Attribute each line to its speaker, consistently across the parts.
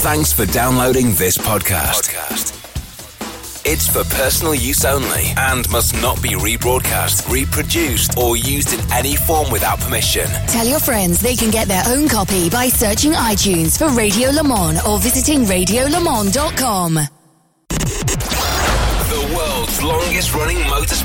Speaker 1: Thanks for downloading this podcast. It's for personal use only and must not be rebroadcast, reproduced, or used in any form without permission.
Speaker 2: Tell your friends they can get their own copy by searching iTunes for Radio Le Mans or visiting radiolemans.com.
Speaker 1: The world's longest running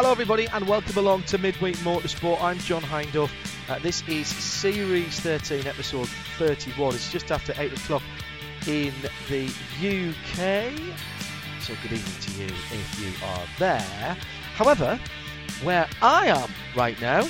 Speaker 3: Hello, everybody, and welcome along to Midweek Motorsport. I'm John Hindhaugh. Uh, this is Series 13, Episode 31. It's just after 8 o'clock in the UK. So, good evening to you if you are there. However, where I am right now,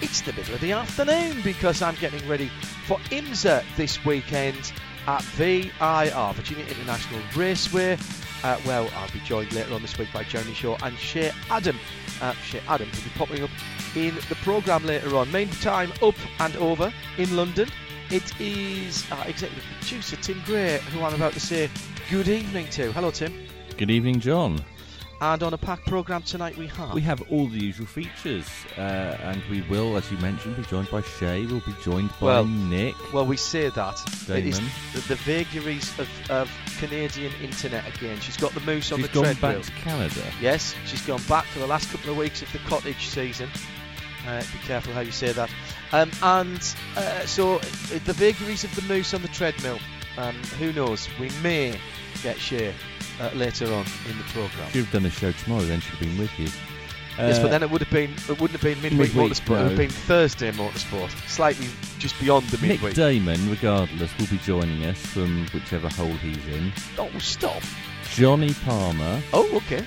Speaker 3: it's the middle of the afternoon because I'm getting ready for IMSA this weekend at VIR, Virginia International Raceway. Uh, well, I'll be joined later on this week by Jeremy Shaw and Shea Adam. Uh, Adam will be popping up in the programme later on. Main time up and over in London. It is our executive producer Tim Gray, who I'm about to say good evening to. Hello, Tim.
Speaker 4: Good evening, John.
Speaker 3: And on a packed programme tonight, we have.
Speaker 4: We have all the usual features, uh, and we will, as you mentioned, be joined by Shea. We'll be joined by
Speaker 3: Well,
Speaker 4: Nick.
Speaker 3: Well, we say that. It is the, the vagaries of, of Canadian internet again. She's got the moose on
Speaker 4: She's
Speaker 3: the
Speaker 4: gone
Speaker 3: treadmill.
Speaker 4: back to Canada.
Speaker 3: Yes, she's gone back for the last couple of weeks of the cottage season. Uh, be careful how you say that. Um, and uh, so, the vagaries of the moose on the treadmill. Um, who knows? We may get Shea uh, later on in the programme.
Speaker 4: If you've done a show tomorrow, then she'll been with you.
Speaker 3: yes,
Speaker 4: Uh,
Speaker 3: but then it would have been it wouldn't have been midweek,
Speaker 4: Midweek,
Speaker 3: motorsport. It would have been Thursday motorsport, slightly just beyond the midweek.
Speaker 4: Nick. Daman, regardless, will be joining us from whichever hole he's in.
Speaker 3: oh, stop!
Speaker 4: Jonny Palmer
Speaker 3: Oh, okay,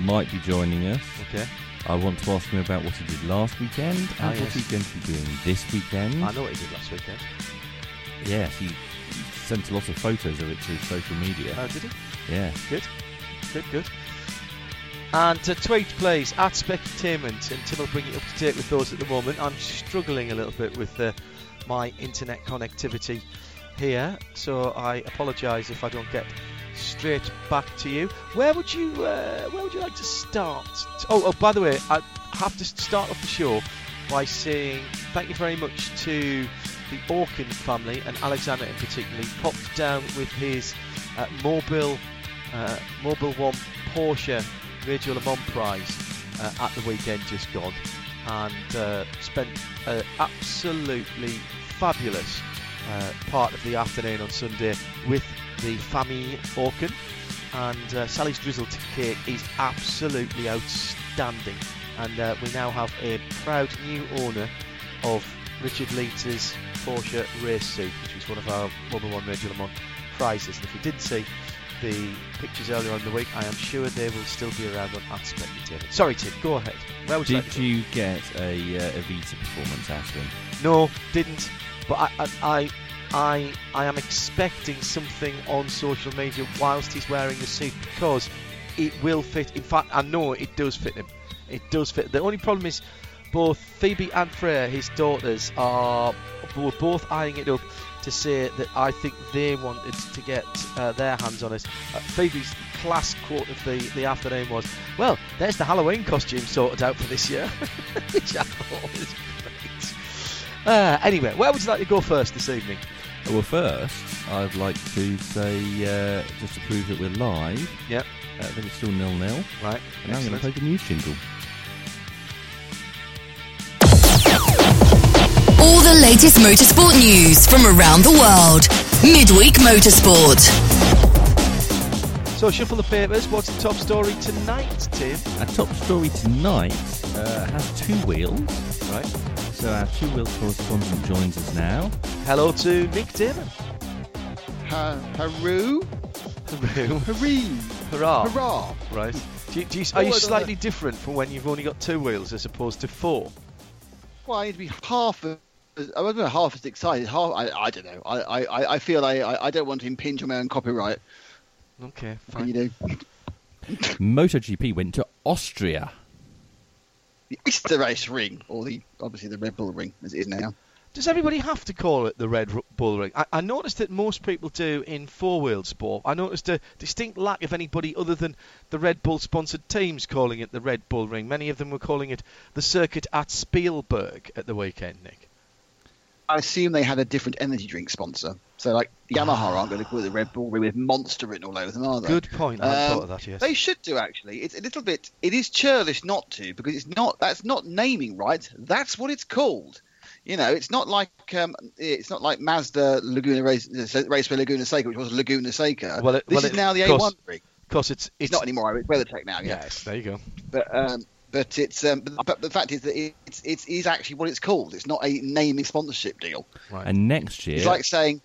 Speaker 4: might be joining us.
Speaker 3: okay.
Speaker 4: I want to ask him about what he did last weekend and
Speaker 3: Ah,
Speaker 4: what he's going to be doing this weekend.
Speaker 3: I know what he did last weekend.
Speaker 4: Yes, he, sent a lot of photos of it to his social media.
Speaker 3: Oh, did he?
Speaker 4: Yeah.
Speaker 3: Good, good, good. And uh, tweet please at Specutainment, and Tim will bring you up to date with those at the moment. I'm struggling a little bit with uh, my internet connectivity here, so I apologise if I don't get straight back to you. Where would you uh, Where would you like to start? Oh, oh, by the way, I have to start off the show by saying thank you very much to the Orkin family and Alexander in particular. Popped down with his uh, mobile uh, Mobil One Porsche Radio Le Mans prize uh, at the weekend just gone. And uh, spent an absolutely fabulous uh, part of the afternoon on Sunday with the family Orkin. And uh, Sally's drizzled cake is absolutely outstanding. And uh, we now have a proud new owner of Richard Lietz's Porsche race suit which was one of our Mobil One Radio Le Mans prizes. And if you did see the pictures earlier on in the week. I am sure they will still be around on at Specutainment. Sorry, Tim, go ahead. Where like
Speaker 4: Did
Speaker 3: go?
Speaker 4: you get a uh, Evita performance out of him?
Speaker 3: No, didn't. But I, I, I, I, I am expecting something on social media whilst he's wearing the suit because it will fit. In fact, I know it does fit him. It does fit. The only problem is both Phoebe and Freya, his daughters, are were both eyeing it up to say that I think they wanted to get uh, their hands on it. Uh, Phoebe's class quote of the, the afternoon was, "Well, there's the Halloween costume sorted out for this year," which I thought was great. Uh, anyway, where would you like to go first this evening?
Speaker 4: Well, first, I'd like to say, uh, just to prove that we're live,
Speaker 3: Yep.
Speaker 4: uh, that it's still nil nil.
Speaker 3: Right.
Speaker 4: And I'm going to play the news jingle.
Speaker 2: All the latest motorsport news from around the world. Midweek Motorsport.
Speaker 3: So, shuffle the papers. What's the top story tonight, Tim?
Speaker 4: Our top story tonight uh, has two wheels.
Speaker 3: Right.
Speaker 4: So our two wheel correspondent joins us now.
Speaker 3: Hello to Nick Daman.
Speaker 5: Ha- Haru?
Speaker 3: Hello.
Speaker 5: Haree!
Speaker 3: Hurrah.
Speaker 5: Hurrah!
Speaker 3: Right. Do you, do you, are you slightly different from when you've only got two wheels as opposed to four?
Speaker 5: why I need to be half as I wasn't half as excited. Half I, I don't know. I, I, I feel I, I, I don't want to impinge on my own copyright.
Speaker 3: Okay,
Speaker 5: What
Speaker 3: fine.
Speaker 5: you do?
Speaker 4: MotoGP went to Austria.
Speaker 5: The Österreichring, or the obviously the Red Bull ring as it is now.
Speaker 3: Does everybody have to call it the Red Bull Ring? I, I noticed that most people do in four-wheel sport. I noticed a distinct lack of anybody other than the Red Bull-sponsored teams calling it the Red Bull Ring. Many of them were calling it the circuit at Spielberg at the weekend, Nick.
Speaker 5: I assume they had a different energy drink sponsor. So like Yamaha aren't going to call it the Red Bull with Monster written all over them, are they?
Speaker 3: Good point. I hadn't
Speaker 5: Um,
Speaker 3: thought of that, yes.
Speaker 5: They should do actually. It's a little bit. It is churlish not to because it's not. That's not naming rights. That's what it's called. You know, it's not like um, it's not like Mazda Laguna Race, Raceway Laguna Seca, which was Laguna Seca.
Speaker 3: Well, it-
Speaker 5: this
Speaker 3: well,
Speaker 5: is
Speaker 3: it-
Speaker 5: now the
Speaker 3: of
Speaker 5: A1 ring.
Speaker 3: Of course, it's,
Speaker 5: It's, not anymore. It's WeatherTech now. Yeah.
Speaker 3: Yes, there you go.
Speaker 5: But um, but it's um, but, but the fact is that it's it's is actually what it's called. It's not a naming sponsorship deal.
Speaker 3: Right.
Speaker 4: And next year,
Speaker 5: It's like saying.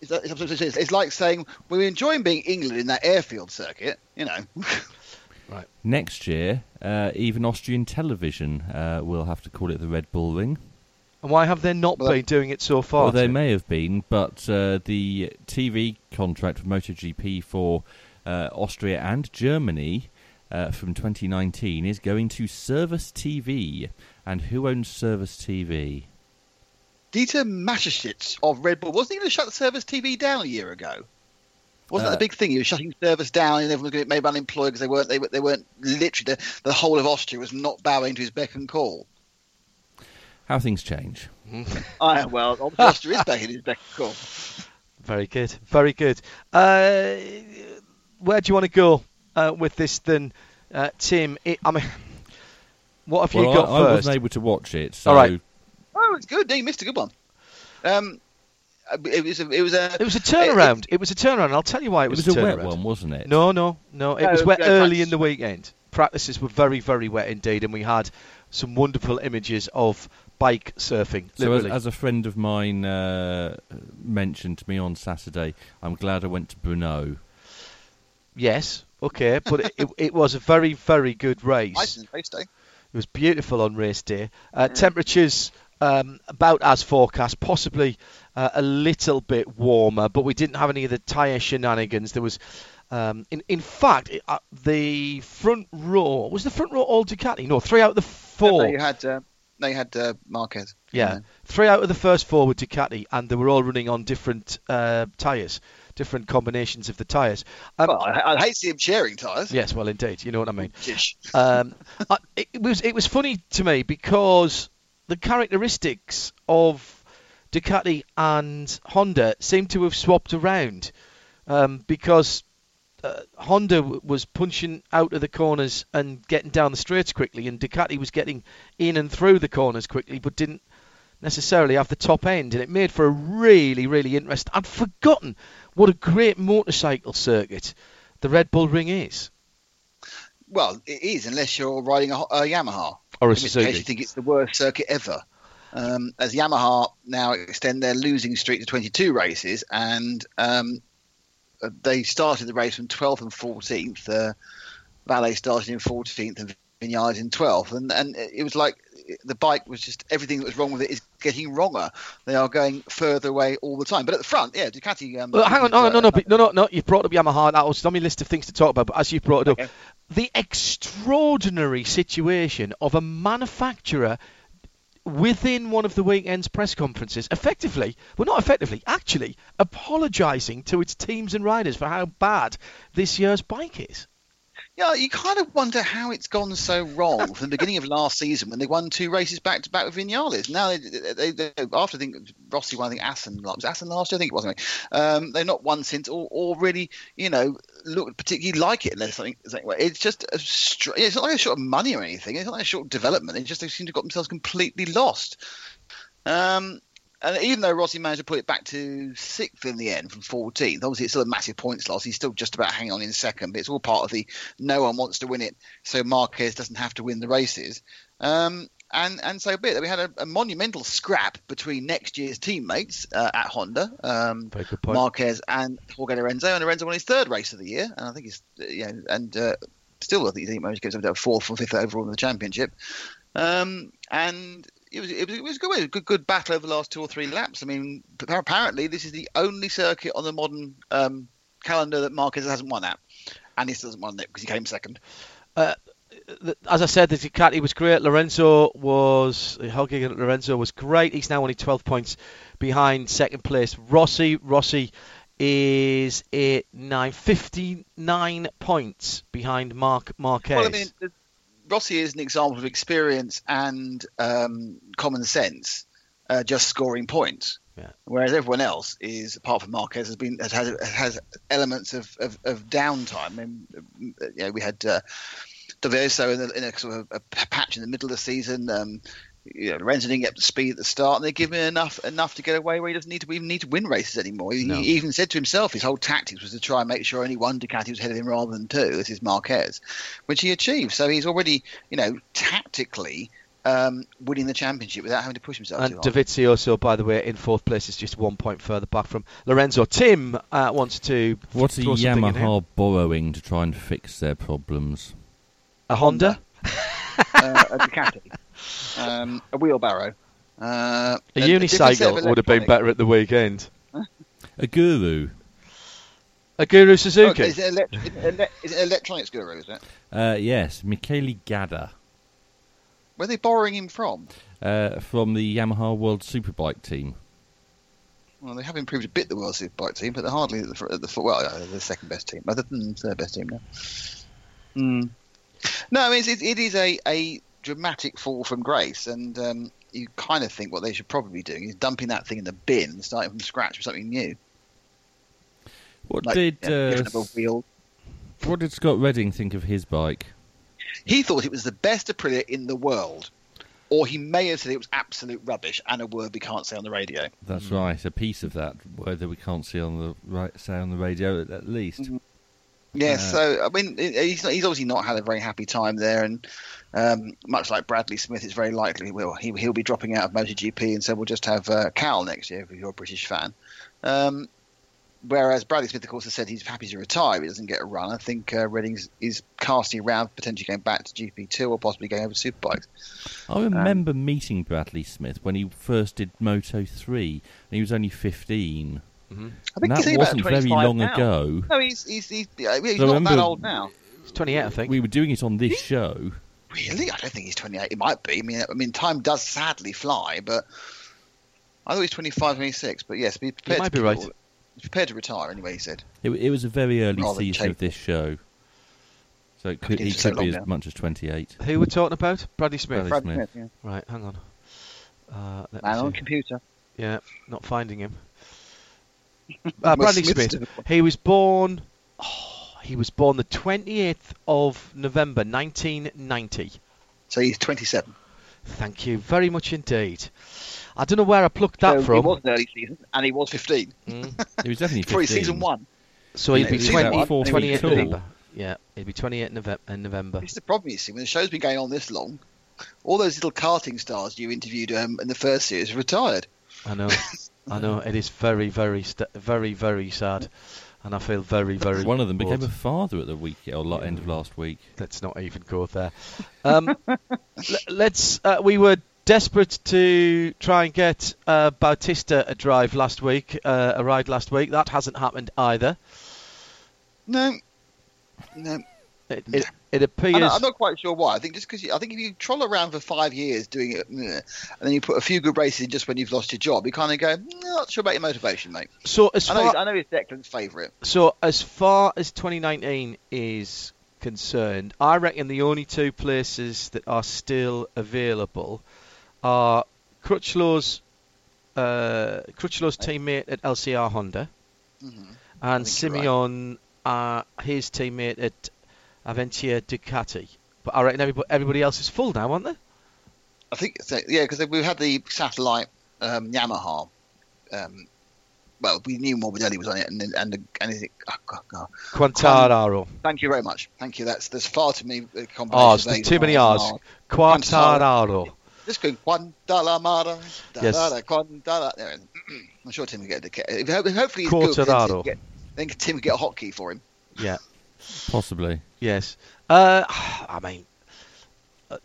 Speaker 5: It's, it's, it's, it's like saying we're enjoying being England in that airfield circuit, you know. right.
Speaker 4: next year, uh, even Austrian television uh, will have to call it the Red Bull Ring.
Speaker 3: and why have they not
Speaker 5: Well,
Speaker 3: been doing it so far?
Speaker 4: Well, they may have been, but uh, the TV contract with MotoGP for uh, Austria and Germany uh, from 2019 is going to Servus TV. And who owns Servus TV?
Speaker 5: Dieter Mateschitz of Red Bull wasn't he going to shut the Servus TV down a year ago? Wasn't
Speaker 4: Uh,
Speaker 5: that the big thing? He was shutting Servus down, and everyone was going to get made unemployed because they weren't. They, were- they weren't literally. The, the whole of Austria was not bowing to his beck and call.
Speaker 4: How things change.
Speaker 5: Ah, well, obviously Austria is backing his beck and call.
Speaker 3: Very good. Very good. Uh, where do you want to go uh, with this than uh, Tim? It, I mean, what have
Speaker 4: well,
Speaker 3: you got
Speaker 4: I, I wasn't able to watch it, so
Speaker 3: All right.
Speaker 5: Oh, it's good. You missed a good one. Um, it was a, it was a
Speaker 3: It was a turnaround. It, was a turnaround. I'll tell you why it
Speaker 4: it
Speaker 3: was,
Speaker 4: was a
Speaker 3: turnaround.
Speaker 4: wet one, wasn't it?
Speaker 3: No, no, no. It
Speaker 5: No,
Speaker 3: was wet
Speaker 5: was, uh,
Speaker 3: early
Speaker 5: practice.
Speaker 3: in the weekend. Practices were very, very wet indeed, and we had some wonderful images of bike surfing.
Speaker 4: So, as, as a friend of mine uh, mentioned to me on Saturday, I'm glad I went to Brno.
Speaker 3: yes, okay, but it, it, it was a very, very good race.
Speaker 5: nice race day.
Speaker 3: It was beautiful on race day. Uh, temperatures um, about as forecast, possibly uh, a little bit warmer, but we didn't have any of the tyre shenanigans. There was, um, in in fact, it, uh, the front row was the front row all Ducati. No, three out of the four.
Speaker 5: No, you had uh, you had uh, Marquez.
Speaker 3: Yeah, three out of the first four were Ducati, and they were all running on different uh, tyres, different combinations of the tyres. Um,
Speaker 5: Well, I, I hate to see him sharing tyres.
Speaker 3: yes, well, indeed, you know what I mean. Um, I, it was it was funny to me because the characteristics of Ducati and Honda seem to have swapped around um, because uh, Honda w- was punching out of the corners and getting down the straights quickly, and Ducati was getting in and through the corners quickly, but didn't necessarily have the top end, and it made for a really, really interesting. I'd forgotten what a great motorcycle circuit the Red Bull Ring is,
Speaker 5: Well, it is unless you're riding a, a Yamaha.
Speaker 3: or a
Speaker 5: in
Speaker 3: Suzuki.
Speaker 5: case you think it's the worst circuit ever. Um, as Yamaha now extend their losing streak to 22 races, and um, they started the race from 12th and 14th. Uh, Vale started in 14th and Vinales in 12th, and and it was like the bike was just everything that was wrong with it is getting wronger. They are going further away all the time. But at the front, yeah, Ducati. Um,
Speaker 3: Well, hang on, no,
Speaker 5: uh,
Speaker 3: no, no, but- no, no, no. You've brought up Yamaha. That was on my list of things to talk about. But as you've brought it up, the extraordinary situation of a manufacturer within one of the weekend's press conferences, effectively, well, not effectively, actually, apologising to its teams and riders for how bad this year's bike is.
Speaker 5: Yeah, you kind of wonder how it's gone so wrong from the beginning of last season when they won two races back to back with Vinales. Now they, they, they after I think Rossi won, I think Assen was Assen last year. I think it was. Anyway. Um, they've not won since, or, or really, you know, looked particularly like it unless something. something- It's just a str- it's not like a short of money or anything. It's not like a short development. They just they seem to have got themselves completely lost. Um, and even though Rossi managed to put it back to sixth in the end from 14th, obviously it's still a massive points loss. He's still just about hanging on in second, but it's all part of the no one wants to win it, so Marquez doesn't have to win the races. Um, and and so be it. We had a, a monumental scrap between next year's teammates uh, at Honda, um,
Speaker 3: Very good point.
Speaker 5: Marquez and Jorge Lorenzo, and Lorenzo won his third race of the year, and I think he's you know, and uh, still I think he managed to get himself fourth or fifth overall in the championship. Um, and it was it was, it was good. It was a good good battle over the last two or three laps. I mean, apparently this is the only circuit on the modern um, calendar that Marquez hasn't won at, and he still hasn't won it because he came second.
Speaker 3: Uh, as I said, the Ducati was great. Lorenzo was Lorenzo was great. He's now only 12 points behind second place. Rossi Rossi is at nine, 59 points behind Mark Marquez.
Speaker 5: Well, I mean, Rossi is an example of experience and um, common sense, uh, just scoring points.
Speaker 3: Yeah.
Speaker 5: Whereas everyone else is, apart from Marquez, has been has has, elements of, of, of downtime. And, you know, we had uh, Dovizioso in, in a sort of a patch in the middle of the season. Um, you know, Lorenzo didn't get up to speed at the start, and they give him enough enough to get away where he doesn't need to even need to win races anymore. He,
Speaker 3: No.
Speaker 5: he even said to himself his whole tactics was to try and make sure only one Ducati was ahead of him rather than two. This is Marquez, which he achieved. So he's already, you know, tactically um, winning the championship without having to push himself
Speaker 3: And
Speaker 5: too hard.
Speaker 3: Dovizioso, by the way, in fourth place is just one point further back from Lorenzo. Tim uh, wants to
Speaker 4: What's a
Speaker 3: throw something in here.
Speaker 4: Yamaha borrowing to try and fix their problems?
Speaker 3: A Honda,
Speaker 5: uh, a Ducati, um, a wheelbarrow. Uh,
Speaker 3: a
Speaker 5: different set of
Speaker 3: unicycle would have been better at the weekend.
Speaker 4: A guru.
Speaker 3: A Guru
Speaker 5: Oh,
Speaker 3: Suzuki.
Speaker 5: is, it elect- is, it ele- is it electronics guru? Is it?
Speaker 4: Uh, yes, Michele Gadda
Speaker 5: Where are they borrowing him from?
Speaker 4: uh, from the Yamaha World Superbike team.
Speaker 5: Well, they have improved a bit the World Superbike team, but they're hardly at the, at the well, uh, the second best team, other than third best team now. Mm. No, I mean it's, it, it is a, a dramatic fall from grace, and um, you kind of think what they should probably be doing is dumping that thing in the bin and starting from scratch with something new.
Speaker 4: What
Speaker 5: Like,
Speaker 4: did
Speaker 5: you know,
Speaker 4: uh,
Speaker 5: giving them a wheel.
Speaker 4: what did Scott Redding think of his bike?
Speaker 5: He thought it was the best Aprilia in the world, or he may have said it was absolute rubbish and a word we can't say on the radio.
Speaker 4: That's right, a piece of that word that we can't see on the right say on the radio at, at least.
Speaker 5: Mhm. Yeah,
Speaker 4: Uh,
Speaker 5: so I mean, he's not, he's obviously not had a very happy time there, and um, much like Bradley Smith, it's very likely will he, he'll be dropping out of MotoGP, and so we'll just have uh, Cal next year if you're a British fan. Um, whereas Bradley Smith, of course, has said he's happy to retire. He doesn't get a run. I think uh, is casting around potentially going back to GP2 or possibly going over to Superbikes.
Speaker 4: I remember meeting Bradley Smith when he first did Moto 3, and he was only 15.
Speaker 5: I think he's
Speaker 4: that
Speaker 5: only
Speaker 4: wasn't
Speaker 5: about
Speaker 4: very long
Speaker 5: now.
Speaker 4: ago.
Speaker 5: No, he's he's he's, yeah, he's
Speaker 4: So
Speaker 5: not
Speaker 4: remember-
Speaker 5: that old now.
Speaker 3: It's 28, I think.
Speaker 4: We were doing it on this show.
Speaker 5: Really? I don't think he's 28. He might be. I mean, I mean, time does sadly fly, but I thought he's 25, 26. But yes, be prepared.
Speaker 3: might
Speaker 5: to
Speaker 3: be right.
Speaker 5: He's prepared to retire anyway. He said.
Speaker 4: It, it was a very early
Speaker 5: Rather
Speaker 4: season of this show. So it could,
Speaker 5: Been
Speaker 4: he
Speaker 5: so
Speaker 4: be as
Speaker 5: now.
Speaker 4: much as 28.
Speaker 3: Who we're talking about? Bradley Smith.
Speaker 4: Bradley Smith.
Speaker 5: yeah.
Speaker 3: Right, hang on. Uh, let me
Speaker 5: Man on computer.
Speaker 3: Yeah, not finding him. Uh, Bradley Smith. He was born. Oh, he was born the 28th of November 1990.
Speaker 5: So he's 27.
Speaker 3: Thank you very much indeed. I don't know where I plucked that
Speaker 5: so He
Speaker 3: from.
Speaker 5: was an early season, and he was 15
Speaker 3: Mm.
Speaker 4: He was definitely 15.
Speaker 5: for his season one.
Speaker 3: So he'd be
Speaker 5: season
Speaker 3: 20,
Speaker 5: one,
Speaker 4: 40
Speaker 3: 28
Speaker 4: cool.
Speaker 3: November. Yeah, he'd be 28 November. In November.
Speaker 5: It's the problem you see when the show's been going on this long. All those little karting stars you interviewed um, in the first series have retired.
Speaker 3: I know. I know. It is very, very, st- very, very sad, and I feel very, very.
Speaker 4: One of them became a father at the week or lo- end of last week.
Speaker 3: Let's not even go there. Um, l- let's. Uh, we were desperate to try and get uh, Bautista a drive last week, uh, a ride last week. That hasn't happened either.
Speaker 5: No, no.
Speaker 3: It, it, appears.
Speaker 5: I'm not quite sure why. I think just because I think if you troll around for five years doing it, and then you put a few good races in just when you've lost your job, you kind of go, "Mm, not sure about your motivation, mate.
Speaker 3: so as
Speaker 5: I know,
Speaker 3: far
Speaker 5: I know he's Declan's favourite.
Speaker 3: so as far as 2019 is concerned, I reckon the only two places that are still available are Crutchlow's uh, Crutchlow's teammate at LCR Honda.
Speaker 5: Mhm.
Speaker 3: and
Speaker 5: you're right.
Speaker 3: Simeon, uh, his teammate at Avintia Ducati. But I reckon everybody, everybody else is full now, aren't they?
Speaker 5: I think, so, yeah, because we've had the satellite um, Yamaha. Um, well, we knew Morbidelli was on it, and then- and and is it, oh, God, God.
Speaker 3: Quantararo.
Speaker 5: Thank you very much. Thank you. That's there's far too many uh, combinations.
Speaker 3: R's. There's too many
Speaker 5: R's
Speaker 3: R's. Quantararo.
Speaker 5: Just going Quantalamara.
Speaker 3: Yes.
Speaker 5: Quantala. There it is. I'm sure Tim will get the. If, hopefully he's good. then Tim
Speaker 3: Quartararo.
Speaker 5: can get- Then Tim will get a hotkey for him.
Speaker 3: Yeah.
Speaker 4: Possibly.
Speaker 3: Yes. Uh, I mean, uh,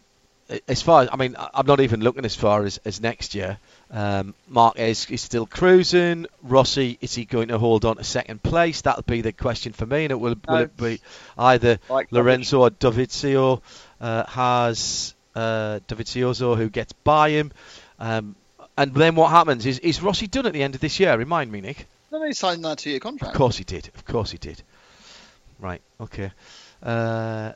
Speaker 3: as far as I mean, I'm not even looking as far as, as next year. Um, Marquez is still cruising. Rossi is he going to hold on to second place? That'll be the question for me. And it will will
Speaker 5: No.
Speaker 3: it be either
Speaker 5: Like
Speaker 3: Lorenzo or Dovizio uh, has uh, who gets by him. Um, and then what happens is is Rossi done at the end of this year? Remind me, Nick.
Speaker 5: No, he signed that two-year contract.
Speaker 3: Of course he did. Of course he did. Right. Okay. Uh,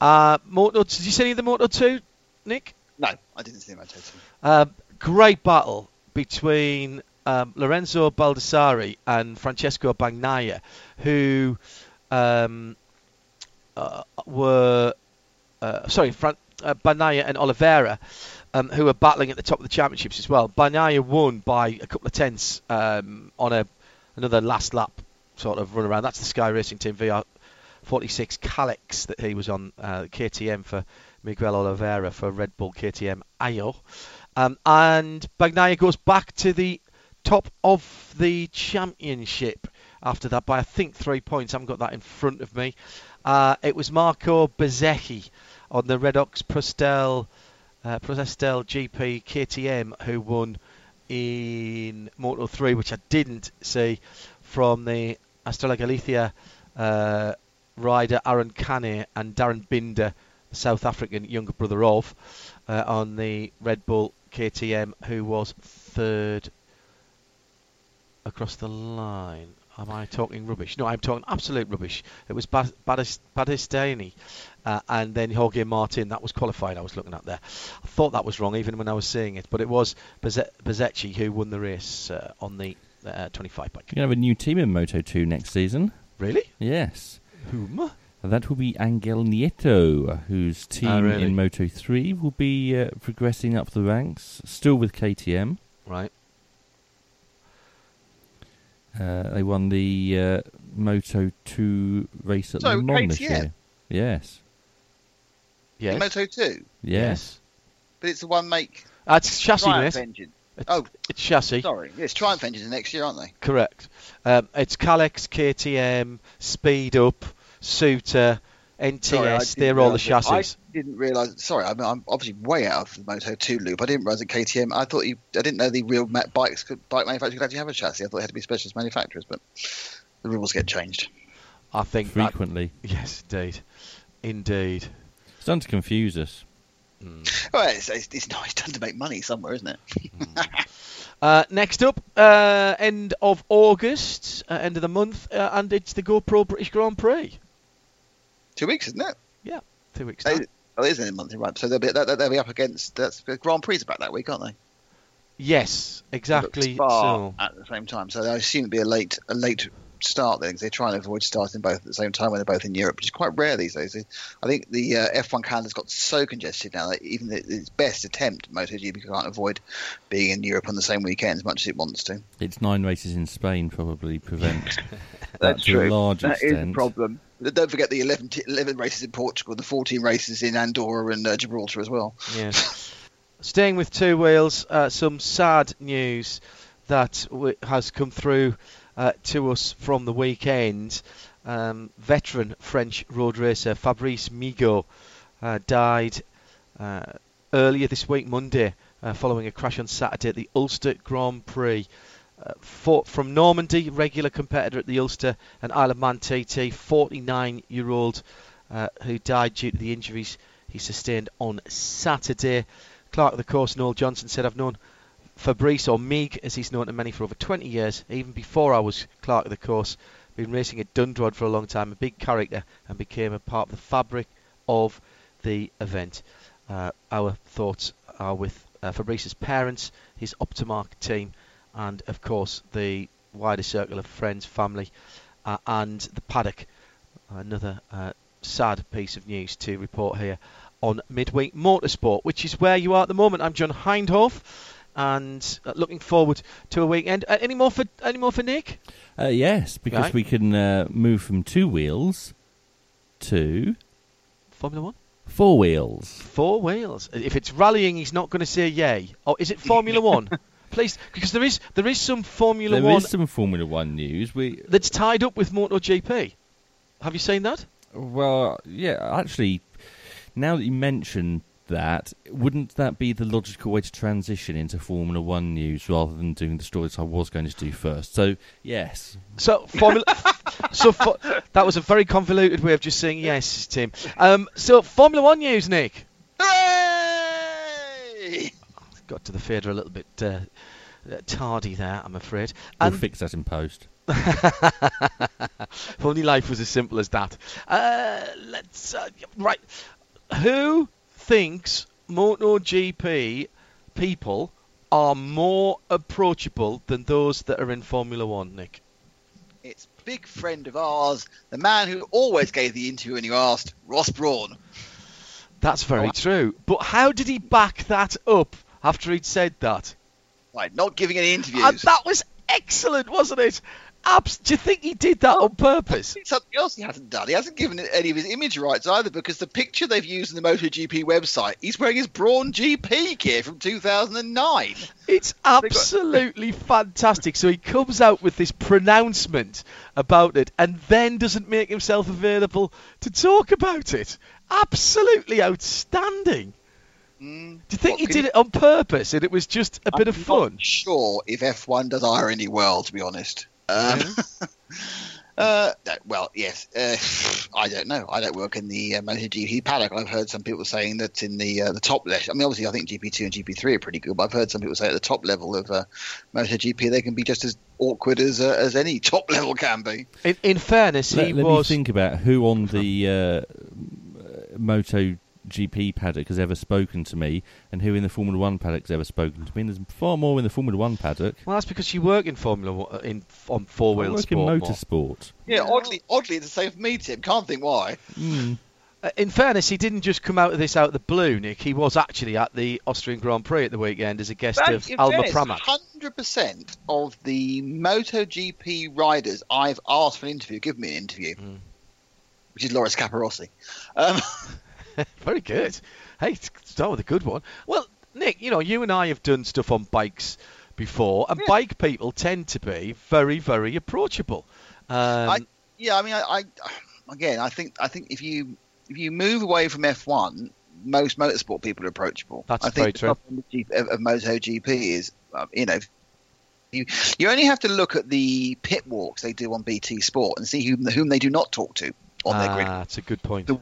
Speaker 3: uh, Moto. Did you see any of the Moto Two, Nick?
Speaker 5: No, I didn't see at Tottenham.
Speaker 3: Uh, great battle between um, Lorenzo Baldassarri and Francesco Bagnaia, who um, uh, were uh, sorry, Fran- uh, Bagnaia and Oliveira, um, who were battling at the top of the championships as well. Bagnaia won by a couple of tenths um, on a another last lap sort of run around. That's the Sky Racing Team VR 46 Kalex that he was on uh, KTM for Miguel Oliveira for Red Bull KTM Ajo. Um, and Bagnaia goes back to the top of the championship after that by I think three points. I haven't got that in front of me. Uh, it was Marco Bezzecchi on the Redox Prüstel uh, Prüstel GP KTM who won in Moto 3, which I didn't see from the Estrella Galicia uh, rider Aron Canet and Darryn Binder, the South African younger brother of, uh, on the Red Bull KTM, who was third across the line. Am I talking rubbish? No, I'm talking absolute rubbish. It was Bad- Badis- Badistani uh, and then Jorge Martin. That was qualified I was looking at there. I thought that was wrong even when I was seeing it, but it was Bezzecchi who won the race uh, on the uh, 25 bike.
Speaker 4: You're going to have a new team in Moto 2 next season.
Speaker 3: Really?
Speaker 4: Yes.
Speaker 3: Whom?
Speaker 4: That will be Angel Nieto, whose team
Speaker 3: Ah, really?
Speaker 4: in Moto 3 will be uh, progressing up the ranks, still with KTM.
Speaker 3: Right.
Speaker 4: Uh, they won the uh, Moto 2 race at
Speaker 5: So,
Speaker 4: Le Mans this year. Yes.
Speaker 3: Yes.
Speaker 5: In Moto 2,
Speaker 4: Yes.
Speaker 5: but it's the one make
Speaker 3: That's chassis,
Speaker 5: Triumph
Speaker 3: mate.
Speaker 5: engine.
Speaker 3: It's,
Speaker 5: Oh.
Speaker 3: it's chassis.
Speaker 5: Sorry, it's Triumph engines next year, aren't they?
Speaker 3: Correct. Um, it's Kalex, KTM, Speed Up, Suter, NTS,
Speaker 5: sorry,
Speaker 3: they're all the
Speaker 5: realise it.
Speaker 3: chassis.
Speaker 5: I didn't realise. Sorry, I'm, I'm obviously way out of the Moto 2 loop. I didn't realise that KTM. I thought you. I didn't know the real bikes could, bike manufacturers could actually have a chassis. I thought it had to be specialist manufacturers, but the rules get changed.
Speaker 3: I think. that-
Speaker 4: Frequently.
Speaker 3: yes, indeed. Indeed.
Speaker 4: It's done to confuse us.
Speaker 5: Well, it's, it's, it's nice done to make money somewhere, isn't it?
Speaker 3: Uh, next up, uh, end of August, uh, end of the month, uh, and it's the GoPro British Grand Prix.
Speaker 5: Two weeks, isn't it?
Speaker 3: Yeah, two weeks.
Speaker 5: They-
Speaker 3: time.
Speaker 5: Oh, it is in a month, right? So they'll be they'll, they'll be up against that's the Grand Prix about that week, aren't they?
Speaker 3: Yes, exactly.
Speaker 5: Spa
Speaker 3: So,
Speaker 5: at the same time. So I assume it'd be a late a late start then, because they try and avoid starting both at the same time when they're both in Europe, which is quite rare these days. I think the uh, F1 calendar's got so congested now that even the, its best attempt, MotoGP can't avoid being in Europe on the same weekend as much as it wants to.
Speaker 4: Its nine races in Spain probably prevent that
Speaker 5: That's
Speaker 4: to
Speaker 5: true.
Speaker 4: a large
Speaker 5: That is
Speaker 4: extent.
Speaker 5: a problem. Don't forget the 11, t- 11 races in Portugal, the 14 races in Andorra and uh, Gibraltar as well.
Speaker 3: yes. Staying with two wheels, uh, some sad news that w- has come through uh, to us from the weekend. Um, veteran French road racer Fabrice Miguet uh, died uh, earlier this week, Monday, uh, following a crash on Saturday at the Ulster Grand Prix. From Normandy, regular competitor at the Ulster and Isle of Man TT, 49 year old uh, who died due to the injuries he sustained on Saturday. Clark of the course, Noel Johnson said, I've known Fabrice, or Meeg as he's known to many, for over 20 years, even before I was Clark of the course. Been racing at Dundrod for a long time, a big character, and became a part of the fabric of the event. Uh, our thoughts are with uh, Fabrice's parents, his Optimark team, and of course the wider circle of friends, family, uh, and the paddock. Another uh, sad piece of news to report here on Midweek Motorsport, which is where you are at the moment. I'm John Hindhaugh, and uh, looking forward to a weekend. Uh, any more for any more for Nick?
Speaker 4: Uh, yes, because
Speaker 3: Right.
Speaker 4: we can uh, move from two wheels to
Speaker 3: Formula One.
Speaker 4: four wheels.
Speaker 3: Four wheels. If it's rallying, he's not going to say yay. Or is it Formula One? Please, because there is there is some Formula
Speaker 4: There is
Speaker 3: One
Speaker 4: some Formula One news. We
Speaker 3: that's tied up with MotoGP. Have you seen that?
Speaker 4: well, yeah, actually, now that you mention that, wouldn't that be the logical way to transition into Formula One news rather than doing the stories I was going to do first? So, yes.
Speaker 3: So Formula. so for, that was a very convoluted way of just saying yes, Tim. Um, so Formula One news, Nick.
Speaker 5: Hooray!
Speaker 3: Got to the fader a little bit uh, uh, tardy there, I'm afraid.
Speaker 4: We'll
Speaker 3: And
Speaker 4: fix that in post.
Speaker 3: if only life was as simple as that. Uh, let's uh, right. Who thinks MotoGP people are more approachable than those that are in Formula One, Nick?
Speaker 5: It's a big friend of ours, the man who always gave the interview when you asked, Ross Brawn.
Speaker 3: That's very
Speaker 5: Oh.
Speaker 3: true. But how did he back that up after he'd said that?
Speaker 5: Right, not giving any interviews.
Speaker 3: And that was excellent, wasn't it? Abs- do you think he did that on purpose?
Speaker 5: Something else he hasn't done. He hasn't given any of his image rights either because the picture they've used in the MotoGP website, he's wearing his Brawn GP gear from 2009.
Speaker 3: It's absolutely fantastic. So he comes out with this pronouncement about it and then doesn't make himself available to talk about it. Absolutely outstanding.
Speaker 5: Mm,
Speaker 3: Do you think
Speaker 5: what
Speaker 3: he
Speaker 5: can
Speaker 3: did it on purpose and it was just a bit
Speaker 5: I'm
Speaker 3: of fun?
Speaker 5: Sure if F1 does irony well, to be honest. Um, uh, well, yes. Uh, I don't know. I don't work in the uh, MotoGP paddock. I've heard some people saying that in the uh, the top level. I mean, obviously, I think GP2 and GP3 are pretty good, but I've heard some people say at the top level of uh, MotoGP they can be just as awkward as uh, as any top level can be.
Speaker 3: In, in fairness,
Speaker 4: Let,
Speaker 3: he
Speaker 4: let
Speaker 3: was.
Speaker 4: me think about who on the uh, Moto GP paddock has ever spoken to me, and who in the Formula One paddock has ever spoken to me. And there's far more in the Formula One paddock.
Speaker 3: Well, that's because you work in Formula One, uh, in on four
Speaker 4: I
Speaker 3: wheel
Speaker 4: work in
Speaker 3: sport. more.
Speaker 4: motorsport.
Speaker 5: Yeah, oddly, oddly, it's the same for me, Tim. Can't think why.
Speaker 4: Mm.
Speaker 3: Uh, in fairness, he didn't just come out of this out of the blue, Nick. He was actually at the Austrian Grand Prix at the weekend as a guest of Alma Pramac.
Speaker 5: Hundred percent of the MotoGP riders I've asked for an interview, give me an interview,
Speaker 3: Mm.
Speaker 5: which is Loris Capirossi. Um,
Speaker 3: Very good. Hey, start with a good one. Well, Nick, you know, you and I have done stuff on bikes before, and
Speaker 5: Yeah.
Speaker 3: bike people tend to be very, very approachable. Um,
Speaker 5: I- yeah, I mean, I, I again, I think, I think if you if you move away from F1, most motorsport people are approachable.
Speaker 3: That's
Speaker 5: I
Speaker 3: very
Speaker 5: think the
Speaker 3: true.
Speaker 5: problem with G- of, of MotoGP is, uh, you know. You, you only have to look at the pit walks they do on BT Sport and see whom, whom they do not talk to on their grid.
Speaker 3: ah, that's a good point.
Speaker 5: The-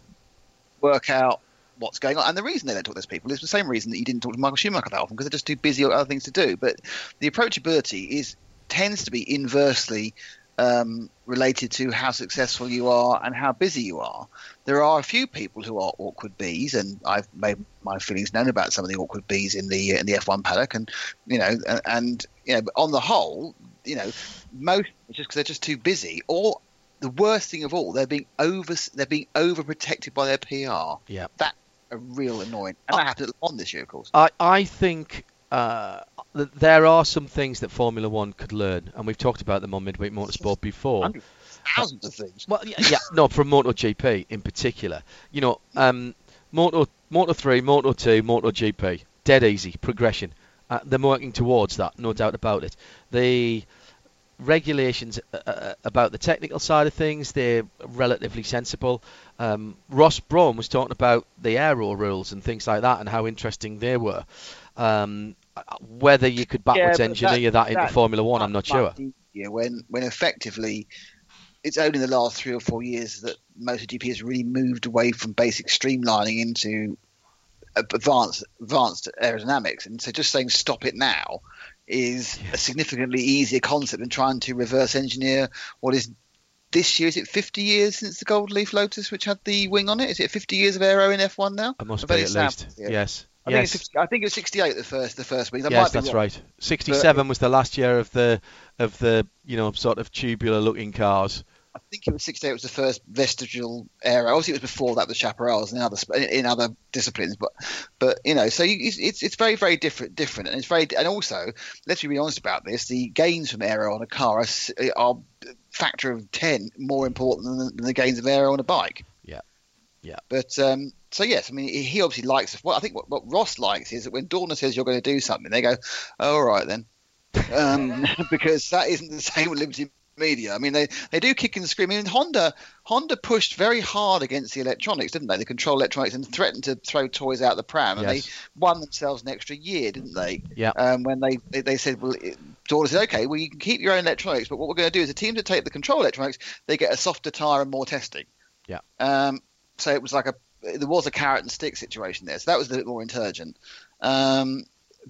Speaker 5: work out what's going on. And the reason they don't talk to those people is the same reason that you didn't talk to Michael Schumacher that often because they're just too busy or other things to do. But the approachability is tends to be inversely um, related to how successful you are and how busy you are. There are a few people who are awkward bees, and I've made my feelings known about some of the awkward bees in the in the F1 paddock, and you know, and, and you know, on the whole, you know, most just because they're just too busy, or the worst thing of all, they're being over they're being overprotected by their PR.
Speaker 3: Yeah.
Speaker 5: that a real annoying, and that happened on this year, of course.
Speaker 3: I, I think uh, th- there are some things that Formula One could learn, and we've talked about them on Midweek Motorsport before.
Speaker 5: Thousands of things.
Speaker 3: Well, yeah, yeah, no, from MotoGP in particular. You know, um, Moto, Moto 3, Moto 2, MotoGP, dead easy progression. Uh, they're working towards that, no doubt about it. The regulations uh, uh, about the technical side of things, they're relatively sensible. Um, Ross Brawn was talking about the aero rules and things like that and how interesting they were. Um, uh, whether you could backwards
Speaker 5: but
Speaker 3: engineer that, into
Speaker 5: that's
Speaker 3: Formula One, I'm not sure.
Speaker 5: easier When when effectively, it's only in the last three or four years that MotoGP has really moved away from basic streamlining into advanced advanced aerodynamics, and so just saying stop it now is a significantly easier concept than trying to reverse engineer what is this year. Is it 50 years since the Gold Leaf Lotus, which had the wing on it? Is it 50 years of aero in F1 now?
Speaker 3: It must
Speaker 5: I
Speaker 3: be at
Speaker 5: it's
Speaker 3: least.
Speaker 5: yeah.
Speaker 3: Yes.
Speaker 5: I think,
Speaker 3: yes.
Speaker 5: it's 60, I think it was 68 the first the first wing. I
Speaker 3: yes,
Speaker 5: might be
Speaker 3: that's
Speaker 5: wrong.
Speaker 3: right. 67 was the last year of the of the you know sort of tubular looking cars.
Speaker 5: I think it was 68 was the first vestigial era. Obviously, it was before that the chaparrals in other in other disciplines, but but you know, so you, it's- it's very very different different, and it's very and also let's be really honest about this: the gains from aero on a car are, are a factor of 10 more important than the, than the gains of aero on a bike.
Speaker 3: Yeah. Yeah.
Speaker 5: But um, so yes, I mean he obviously likes. Well, I think what, what Ross likes is that when Dorna says you're going to do something, they go, oh, "All right then," um, because that isn't the same with Liberty media. I mean, they, they do kick and scream. I mean, Honda Honda pushed very hard against the electronics, didn't they? The control electronics and threatened to throw toys out the pram, and
Speaker 3: Yes.
Speaker 5: they won themselves an extra year, didn't they?
Speaker 3: Yeah.
Speaker 5: Um, when they, they they said, well, it, said, okay, well you can keep your own electronics, but what we're going to do is the team to take the control electronics, they get a softer tire and more testing.
Speaker 3: Yeah.
Speaker 5: Um, so it was like a there was a carrot and stick situation there, so that was a bit more intelligent. Um,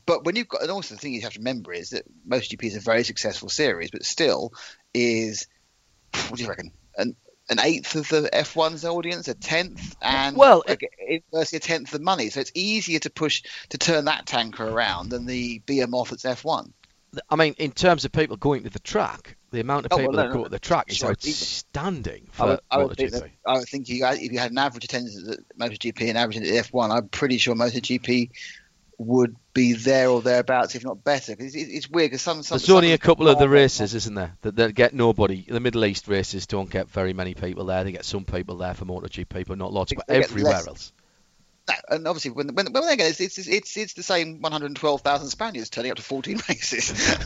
Speaker 5: but when you've got, and also the thing you have to remember is that MotoGP is a very successful series, but still is, what do you reckon, an, an eighth of the F1's audience, a tenth, and
Speaker 3: Well, it-
Speaker 5: it, inversely a tenth of the money. So it's easier to push to turn that tanker around than the behemoth that's F1.
Speaker 3: I mean, in terms of people going to the track, the amount of
Speaker 5: Oh,
Speaker 3: people
Speaker 5: well, no,
Speaker 3: that
Speaker 5: no,
Speaker 3: go to the track is
Speaker 5: sorry,
Speaker 3: outstanding
Speaker 5: I
Speaker 3: for
Speaker 5: would, I would think that, I would think you, if you had an average attendance at MotoGP and average at F1, I'm pretty sure MotoGP would be there or thereabouts, if not better. It's, it's weird because some, some
Speaker 3: There's only a couple of the races, isn't there, that, that get nobody. The Middle East races don't get very many people there. They get some people there for MotoGP, but not lots. But everywhere
Speaker 5: less.
Speaker 3: else,
Speaker 5: No, and obviously when when, when they get it, it's, it's it's it's the same 112,000 Spaniards turning up to 14 races.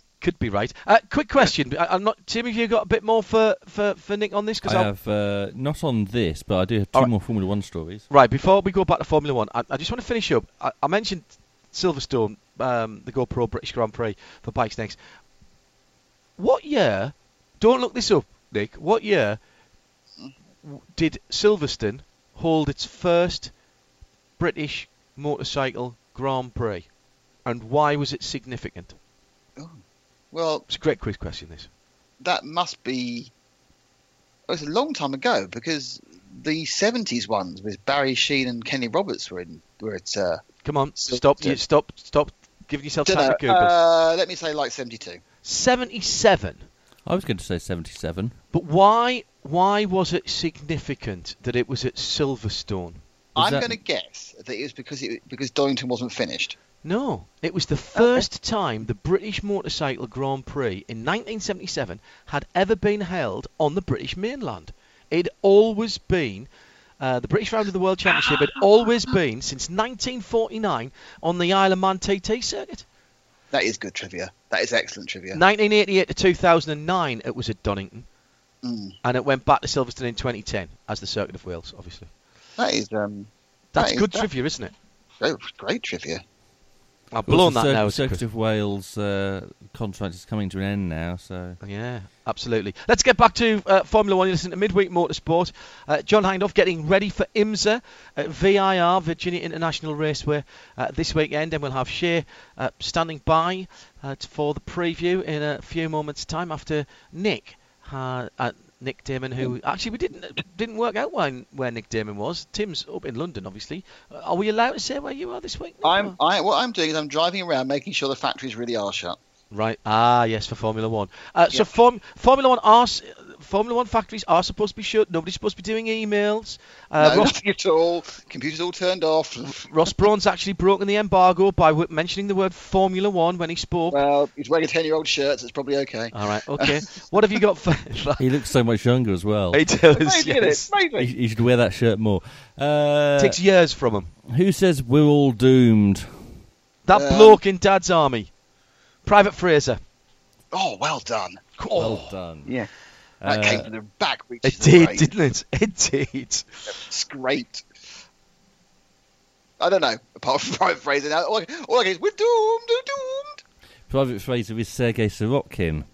Speaker 3: could be right. Uh, quick question. I, I'm not. Tim, have you got a bit more for, for, for Nick on this?
Speaker 4: Cause I have uh, not on this, but I do have two
Speaker 3: All right.
Speaker 4: more Formula One stories.
Speaker 3: Right, before we go back to Formula One, I, I just want to finish up. I, I mentioned Silverstone, um, the GoPro British Grand Prix for bikes next. What year? Don't look this up, Nick. What year did Silverstone hold its first British motorcycle Grand Prix, and why was it significant?
Speaker 5: well,
Speaker 3: It's a great quiz question. This.
Speaker 5: that must be. It was a long time ago because the 70s ones with Barry Sheen and Kenny Roberts were in were at. Uh,
Speaker 3: Come on,
Speaker 5: Sil-
Speaker 3: stop!
Speaker 5: yeah.
Speaker 3: You, stop! Stop! Giving yourself time
Speaker 5: dunno,
Speaker 3: to Google.
Speaker 5: uh, let me say like 72.
Speaker 3: Seventy-seven.
Speaker 4: I was going to say 77.
Speaker 3: But why why was it significant that it was at Silverstone?
Speaker 5: I'm
Speaker 4: that-
Speaker 5: going to guess that it was because it because Donington wasn't finished.
Speaker 3: No, it was the first time the British Motorcycle Grand Prix in 1977 had ever been held on the British mainland. It had always been uh, the British round of the World Championship had always been since 1949 on the Isle of Man TT circuit.
Speaker 5: That is good trivia. That is excellent trivia.
Speaker 3: 1988 to 2009 it was at Donington,
Speaker 5: Mm.
Speaker 3: and it went back to Silverstone in 2010 as the Circuit of Wales, obviously.
Speaker 5: That is um,
Speaker 3: That's
Speaker 5: That is-
Speaker 3: good
Speaker 5: that-
Speaker 3: trivia, isn't it?
Speaker 5: great, great trivia.
Speaker 3: I've blown that now.
Speaker 4: Cir-
Speaker 3: as a quiz.
Speaker 4: Circuit of Wales uh, contract is coming to an end now, so
Speaker 3: Yeah, absolutely. Let's get back to uh, Formula One. You listen to Midweek Motorsport. Uh, John Hindhaugh getting ready for IMSA at VIR, Virginia International Raceway, uh, this weekend. And we'll have Shea uh, standing by uh, for the preview in a few moments' time after Nick. Uh, uh, Nick Daman, who actually we didn't didn't work out where, where Nick Daman was. Tim's up in London, obviously. Are we allowed to say where you are this week? Nick,
Speaker 5: I'm I, what I'm doing is I'm driving around making sure the factories really are shut.
Speaker 3: Right. Ah, yes, for Formula One. Uh, So Form- Formula One are Formula One factories are supposed to be shut. Nobody's supposed to be doing emails. Uh,
Speaker 5: no,
Speaker 3: Ross,
Speaker 5: nothing at all. Computers all turned off.
Speaker 3: Ross Brawn's actually broken the embargo by w- mentioning the word Formula One when he spoke.
Speaker 5: Well, he's wearing a ten-year-old shirt, so it's probably okay.
Speaker 3: All right. Okay. what have you got for?
Speaker 4: he looks so much younger as well.
Speaker 3: he does.
Speaker 5: Amazing,
Speaker 3: yes.
Speaker 5: it?
Speaker 4: He, he should wear that shirt more. Uh,
Speaker 3: Takes years from him.
Speaker 4: who says we're all doomed?
Speaker 3: That
Speaker 5: Um,
Speaker 3: bloke in Dad's army, Private Frazer.
Speaker 5: Oh, well done.
Speaker 4: Well done.
Speaker 5: Yeah. That
Speaker 4: Uh,
Speaker 5: came from the back
Speaker 3: It
Speaker 5: reaches of the
Speaker 3: did,
Speaker 5: brain.
Speaker 3: didn't it? It did.
Speaker 5: Scraped. I don't know. Apart from Private Frazer, now all I, all I get is we're doomed, we're doomed.
Speaker 4: Private Frazer is Sergei Sirotkin.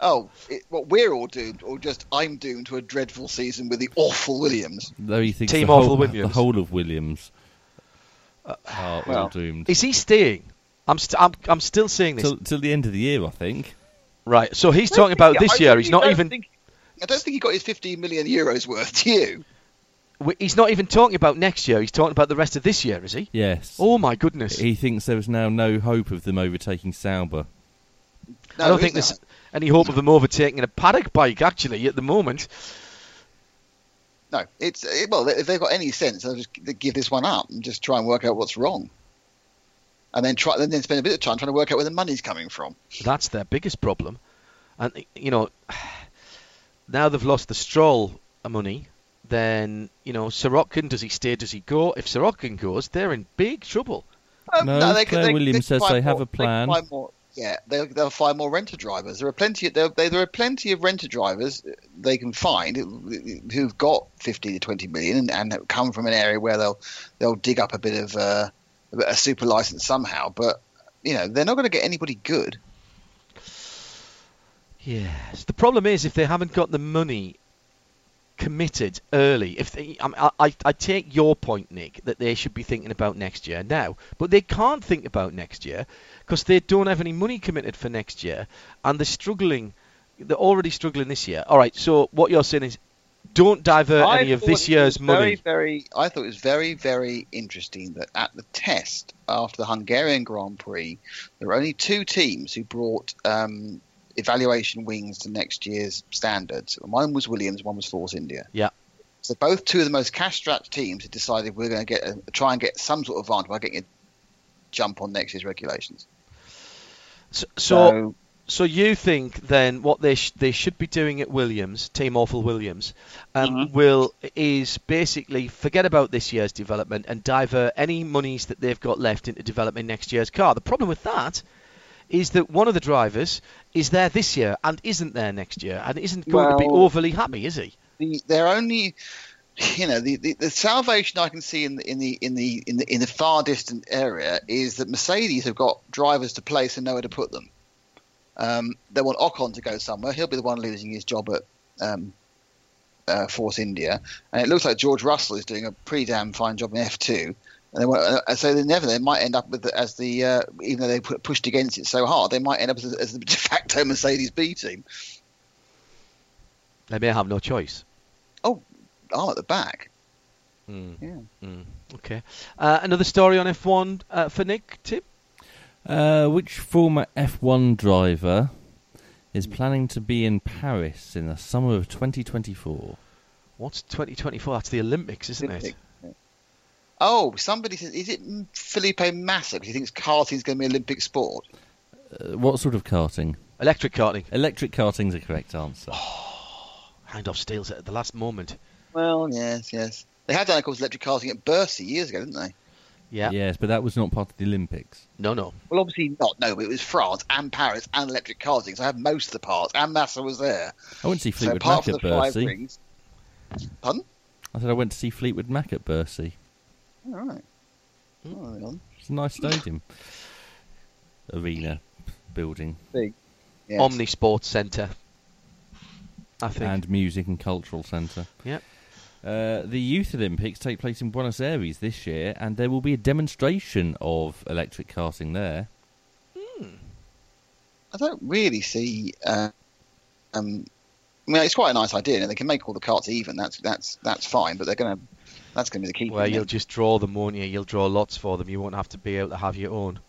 Speaker 5: Oh, it, well, we're all doomed, or just I'm doomed to a dreadful season with the awful Williams.
Speaker 4: Though he thinks
Speaker 3: Team
Speaker 4: the,
Speaker 3: Awful
Speaker 4: whole,
Speaker 3: Williams.
Speaker 4: the whole of Williams are all
Speaker 5: well,
Speaker 4: doomed.
Speaker 3: Is he staying? I'm, st- I'm, I'm still seeing this.
Speaker 4: Till, till the end of the year, I think.
Speaker 3: Right. So he's talking about
Speaker 5: I
Speaker 3: this year. He's not even.
Speaker 5: think- I don't think he got his 15 million euros worth. Do you?
Speaker 3: He's not even talking about next year. He's talking about the rest of this year, is he?
Speaker 4: Yes.
Speaker 3: Oh my goodness!
Speaker 4: He thinks there is now no hope of them overtaking Sauber.
Speaker 5: No,
Speaker 3: I don't
Speaker 5: he's
Speaker 3: think
Speaker 5: not.
Speaker 3: there's any hope of them overtaking a paddock bike actually at the moment.
Speaker 5: No, it's it, well. If they've got any sense, they'll just give this one up and just try and work out what's wrong, and then try then spend a bit of time trying to work out where the money's coming from.
Speaker 3: That's their biggest problem. And you know, now they've lost the Stroll money. Then you know, Sirotkin does he stay? Does he go? If Sirotkin goes, they're in big trouble.
Speaker 5: Um,
Speaker 4: No,
Speaker 5: they
Speaker 4: Claire
Speaker 5: they-
Speaker 4: Williams
Speaker 5: they could
Speaker 4: says
Speaker 5: buy
Speaker 4: they have
Speaker 5: more-
Speaker 4: a plan.
Speaker 5: They more, Yeah, they'll, they'll find more renter drivers. There are plenty. There, there are plenty of renter drivers they can find who've got fifty to twenty million and, and come from an area where they'll they'll dig up a bit of uh, a super license somehow. But you know, they're not going to get anybody good.
Speaker 3: Yes. The problem is if they haven't got the money committed early. If they, I, I, I, take your point, Nick, that they should be thinking about next year now, but they can't think about next year because they don't have any money committed for next year, and they're struggling. They're already struggling this year. All right. So what you're saying is, don't divert
Speaker 5: I
Speaker 3: any of this year's
Speaker 5: very,
Speaker 3: money.
Speaker 5: Very, I thought it was very, very interesting that at the test after the Hungarian Grand Prix, there were only two teams who brought um, evaluation wings to next year's standards. One was Williams, one was Force India.
Speaker 3: Yeah.
Speaker 5: So both two of the most cash-strapped teams had decided we're going to get a, try and get some sort of advantage by getting a jump on next year's regulations.
Speaker 3: So, so, so you think then what they sh- they should be doing at Williams, Team Awful Williams, um, mm-hmm. will is basically forget about this year's development and divert any monies that they've got left into developing next year's car. The problem with that is that one of the drivers is there this year and isn't there next year and isn't going well, to be overly happy, is he?
Speaker 5: The, they're only, you know, the, the, the, salvation I can see in the in the in the in the in the far distant area is that Mercedes have got drivers to place and nowhere to put them. Um, they want Ocon to go somewhere. He'll be the one losing his job at um, uh, Force India, and it looks like George Russell is doing a pretty damn fine job in F2. And they, uh, so they never they might end up with as the uh, even though they put, pushed against it so hard, they might end up as, as the de facto Mercedes B team.
Speaker 3: They may have no choice.
Speaker 5: Oh, I'm at the back.
Speaker 3: Mm. Yeah. Mm. Okay. Uh, another story on F1 uh, for Nick. Tip.
Speaker 4: Uh, which former F1 driver is planning to be in Paris in the summer of 2024?
Speaker 3: What's 2024? That's the Olympics, isn't
Speaker 5: Olympic.
Speaker 3: it?
Speaker 5: Oh, somebody says, is it Felipe Massa? Because he thinks karting is going to be an Olympic sport.
Speaker 4: Uh, what sort of karting?
Speaker 3: Electric karting.
Speaker 4: Electric karting's the correct answer.
Speaker 3: Oh, off steals it at the last moment.
Speaker 5: Well, yes, yes. They had done, of course, electric karting at Bercy years ago, didn't they?
Speaker 3: Yeah.
Speaker 4: Yes, but that was not part of the Olympics.
Speaker 3: No, no.
Speaker 5: Well, obviously not. No, but it was France and Paris and electric karting, so I have most of the parts, and Massa was there.
Speaker 4: I went to see Fleetwood so Mac at Bercy. Rings,
Speaker 5: pardon?
Speaker 4: I said I went to see Fleetwood Mac at Bercy.
Speaker 5: All right. Oh,
Speaker 4: it's a nice stadium. Arena building.
Speaker 5: Big. Yes.
Speaker 3: Omni Sports Centre. I think.
Speaker 4: And Music and Cultural Centre.
Speaker 3: Yep.
Speaker 4: Uh, the Youth Olympics take place in Buenos Aires this year, and there will be a demonstration of electric karting there.
Speaker 3: Hmm.
Speaker 5: I don't really see. Uh, um, I mean, it's quite a nice idea, and they can make all the carts even. That's that's that's fine, but they're going to that's going to be the key.
Speaker 3: Well, you'll just draw them, won't you? You'll draw lots for them. You won't have to be able to have your own.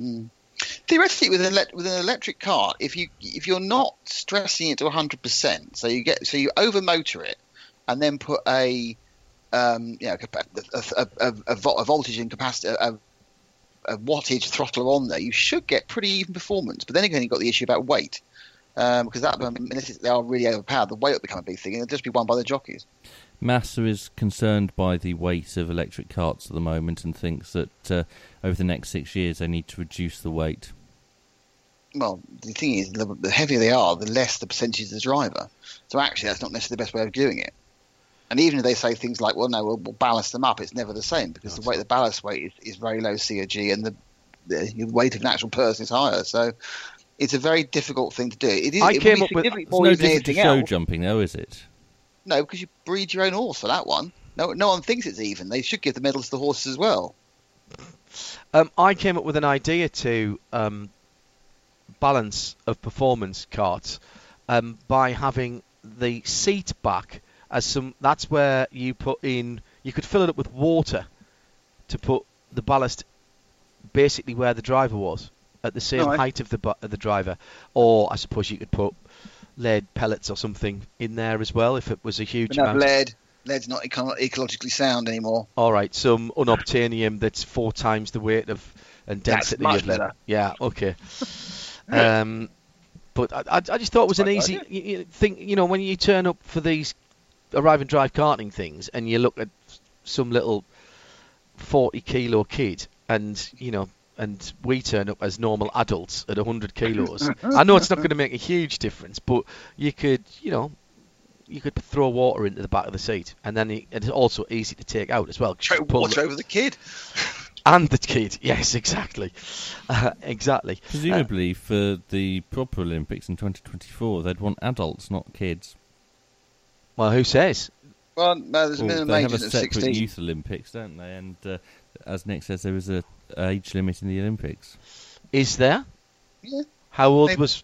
Speaker 5: Mm. Theoretically, with an, ele- with an electric car, if you if you're not stressing it to 100 percent, so you get so you overmotor it, and then put a um, you know, a, a, a, a voltage and capacity, a, a wattage throttler on there, you should get pretty even performance. But then again, you've got the issue about weight, um, because that unless they are really overpowered, the weight will become a big thing, and it'll just be won by the jockeys.
Speaker 4: Massa is concerned by the weight of electric carts at the moment and thinks that uh, over the next six years they need to reduce the weight.
Speaker 5: Well, the thing is, the, the heavier they are, the less the percentage of the driver. So actually, that's not necessarily the best way of doing it. And even if they say things like, "Well, no, we'll, we'll ballast them up," it's never the same because that's the weight, the ballast weight is, is very low COG, and the, the weight of an actual person is higher. So it's a very difficult thing to do. It is,
Speaker 3: I
Speaker 5: it
Speaker 3: came up with
Speaker 4: it's no different to show else. jumping, though, is it?
Speaker 5: No, because you breed your own horse for that one. No, no one thinks it's even. They should give the medals to the horses as well.
Speaker 3: Um, I came up with an idea to um, balance of performance carts um, by having the seat back as some. That's where you put in. You could fill it up with water to put the ballast basically where the driver was at the same height of the of the driver, or I suppose you could put lead pellets or something in there as well if it was a huge
Speaker 5: no,
Speaker 3: amount.
Speaker 5: lead. Lead's not eco- ecologically sound anymore.
Speaker 3: All right, some unobtainium that's four times the weight of and density of
Speaker 5: better.
Speaker 3: Yeah, okay. um, but I, I just thought it was an easy you, thing. You know, when you turn up for these arrive and drive karting things, and you look at some little forty kilo kid, and you know and we turn up as normal adults at 100 kilos. I know it's not going to make a huge difference, but you could, you know, you could throw water into the back of the seat, and then it, it's also easy to take out as well. you
Speaker 5: Throw water
Speaker 3: the-
Speaker 5: over the kid.
Speaker 3: and the kid. Yes, exactly, uh, exactly.
Speaker 4: Presumably, for the proper Olympics in 2024, they'd want adults, not kids.
Speaker 3: Well, who says?
Speaker 5: Well, no, there's a
Speaker 4: Well,
Speaker 5: minimum
Speaker 4: they
Speaker 5: age
Speaker 4: have a
Speaker 5: of
Speaker 4: separate
Speaker 5: 16.
Speaker 4: youth Olympics, don't they? And uh, as Nick says, there is a age limit in the Olympics.
Speaker 3: Is there?
Speaker 5: Yeah.
Speaker 3: How old
Speaker 5: Maybe.
Speaker 3: was?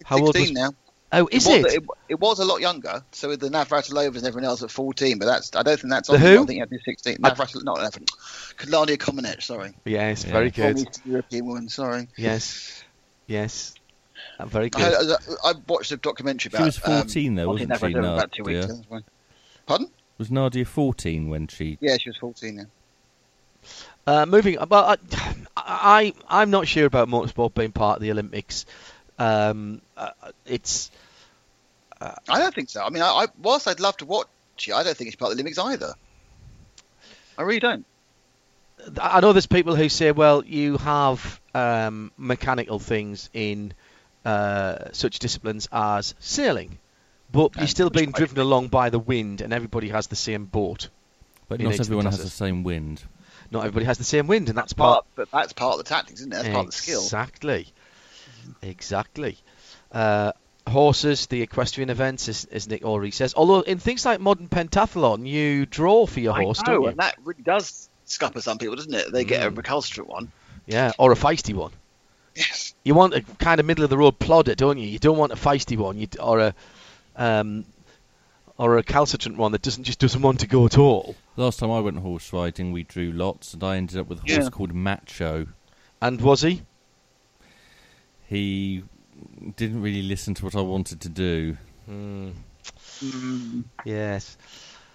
Speaker 5: It's
Speaker 3: How old was?
Speaker 5: now.
Speaker 3: Oh, is
Speaker 5: it?
Speaker 3: it?
Speaker 5: Was, it? It was a lot younger. So with the Navratilovas and everyone else at 14, but that's I don't think that's
Speaker 3: The
Speaker 5: on.
Speaker 3: who?
Speaker 5: I think you have to be 16.
Speaker 3: I-
Speaker 5: Navratil, not Navrat, Claudia Comaneci, sorry.
Speaker 3: Yes,
Speaker 4: Yeah.
Speaker 3: very good.
Speaker 5: Former European woman, sorry.
Speaker 3: Yes, yes, Uh, very
Speaker 5: I,
Speaker 3: good.
Speaker 5: I, I watched a documentary about.
Speaker 4: She
Speaker 5: about.
Speaker 4: was 14 though,
Speaker 5: um,
Speaker 4: wasn't she,
Speaker 5: Navratilova about two weeks.
Speaker 4: Nadia?
Speaker 5: Pardon?
Speaker 4: Was Nadia 14 when she?
Speaker 5: Yeah, she was 14. Yeah.
Speaker 3: Uh, moving, well, I, I, I'm not sure about motorsport being part of the Olympics. Um, uh, it's
Speaker 5: I don't think so. I mean, I, I whilst I'd love to watch it, I don't think it's part of the Olympics either. I really don't.
Speaker 3: I know there's people who say, well, you have um, mechanical things in uh, such disciplines as sailing, but you're still being
Speaker 5: I-
Speaker 3: driven along by the wind, and everybody has the same boat.
Speaker 4: But
Speaker 3: You
Speaker 4: not
Speaker 3: need
Speaker 4: everyone has the
Speaker 3: processed.
Speaker 4: same wind.
Speaker 3: Not everybody has the same wind, and that's
Speaker 5: Part,
Speaker 3: part.
Speaker 5: but that's part of the tactics, isn't it? That's part of the skill.
Speaker 3: Exactly, exactly. Uh, horses, the equestrian events, as, as Nick already says. Although in things like modern pentathlon, you draw for your
Speaker 5: I
Speaker 3: horse,
Speaker 5: know,
Speaker 3: don't you?
Speaker 5: and that really does scupper some people, doesn't it? They get a
Speaker 3: Mm.
Speaker 5: recalcitrant one.
Speaker 3: Yeah, or a feisty one.
Speaker 5: Yes.
Speaker 3: You want a kind of middle of the road plodder, don't you? You don't want a feisty one, you, or a um, or a calcitrant one that doesn't just doesn't want to go at all.
Speaker 4: Last time I went horse riding, we drew lots, and I ended up with a horse
Speaker 5: Yeah.
Speaker 4: called Macho.
Speaker 3: And was he?
Speaker 4: He didn't really listen to what I wanted to do.
Speaker 3: Yes.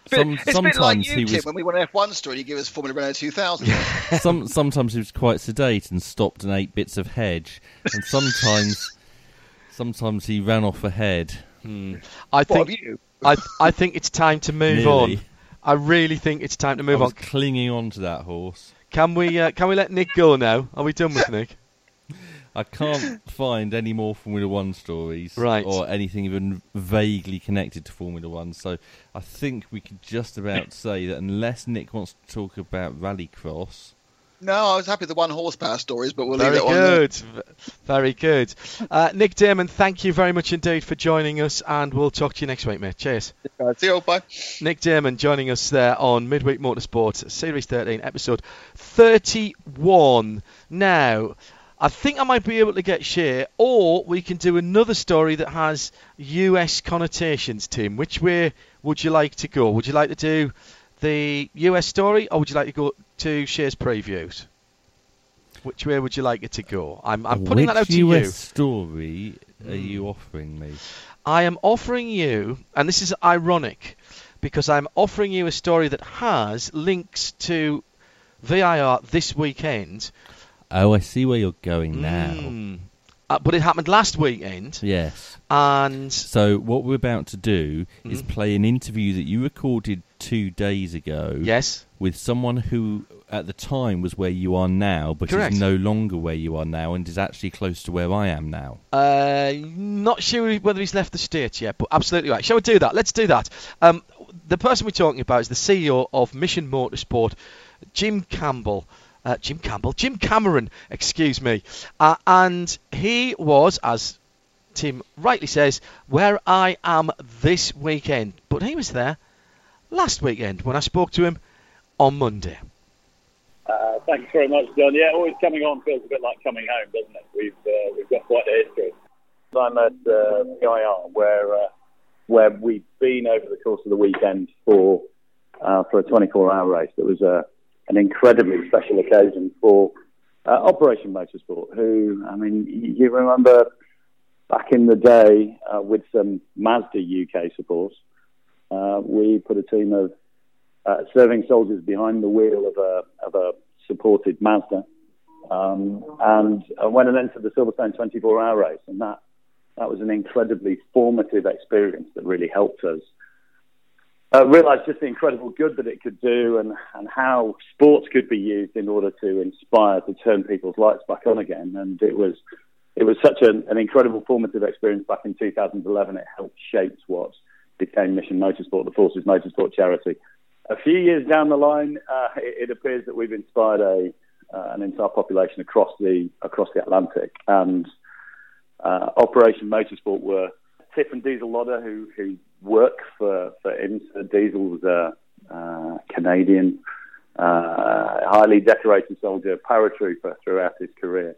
Speaker 4: Some,
Speaker 5: it's a bit
Speaker 4: sometimes
Speaker 5: like you,
Speaker 4: he
Speaker 5: Tim,
Speaker 4: was
Speaker 5: when we won an F1 story, you give us Formula Renault 2000.
Speaker 4: some sometimes he was quite sedate and stopped and ate bits of hedge, and sometimes sometimes he ran off ahead.
Speaker 3: I
Speaker 5: what
Speaker 3: think
Speaker 5: you?
Speaker 3: I I think it's time to move on. I really think it's time to
Speaker 4: I
Speaker 3: move
Speaker 4: was
Speaker 3: on.
Speaker 4: clinging on to that horse.
Speaker 3: Can we uh, can we let Nick go now? Are we done with Nick?
Speaker 4: I can't find any more Formula One stories,
Speaker 3: Right.
Speaker 4: or anything even vaguely connected to Formula One. So I think we could just about say that unless Nick wants to talk about Rallycross,
Speaker 5: No, I was happy with the one horsepower stories, but we'll
Speaker 3: Very
Speaker 5: leave it on there.
Speaker 3: good. V- Very good. Uh, Nick Daman, thank you very much indeed for joining us, and we'll talk to you next week, mate. Cheers.
Speaker 5: See you all, bye.
Speaker 3: Nick Daman joining us there on Midweek Motorsport, Series 13, episode 31. Now, I think I might be able to get Shea, or we can do another story that has US connotations, Tim. Which way would you like to go? Would you like to do the US story, or would you like to go to Shea's previews? Which way would you like it to go? I'm, I'm putting
Speaker 4: which
Speaker 3: that out to
Speaker 4: US
Speaker 3: you.
Speaker 4: Which story are
Speaker 3: Hmm.
Speaker 4: you offering me?
Speaker 3: I am offering you, and this is ironic, because I'm offering you a story that has links to VIR this weekend.
Speaker 4: Oh, I see where you're going now.
Speaker 3: Mm. Uh, but it happened last weekend,
Speaker 4: Yes.
Speaker 3: and
Speaker 4: So what we're about to do is
Speaker 3: Mhm.
Speaker 4: play an interview that you recorded two days ago
Speaker 3: yes,
Speaker 4: with someone who at the time was where you are now, but
Speaker 3: Correct.
Speaker 4: is no longer where you are now and is actually close to where I am now.
Speaker 3: uh, not sure whether he's left the states yet, but absolutely right. Shall we do that? Let's do that. Um, the person we're talking about is the CEO of Mission Motorsport, Jim Campbell. Uh, Jim Campbell, Jim Cameron, excuse me, uh, and he was, as Tim rightly says, where I am this weekend. But he was there last weekend when I spoke to him on Monday.
Speaker 6: Uh, thanks very much, John. Yeah, always coming on feels a bit like coming home, doesn't it? We've uh, we've got quite a history. I'm at uh, VIR, where uh, where we've been over the course of the weekend for uh, for a 24-hour race. It was a an incredibly special occasion for uh, Operation Motorsport. Who, I mean, you remember back in the day uh, with some Mazda UK support, uh, we put a team of uh, serving soldiers behind the wheel of a of a supported Mazda, um, and uh, went and entered the Silverstone 24-hour race, and that that was an incredibly formative experience that really helped us uh, realised just the incredible good that it could do and, and how sports could be used in order to inspire, to turn people's lights back on again. And it was it was such an, an incredible formative experience back in 2011. It helped shape what became Mission Motorsport, the Forces Motorsport charity. A few years down the line, uh, it, it, appears that we've inspired a uh, an entire population across the across the Atlantic. And uh, Operation Motorsport were Tiff and Diesel Lodder, who who work for for. Diesel was a uh, Canadian, uh, highly decorated soldier, paratrooper throughout his career.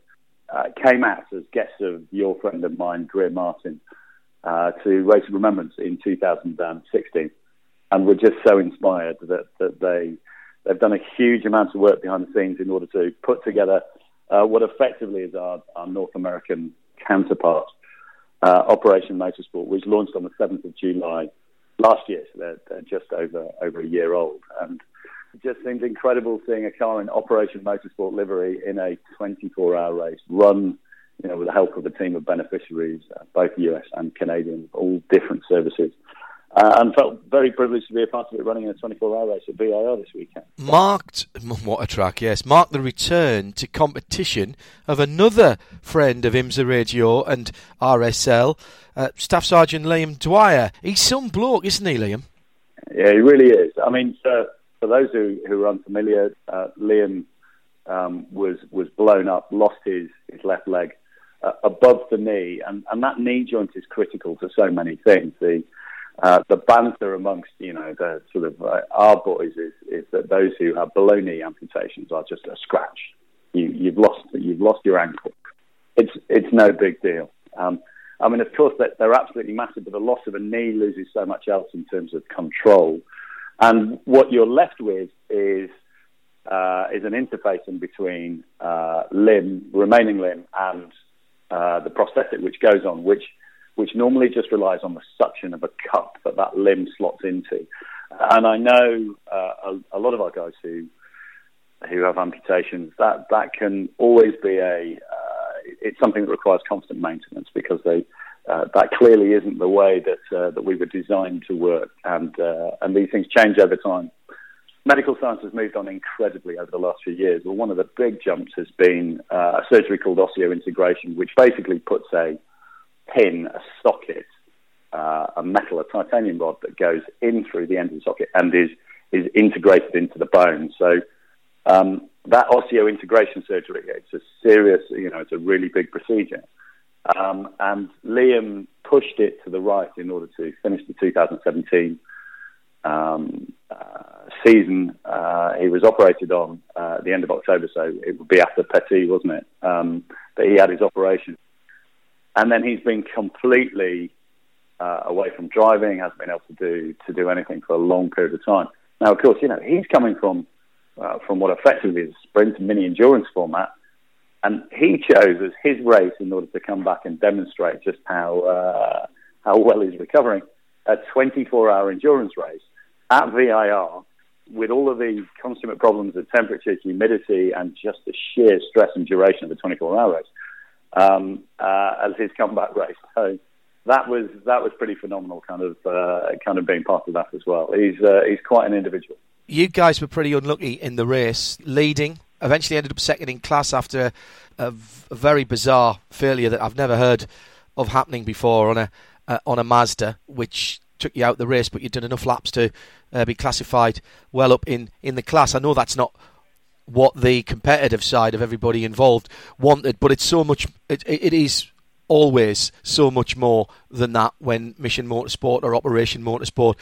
Speaker 6: Uh, came out as guests of your friend of mine, Greer Martin, uh, to Race of Remembrance in 2016, and were just so inspired that that they they've done a huge amount of work behind the scenes in order to put together uh, what effectively is our, our North American counterpart Operation Motorsport, which launched on the 7th of July last year. So they're, they're, just over over a year old, and it just seems incredible seeing a car in Operation Motorsport livery in a 24-hour race run. You know, with the help of a team of beneficiaries, uh, both US and Canadian, all different services uh, and felt very privileged to be a part of it running in a 24 hour race at VIR this weekend.
Speaker 3: Marked, what a track, yes, marked the return to competition of another friend of IMSA Radio and RSL, uh, Staff Sergeant Liam Dwyer. He's some bloke, isn't he, Liam?
Speaker 6: Yeah, he really is. I mean, for, for those who, who are unfamiliar, uh, Liam um, was, was blown up, lost his, his left leg. Uh, above the knee, and, and that knee joint is critical to so many things. The uh, the banter amongst you know the sort of uh, our boys is, is that those who have below knee amputations are just a scratch. You, you've lost you've lost your ankle. It's it's no big deal. Um, I mean, of course, they're, they're absolutely massive, but the loss of a knee loses so much else in terms of control. And what you're left with is uh, is an interface in between uh, limb, remaining limb, and uh, the prosthetic which goes on, which which normally just relies on the suction of a cup that that limb slots into. And I know uh, a, a, lot of our guys who who have amputations that that can always be a uh, it's something that requires constant maintenance because they uh, that clearly isn't the way that uh, that we were designed to work, and uh, and these things change over time. Medical science has moved on incredibly over the last few years. Well, one of the big jumps has been uh, a surgery called osseointegration, which basically puts a pin, a socket, uh, a metal, a titanium rod that goes in through the end of the socket and is is integrated into the bone. So um, that osseointegration surgery, it's a serious, you know, it's a really big procedure. Um, and Liam pushed it to the right in order to finish the 2017 um, uh, season. Uh, he was operated on uh, at the end of October, so it would be after Petit, wasn't it? Um, that he had his operation and then he's been completely uh, away from driving, hasn't been able to do to do anything for a long period of time. Now, of course, you know he's coming from uh, from what effectively is a sprint mini endurance format, and he chose as his race in order to come back and demonstrate just how uh, how well he's recovering a 24-hour endurance race at VIR with all of the consummate problems of temperature, humidity, and just the sheer stress and duration of the 24-hour race um, uh, as his comeback race. So that was that was pretty phenomenal, kind of uh, kind of being part of that as well. He's uh, he's quite an individual.
Speaker 3: You guys were pretty unlucky in the race, leading. Eventually ended up second in class after a, very bizarre failure that I've never heard of happening before on a uh, on a Mazda, which took you out the race, but you'd done enough laps to uh, be classified well up in, in the class. I know that's not what the competitive side of everybody involved wanted, but it's so much. it, it is always so much more than that when Mission Motorsport or Operation Motorsport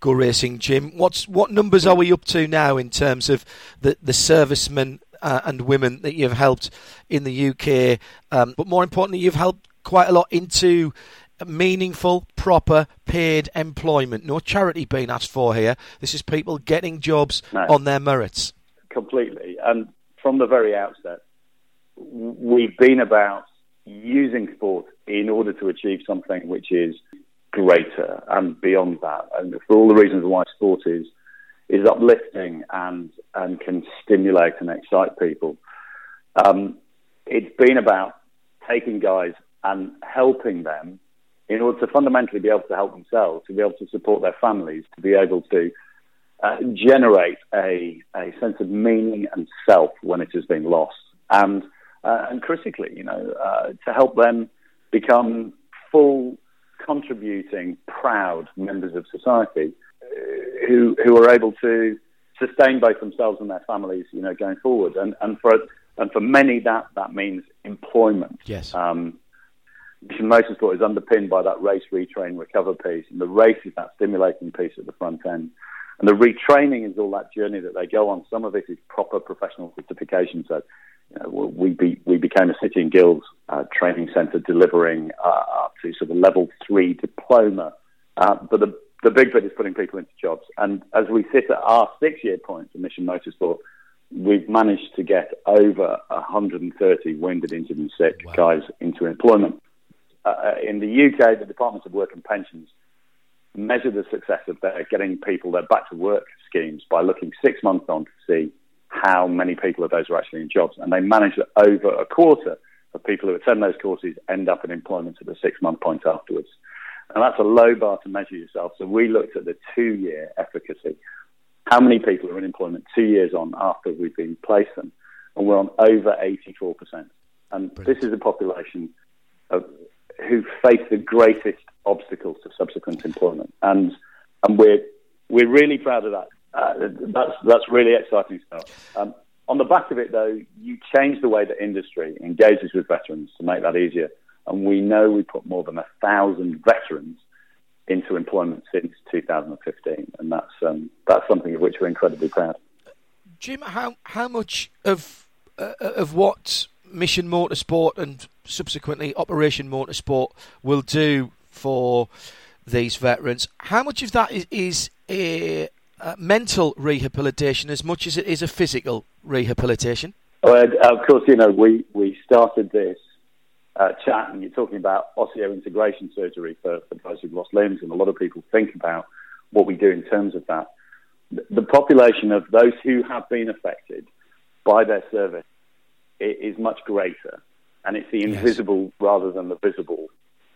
Speaker 3: go racing. Jim, what's what numbers are we up to now in terms of the the servicemen uh, and women that you've helped in the UK? Um, but more importantly, you've helped quite a lot into meaningful, proper, paid employment. No charity being asked for here. This is people getting jobs no. on their merits
Speaker 6: completely. And from the very outset, we've been about using sport in order to achieve something which is greater and beyond that. And for all the reasons why sport is is uplifting and and can stimulate and excite people. Um, it's been about taking guys and helping them in order to fundamentally be able to help themselves, to be able to support their families, to be able to uh, generate a, a sense of meaning and self when it has been lost. And, uh, and critically, you know, uh, to help them become full, contributing, proud members of society uh, who, who are able to sustain both themselves and their families, you know, going forward. And, and for, and for many, that, that means employment.
Speaker 3: Yes.
Speaker 6: Um, Mission Motorsport is underpinned by that race, retrain, recover piece, and the race is that stimulating piece at the front end. And the retraining is all that journey that they go on. Some of it is proper professional certification. So you know, we, be, we became a City and Guilds uh, training centre delivering uh, up to sort of level three diploma. Uh, but the, the big bit is putting people into jobs. And as we sit at our six year point for Mission Motorsport, we've managed to get over 130 wounded, injured, and sick wow. guys into employment. Uh, in the UK, the Department of Work and Pensions measure the success of their getting people their back to work schemes by looking six months on to see how many people of those are actually in jobs. And they manage that over a quarter of people who attend those courses end up in employment at the six month point afterwards. And that's a low bar to measure yourself. So we looked at the two year efficacy. How many people are in employment two years on after we've been placed them? And we're on over 84%. And Brilliant. this is a population of, who face the greatest obstacles to subsequent employment. And, and we're, we're really proud of that. Uh, that's, that's really exciting stuff. Um, on the back of it, though, you change the way that industry engages with veterans to make that easier. And we know we put more than a thousand veterans into employment since 2015, and that's um, that's something of which we're incredibly proud.
Speaker 3: Jim, how how much of uh, of what Mission Motorsport and subsequently Operation Motorsport will do for these veterans. How much of that is, is a, a, mental rehabilitation as much as it is a physical rehabilitation?
Speaker 6: Well, of course, you know, we, we started this uh, chat and you're talking about osseointegration surgery for, for those who've lost limbs, and a lot of people think about what we do in terms of that. The population of those who have been affected by their service is much greater, and it's the invisible yes. rather than the visible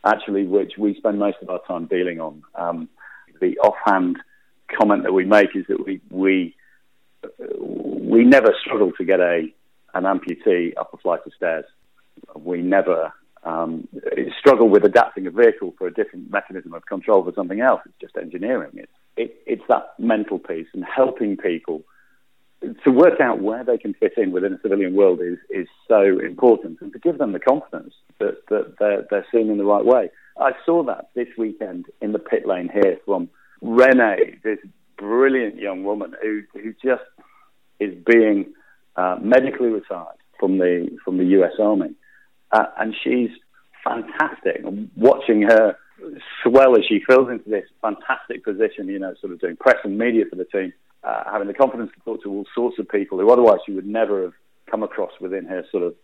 Speaker 6: actually, which we spend most of our time dealing on. Um, the offhand comment that we make is that we we we never struggle to get a an amputee up a flight of stairs. We never um, struggle with adapting a vehicle for a different mechanism of control for something else. It's just engineering. It's it, it's that mental piece and helping people to work out where they can fit in within a civilian world is, is so important, and to give them the confidence that, that they're, they're seen in the right way. I saw that this weekend in the pit lane here from Renee, this brilliant young woman who, who just is being uh, medically retired from the from the U.S. Army, uh, and she's fantastic. Watching her swell as she fills into this fantastic position, you know, sort of doing press and media for the team uh, having the confidence to talk to all sorts of people who otherwise you would never have come across within her sort of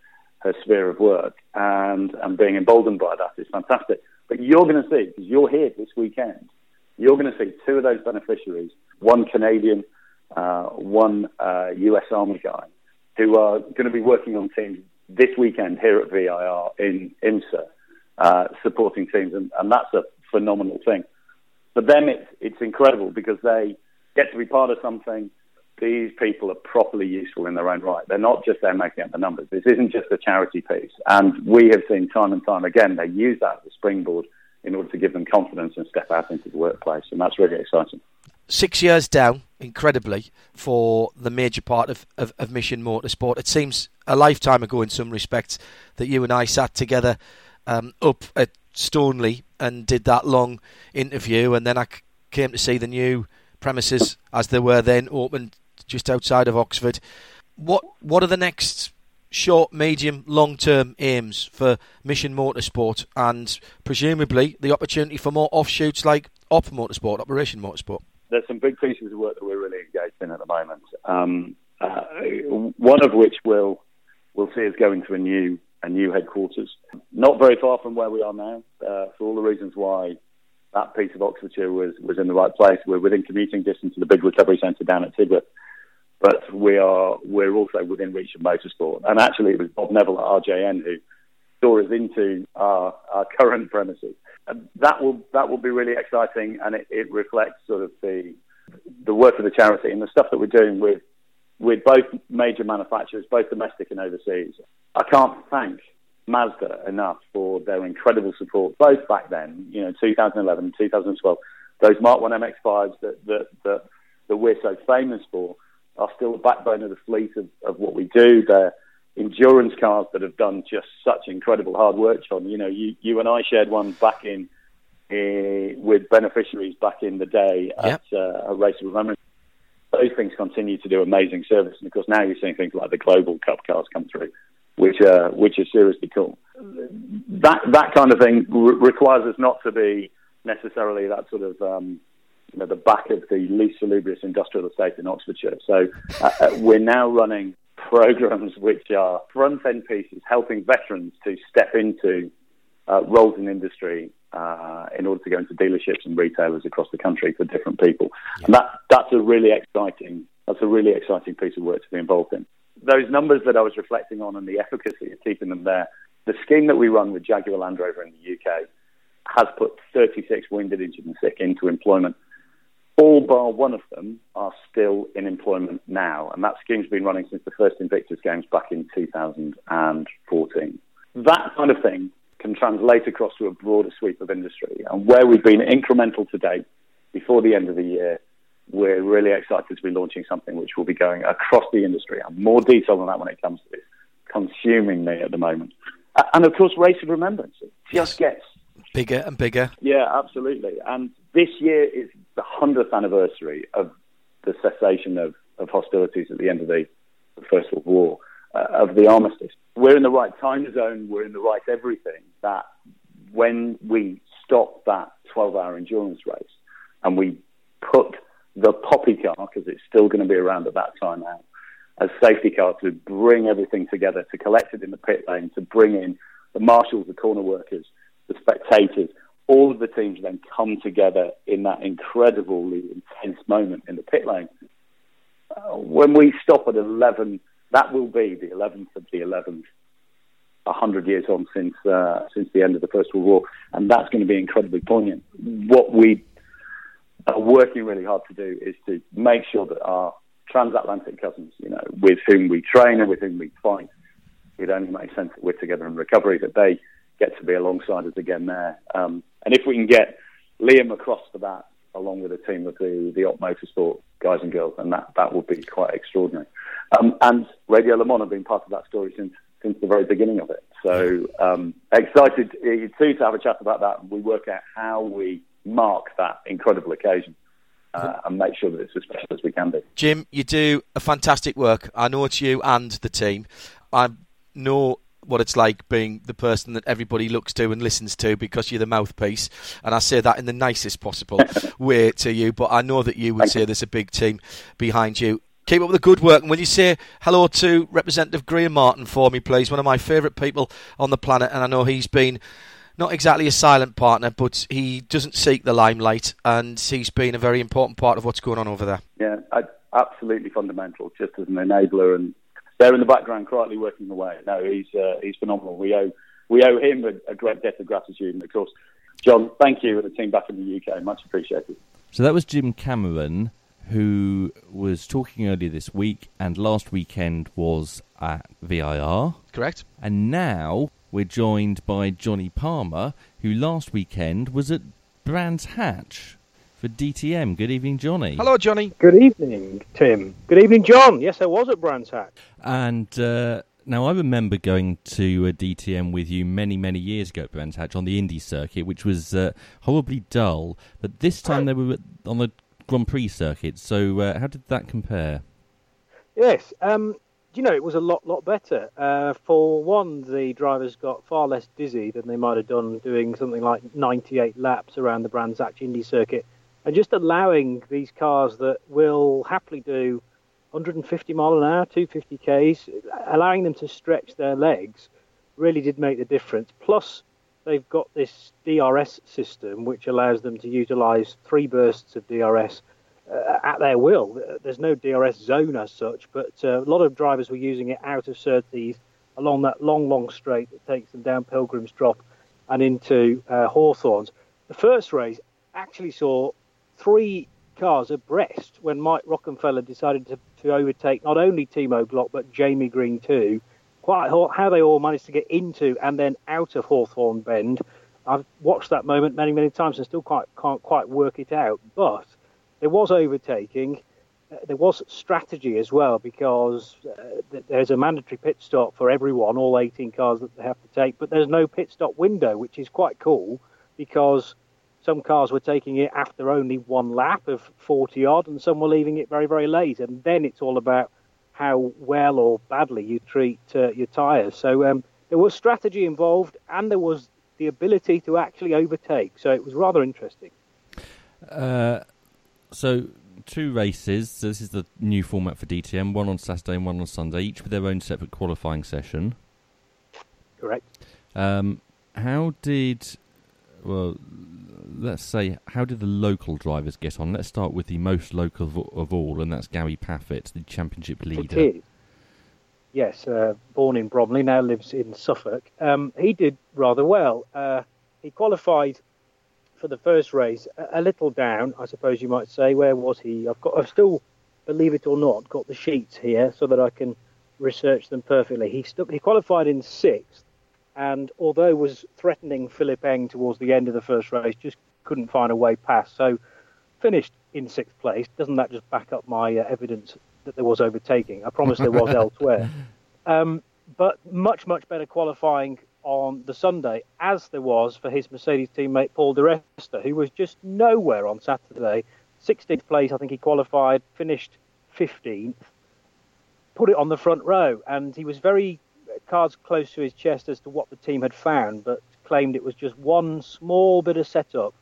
Speaker 6: her sphere of work, and and being emboldened by that is fantastic. But you're going to see because you're here this weekend, you're going to see two of those beneficiaries, one Canadian, uh, one uh, U.S. Army guy, who are going to be working on teams this weekend here at VIR in IMSA, uh, supporting teams, and, and that's a phenomenal thing. For them, it's it's incredible because they get to be part of something. These people are properly useful in their own right. They're not just there making up the numbers. This isn't just a charity piece. And we have seen time and time again they use that as a springboard in order to give them confidence and step out into the workplace. And that's really exciting.
Speaker 3: Six years down, incredibly, for the major part of, of, of Mission Motorsport. It seems a lifetime ago in some respects that you and I sat together um, up at Stoneleigh and did that long interview, and then I came to see the new premises as they were then opened just outside of Oxford. What what are the next short, medium, long term aims for Mission Motorsport and presumably the opportunity for more offshoots like Op Motorsport, Operation Motorsport?
Speaker 6: There's some big pieces of work that we're really engaged in at the moment. Um, uh, one of which will will see us go into a new a new headquarters, not very far from where we are now, uh, for all the reasons why that piece of Oxfordshire was, was in the right place. We're within commuting distance of the big recovery centre down at Tidworth, but we are we're also within reach of motorsport. And actually, it was Bob Neville at RJN who saw us into our, our current premises. And that will that will be really exciting, and it, it reflects sort of the the work of the charity and the stuff that we're doing with with both major manufacturers, both domestic and overseas. I can't thank Mazda enough for their incredible support, both back then, you know, 2011, 2012. Those Mark 1 MX-5s that, that, that, that we're so famous for are still the backbone of the fleet of, of what we do. They're endurance cars that have done just such incredible hard work, John. You know, you, you and I shared one back in uh, with beneficiaries back in the day
Speaker 3: yep.
Speaker 6: at uh, a race of remembrance those things continue to do amazing service. And of course, now you're seeing things like the global cup cars come through, which are which is seriously cool. That that kind of thing re- requires us not to be necessarily that sort of um, you know the back of the least salubrious industrial estate in Oxfordshire. So uh, uh we're now running programs which are front end pieces helping veterans to step into uh, roles in industry uh, in order to go into dealerships and retailers across the country for different people. And that that's a really exciting that's a really exciting piece of work to be involved in. Those numbers that I was reflecting on and the efficacy of keeping them there. The scheme that we run with Jaguar Land Rover in the UK has put 36 wounded, injured, and sick into employment. All bar one of them are still in employment now, and that scheme's been running since the first Invictus Games back in 2014. That kind of thing can translate across to a broader sweep of industry. And where we've been incremental to date, before the end of the year, we're really excited to be launching something which will be going across the industry. And more detail on that when it comes to this, consuming me at the moment. And of course, Race of Remembrance it just gets
Speaker 3: bigger and bigger.
Speaker 6: Yeah, absolutely. And this year is the 100th anniversary of the cessation of, of hostilities at the end of the, the First World War uh, of the armistice. We're in the right time zone, we're in the right everything that when we stop that 12 hour endurance race and we put the poppy car, because it's still going to be around at that time now, as safety car to bring everything together, to collect it in the pit lane, to bring in the marshals, the corner workers, the spectators, all of the teams then come together in that incredibly intense moment in the pit lane. Uh, when we stop at 11 that will be the 11th of the 11th, 100 years on since uh, since the end of the First World War, and that's going to be incredibly poignant. What we are working really hard to do is to make sure that our transatlantic cousins, you know, with whom we train and with whom we fight, it only makes sense that we're together in recovery, that they get to be alongside us again there. Um, and if we can get Liam across for that, along with a team of the, the Op Motorsport guys and girls, and that, that would be quite extraordinary. Um, and Radio Le Mans have been part of that story since since the very beginning of it. So um, excited too to have a chat about that. And we work out how we mark that incredible occasion. Uh, and make sure that it's as special as we can be.
Speaker 3: Jim, you do a fantastic work. I know it's you and the team. I know what it's like being the person that everybody looks to and listens to because you're the mouthpiece. And I say that in the nicest possible way to you, but I know that you would say there's a big team behind you. Keep up with the good work. And will you say hello to Representative Graham Martin for me, please? One of my favourite people on the planet. And I know he's been not exactly a silent partner, but he doesn't seek the limelight. And he's been a very important part of what's going on over there.
Speaker 6: Yeah, I, absolutely fundamental, just as an enabler and there in the background quietly working away. No, he's uh, he's phenomenal. We owe we owe him a, a, great debt of gratitude, and of course, John, thank you and the team back in the UK, much appreciated.
Speaker 4: So that was Jim Cameron who was talking earlier this week and last weekend was at VIR.
Speaker 3: Correct.
Speaker 4: And now we're joined by Jonny Palmer, who last weekend was at Brands Hatch for DTM. Good evening, Jonny.
Speaker 3: Hello, Jonny.
Speaker 7: Good evening, Tim. Good evening, John. Yes, I was at Brands Hatch.
Speaker 4: And uh, now I remember going to a DTM with you many, many years ago at Brands Hatch on the Indy circuit, which was uh, horribly dull. But this time they were on the Grand Prix circuit. So uh, how did that compare?
Speaker 7: Yes, um, you know it was a lot lot better. Uh, for one, the drivers got far less dizzy than they might have done doing something like 98 laps around the Brands Hatch Indy circuit, and just allowing these cars that will happily do 150 mile an hour, 250 k's, allowing them to stretch their legs really did make the difference. Plus, they've got this DRS system which allows them to utilize three bursts of DRS at their will. There's no DRS zone as such, but uh, a lot of drivers were using it out of Surtees, along that long, long straight that takes them down Pilgrim's Drop and into uh, Hawthorns. The first race actually saw three cars abreast when Mike Rockenfeller decided to, to overtake not only Timo Glock but Jamie Green too. Quite how they all managed to get into and then out of Hawthorn Bend. I've watched that moment many, many times and still quite can't quite work it out. But there was overtaking. Uh, there was strategy as well because uh, there's a mandatory pit stop for everyone, all 18 cars that they have to take, but there's no pit stop window, which is quite cool because some cars were taking it after only one lap of 40 odd, and some were leaving it very, very late. And then it's all about how well or badly you treat uh, your tyres. So um, there was strategy involved, and there was the ability to actually overtake. So it was rather interesting.
Speaker 4: Uh, so two races. So this is the new format for DTM: one on Saturday and one on Sunday, each with their own separate qualifying session.
Speaker 7: Correct.
Speaker 4: Um, how did well? Let's say how did the local drivers get on? Let's start with the most local of, of all, and that's Gary Paffett, the championship leader.
Speaker 7: It is. Yes, uh, born in Bromley, now lives in Suffolk. Um, he did rather well. Uh, he qualified for the first race, a, little down, I suppose you might say. Where was he? I've got, I've still, believe it or not, got the sheets here so that I can research them perfectly. He stuck, he qualified in sixth, and although was threatening Philipp Eng towards the end of the first race, just couldn't find a way past. So finished in sixth place. Doesn't that just back up my uh, evidence that there was overtaking? I promise there was elsewhere. Um, but much, much better qualifying on the Sunday, as there was for his Mercedes teammate Paul di Resta, who was just nowhere on Saturday. 16th place, I think he qualified, finished 15th, put it on the front row, and he was very cards close to his chest as to what the team had found, but claimed it was just one small bit of setup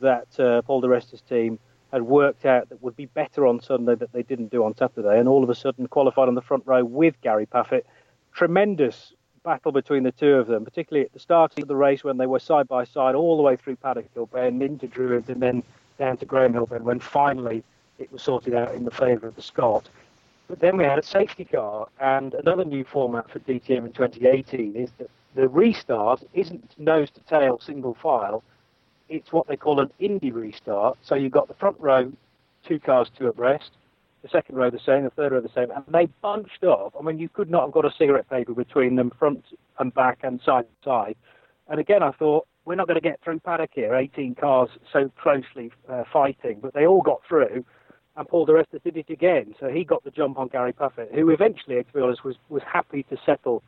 Speaker 7: that uh, Paul di Resta's team had worked out that would be better on Sunday that they didn't do on Saturday, and all of a sudden qualified on the front row with Gary Paffett. Tremendous battle between the two of them, particularly at the start of the race when they were side by side all the way through Paddock Hill Bend into Druids and then down to Graham Hill Bend when finally it was sorted out in the favour of the Scot. But then we had a safety car, and another new format for DTM in 2018 is that the restart isn't nose to tail single file, it's what they call an Indy restart. So you've got the front row, two cars, two abreast, the second row the same, the third row the same, and they bunched up. I mean, you could not have got a cigarette paper between them, front and back and side to side. And again, I thought we're not going to get through paddock here, 18 cars so closely uh, fighting, but they all got through. And Paul di Resta did it again, so he got the jump on Gary Paffett, who eventually, to be honest, was was happy to settle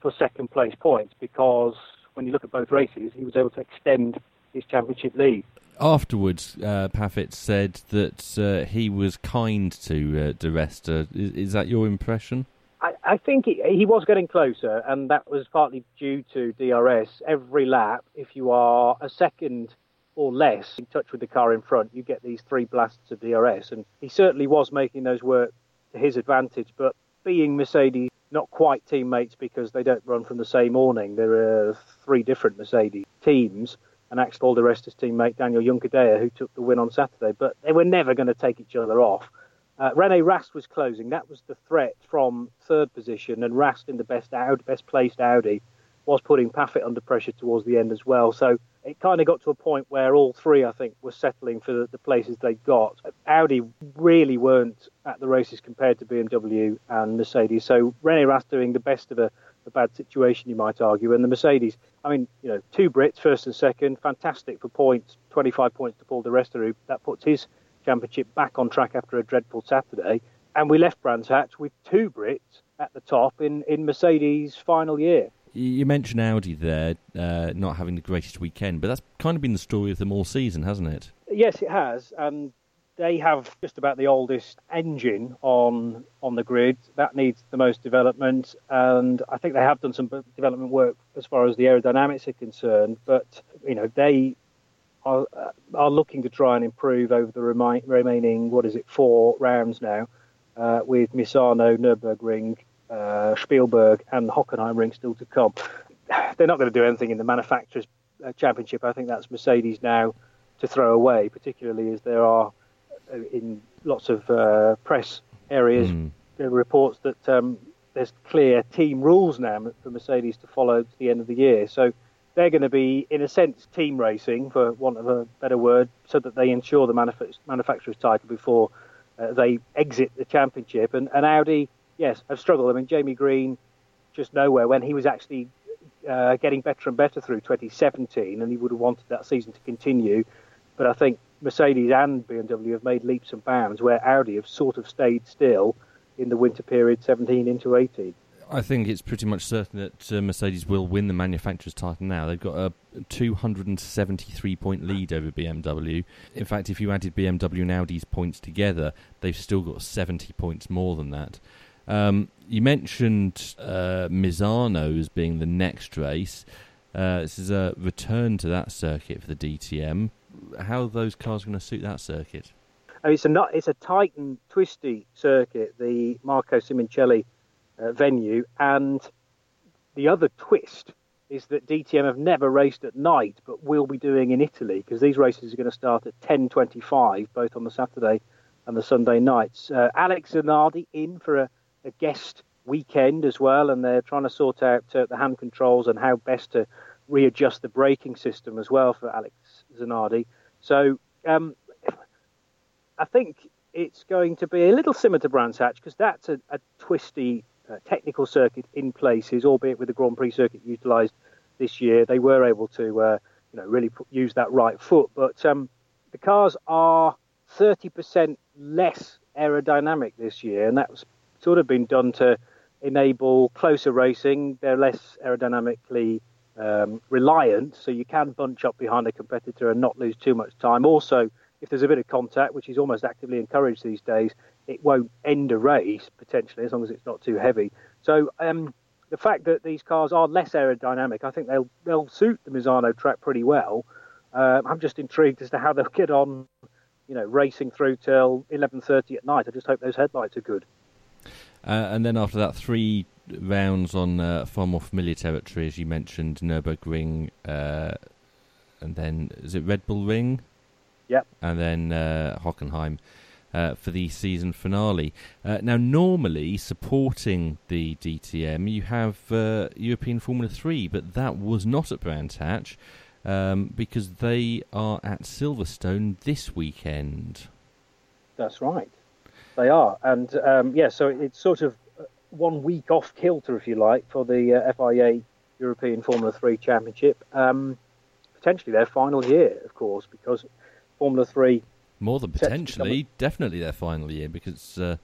Speaker 7: for second place points because when you look at both races, he was able to extend his championship lead
Speaker 4: afterwards, uh, Paffett said that uh, he was kind to uh, Resta. Is, is, that your impression?
Speaker 7: I, I think he, he, was getting closer, and that was partly due to DRS. Every lap, if you are a second or less in touch with the car in front, you get these three blasts of DRS, and he certainly was making those work to his advantage. But being Mercedes, not quite teammates because they don't run from the same awning. There are three different Mercedes teams and Axel di Resta's teammate Daniel Juncadella, who took the win on Saturday. But they were never going to take each other off. Uh, Rene Rast was closing. That was the threat from third position, and Rast in the best Audi, best placed Audi was putting Paffett under pressure towards the end as well. So it kind of got to a point where all three, I think, were settling for the, the places they got. Audi really weren't at the races compared to BMW and Mercedes. So Rene Rast doing the best of a a bad situation, you might argue. And the Mercedes, I mean, you know, two Brits, first and second, fantastic for points, 25 points to Paul di Resta, that puts his championship back on track after a dreadful Saturday. And we left Brands Hatch with two Brits at the top in, in Mercedes' final year.
Speaker 4: You mentioned Audi there uh, not having the greatest weekend, but that's kind of been the story of them all season, hasn't it?
Speaker 7: Yes, it has. And they have just about the oldest engine on on the grid. That needs the most development, and I think they have done some development work as far as the aerodynamics are concerned. But you know, they are are looking to try and improve over the remi- remaining what is it four rounds now, uh, with Misano, Nurburgring, uh, Spielberg, and the Hockenheimring still to come. They're not going to do anything in the manufacturers' uh, championship. I think that's Mercedes now to throw away, particularly as there are in lots of uh, press areas, mm. there are reports that um, there's clear team rules now for Mercedes to follow to the end of the year. So they're going to be, in a sense, team racing, for want of a better word, so that they ensure the manuf- manufacturer's title before uh, they exit the championship. And, and Audi, yes, have struggled. I mean, Jamie Green, just nowhere when he was actually uh, getting better and better through 2017, and he would have wanted that season to continue. But I think Mercedes and BMW have made leaps and bounds where Audi have sort of stayed still in the winter period 17 into 18.
Speaker 4: I think it's pretty much certain that uh, Mercedes will win the manufacturer's title now. They've got a 273 point lead over BMW. In fact, if you added BMW and Audi's points together, they've still got 70 points more than that. Um, you mentioned uh, Misano as being the next race. Uh, this is a return to that circuit for the DTM. How those cars going to suit that circuit?
Speaker 7: Oh, it's a not, it's a tight and twisty circuit, the Marco Simoncelli uh, venue, and the other twist is that DTM have never raced at night, but will be doing in Italy because these races are going to start at 10:25, both on the Saturday and the Sunday nights. Uh, Alex Zanardi in for a, a, guest weekend as well, and they're trying to sort out uh, the hand controls and how best to readjust the braking system as well for Alex Zanardi. So um, I think it's going to be a little similar to Brands Hatch because that's a, a twisty uh, technical circuit in places, albeit with the Grand Prix circuit utilised this year. They were able to, uh, you know, really put, use that right foot. But um, the cars are 30% less aerodynamic this year, and that's sort of been done to enable closer racing. They're less aerodynamically um, reliant, so you can bunch up behind a competitor and not lose too much time. Also, if there's a bit of contact, which is almost actively encouraged these days, it won't end a race potentially as long as it's not too heavy. So um, the fact that these cars are less aerodynamic, I think they'll they'll suit the Misano track pretty well. Uh, I'm just intrigued as to how they'll get on, you know, racing through till 11:30 at night. I just hope those headlights are good.
Speaker 4: Uh, and then after that, three rounds on uh, far more familiar territory, as you mentioned, Nurburgring, uh, and then is it Red Bull Ring?
Speaker 7: Yep.
Speaker 4: And then uh, Hockenheim uh, for the season finale. Uh, now, normally supporting the DTM, you have uh, European Formula 3, but that was not at Brands Hatch um, because they are at Silverstone this weekend.
Speaker 7: That's right. They are. And um, yeah, so it's sort of one week off kilter, if you like, for the uh, FIA European Formula 3 Championship. Um, potentially their final year, of course, because Formula 3
Speaker 4: more than potentially, definitely their final year because it's uh,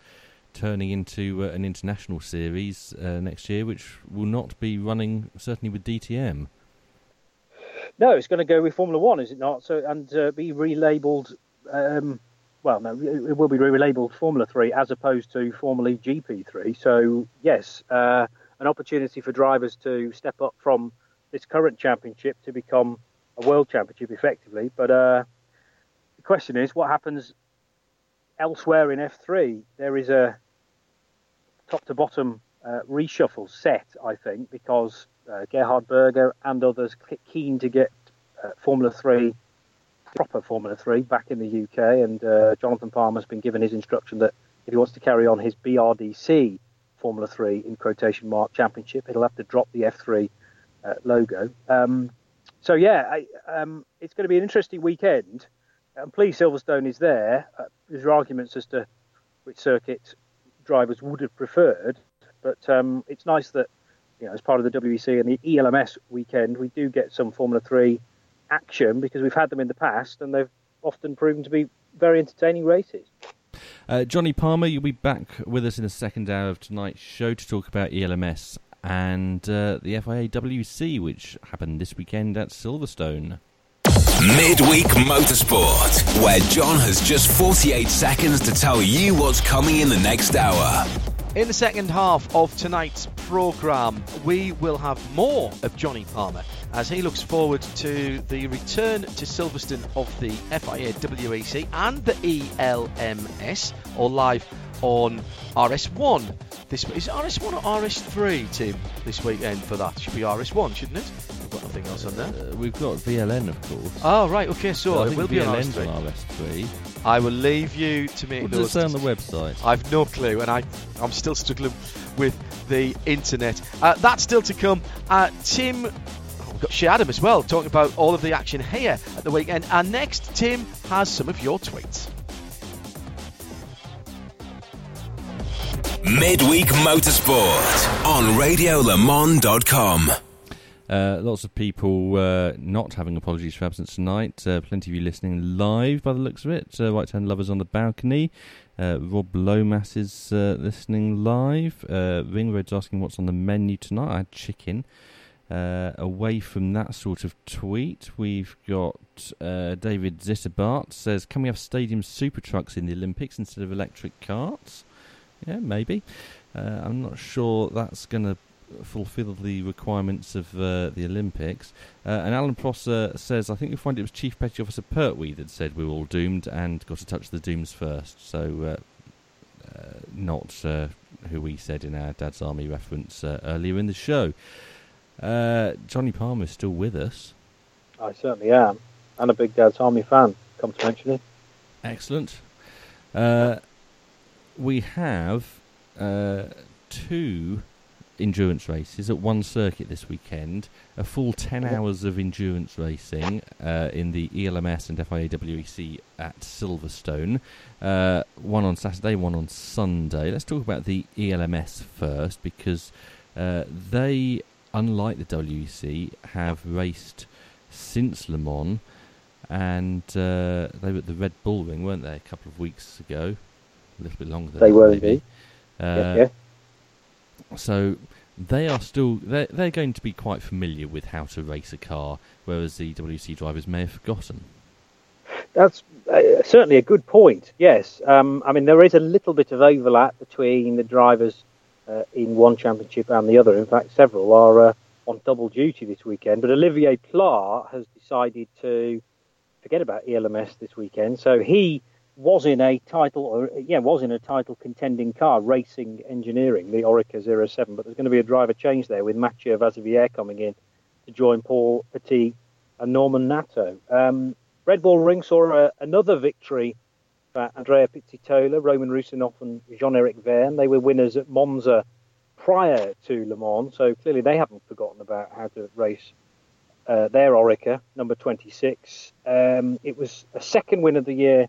Speaker 4: turning into uh, an international series uh, next year, which will not be running certainly with DTM.
Speaker 7: No, it's going to go with Formula One, is it not? So and uh, be relabeled. Um, well, no, it will be relabeled Formula Three as opposed to formerly GP Three. So yes, uh, an opportunity for drivers to step up from this current championship to become a world championship effectively, but uh, the question is, what happens elsewhere in F3? There is a top to bottom uh, reshuffle set, I think, because uh, Gerhard Berger and others keen to get uh, Formula 3, proper Formula 3, back in the UK. And uh, Jonathan Palmer has been given his instruction that if he wants to carry on his BRDC Formula 3 in quotation mark championship, he'll have to drop the F3 uh, logo. Um, so, yeah, I, um, it's going to be an interesting weekend and please Silverstone is there. Uh, there's arguments as to which circuit drivers would have preferred, but um, it's nice that you know as part of the WEC and the ELMS weekend we do get some Formula Three action because we've had them in the past and they've often proven to be very entertaining races.
Speaker 4: Uh, Jonny Palmer, you'll be back with us in the second hour of tonight's show to talk about ELMS and uh, the FIA WEC, which happened this weekend at Silverstone.
Speaker 1: Midweek Motorsport, where John has just 48 seconds to tell you what's coming in the next hour.
Speaker 3: In the second half of tonight's programme, we will have more of Jonny Palmer as he looks forward to the return to Silverstone of the FIA WEC and the ELMS, or live on RS1. This is RS1 or RS3 team this weekend for that? Should be RS1, shouldn't it? We've got nothing else on there.
Speaker 4: Uh, we've got VLN, of course.
Speaker 3: Oh, right, okay, so, so it will be
Speaker 4: on RS3.
Speaker 3: I will leave you to make
Speaker 4: what
Speaker 3: those.
Speaker 4: does it say on the website?
Speaker 3: I've no clue, and I, I'm still struggling with the internet. Uh, that's still to come. Uh, Tim. We've got Shea Adam as well, talking about all of the action here at the weekend. And next, Tim has some of your tweets.
Speaker 1: Midweek Motorsport on RadioLeMans.com.
Speaker 4: Uh, lots of people uh, not having apologies for absence tonight. Uh, plenty of you listening live by the looks of it. Uh, right hand lovers on the balcony. Uh, Rob Lomas is uh, listening live. Uh, Ringroad's asking what's on the menu tonight. I had chicken. Away from that sort of tweet, we've got David Zitterbart says, "Can we have stadium super trucks in the Olympics instead of electric carts?" Yeah, maybe. I'm not sure that's going to fulfil the requirements of uh, the Olympics. Uh, and Alan Prosser says, I think you'll find it was Chief Petty Officer Pertwee that said we were all doomed and got to touch the dooms first. So, uh, uh not uh, who we said in our Dad's Army reference uh, earlier in the show. Jonny Palmer is still with us.
Speaker 7: I certainly am. And a big Dad's Army fan, come to mention it.
Speaker 4: Excellent. Uh, we have uh, two endurance races at one circuit this weekend. A full 10 hours of endurance racing uh, in the ELMS and FIAWEC at Silverstone. Uh, one on Saturday, one on Sunday. Let's talk about the ELMS first because uh, they, unlike the WEC, have raced since Le Mans and uh, they were at the Red Bull Ring, weren't they, a couple of weeks ago? A little bit longer than
Speaker 7: they were
Speaker 4: maybe.
Speaker 7: indeed. Uh, yeah, yeah.
Speaker 4: So they are still they're, they're going to be quite familiar with how to race a car, whereas the WC drivers may have forgotten.
Speaker 7: That's uh, certainly a good point. Yes, um, I mean there is a little bit of overlap between the drivers uh, in one championship and the other. In fact, several are uh, on double duty this weekend. But Olivier Pla has decided to forget about ELMS this weekend, so he was in a title, or yeah, was in a title contending car, Racing Engineering, the Oreca 07. But there's going to be a driver change there with Mathieu Vaxivière coming in to join Paul Petit and Norman Nato. Um, Red Bull Ring saw a, another victory for Andrea Pizzitola, Roman Rusinov, and Jean-Eric Vergne. They were winners at Monza prior to Le Mans, so clearly they haven't forgotten about how to race uh, their Oreca, number 26. Um, it was a second win of the year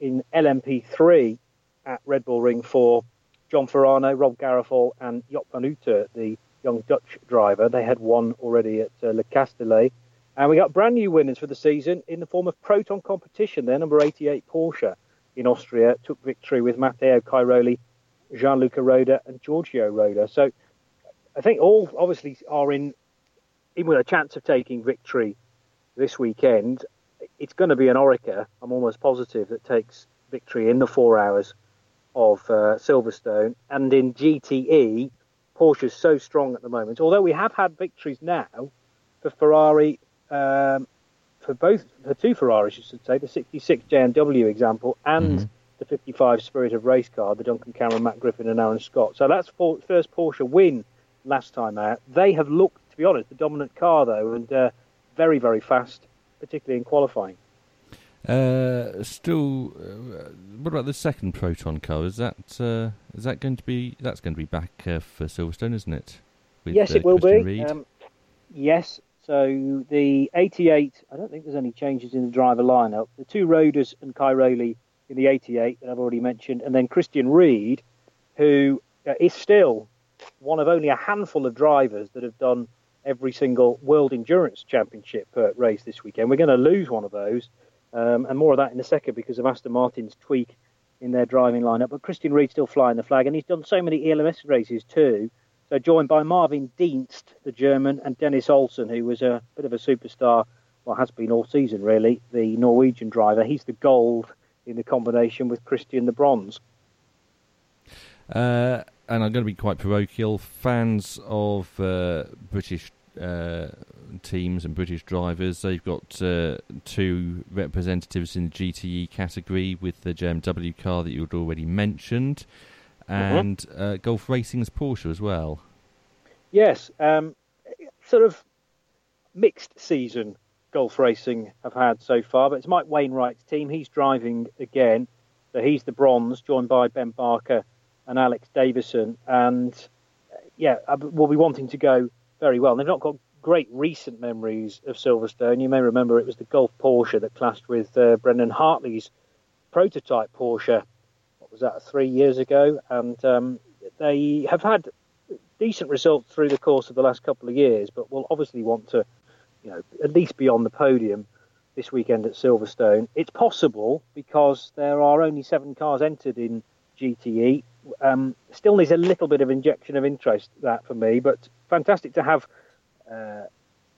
Speaker 7: in LMP3 at Red Bull Ring for John Farano, Rob Garofall, and Joop van Uitert, the young Dutch driver. They had won already at uh, Le Castellet. And we got brand new winners for the season in the form of Proton Competition. Their number 88 Porsche in Austria took victory with Matteo Cairoli, Gianluca Roda, and Giorgio Roda. So I think all obviously are in, in with a chance of taking victory this weekend it's going to be an Oreca, I'm almost positive, that takes victory in the four hours of uh, Silverstone. And in GTE, Porsche's so strong at the moment. Although we have had victories now for Ferrari, um, for both, for two Ferraris, you should say, the 66 JMW example and mm-hmm. the 55 Spirit of Race car, the Duncan Cameron, Matt Griffin, and Aaron Scott. So that's for, first Porsche win last time out. They have looked, to be honest, the dominant car though, and uh, very, very fast particularly in qualifying.
Speaker 4: Uh, still, uh, what about the second proton car? Is that uh, is that going to be that's going to be back uh, for Silverstone, isn't it?
Speaker 7: With, yes, it will Christian be. Um, yes. So the 88, I don't think there's any changes in the driver lineup. The two Rodas and Cairoli in the 88 that I've already mentioned, and then Christian Ried, who uh, still one of only a handful of drivers that have done every single World Endurance Championship uh, race this weekend. We're going to lose one of those, um, and more of that in a second because of Aston Martin's tweak in their driving lineup. But Christian Ried still flying the flag, and he's done so many ELMS races too. So joined by Marvin Dienst, the German, and Dennis Olsen, who was a bit of a superstar, well, has been all season really, the Norwegian driver. He's the gold in the combination with Christian the bronze.
Speaker 4: Uh, and I'm going to be quite parochial. Fans of uh, British uh, teams and British drivers. They've got uh, two representatives in the GTE category with the JMW car that you'd already mentioned. And mm-hmm. uh, Gulf Racing's Porsche as well.
Speaker 7: Yes, um, sort of mixed season Gulf Racing have had so far, but it's Mike Wainwright's team. He's driving again, so he's the bronze, joined by Ben Barker and Alex Davison, and yeah, we'll be wanting to go very well. they've not got great recent memories of Silverstone. You may remember it was the Gulf Porsche that clashed with uh, Brendan Hartley's prototype Porsche. Was that? Three years ago, and um, they have had decent results through the course of the last couple of years, but will obviously want to, you know, at least be on the podium this weekend at Silverstone. It's possible because there are only seven cars entered in GTE. Um, still needs a little bit of injection of interest that for me, but fantastic to have uh,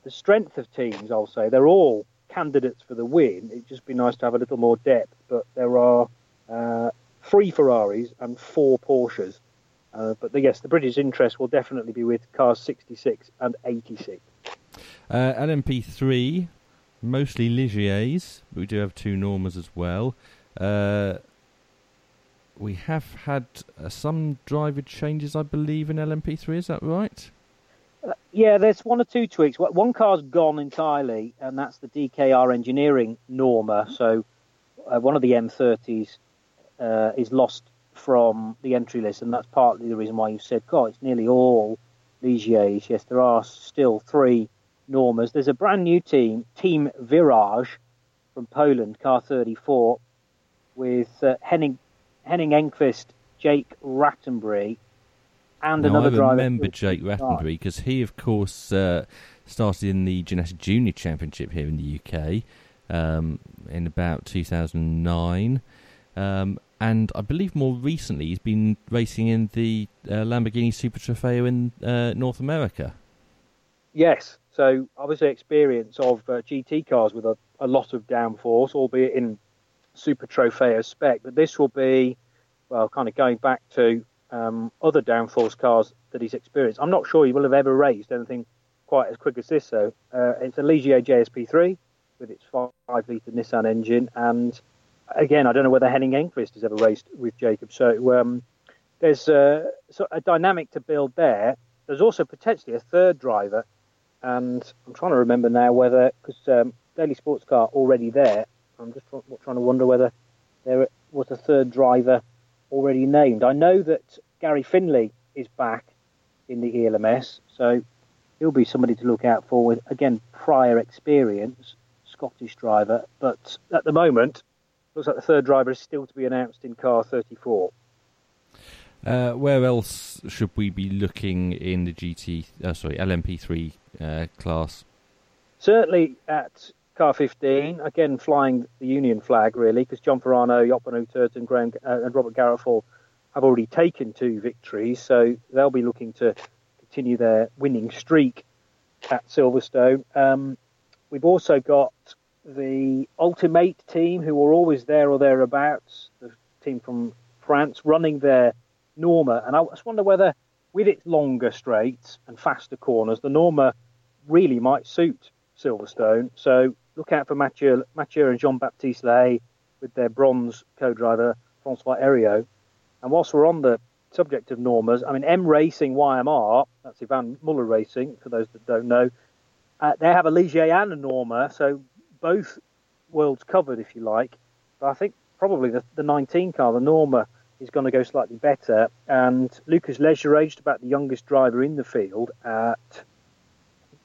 Speaker 7: the strength of teams. I'll say they're all candidates for the win. It'd just be nice to have a little more depth, but there are uh, three Ferraris and four Porsches. Uh, but the, yes, the British interest will definitely be with cars 66 and 86.
Speaker 4: Uh, LMP3, mostly Ligiers, but we do have two Normas as well. Uh, we have had uh, some driver changes, I believe, in LMP3. Is that right?
Speaker 7: Uh, yeah, there's one or two tweaks. One car's gone entirely, and that's the DKR Engineering Norma. So uh, one of the M30s uh, is lost from the entry list, and that's partly the reason why you said, God, it's nearly all Ligiers. Yes, there are still three Normas. There's a brand new team, Team Virage, from Poland, car 34, with uh, Henning Henning Engqvist, Jake Rattenbury, and
Speaker 4: now,
Speaker 7: another
Speaker 4: I
Speaker 7: driver.
Speaker 4: I remember Jake Rattenbury because he, of course, uh, started in the Ginetta Junior Championship here in the UK um, in about 2009. Um, and I believe more recently he's been racing in the uh, Lamborghini Super Trofeo in uh, North America.
Speaker 7: Yes, so obviously experience of uh, GT cars with a, a lot of downforce, albeit in Super Trofeo spec, but this will be, well, kind of going back to um, other downforce cars that he's experienced. I'm not sure he will have ever raced anything quite as quick as this, though. Uh, it's a Ligier JSP3 with its 5 litre Nissan engine, and again, I don't know whether Henning Engqvist has ever raced with Jacob. So um, there's a, a dynamic to build there. There's also potentially a third driver, and I'm trying to remember now whether because um, Daily Sports Car already there. I'm just trying to wonder whether there was a third driver already named. I know that Garry Findlay is back in the ELMS, so he'll be somebody to look out for with, again, prior experience, Scottish driver. But at the moment, looks like the third driver is still to be announced in car 34.
Speaker 4: Uh, where else should we be looking in the GT, uh, sorry, LMP3 uh, class?
Speaker 7: Certainly at car 15, again flying the Union flag really, because John Farano, Joppen Uterten, Graham, uh, and Robert Garofall have already taken two victories, so they'll be looking to continue their winning streak at Silverstone. Um, we've also got the Ultimate team, who are always there or thereabouts, the team from France, running their Norma, and I just wonder whether, with its longer straights and faster corners, the Norma really might suit Silverstone. So look out for Mathieu, Mathieu and Jean Baptiste Lahaye with their bronze co-driver Francois Heriau. And whilst we're on the subject of Normas, I mean M Racing YMR, that's Yvan Muller Racing for those that don't know. Uh, they have a Ligier and a Norma, so both worlds covered, if you like. But I think probably the, the 19 car, the Norma, is going to go slightly better. And Lucas Leger, aged about the youngest driver in the field at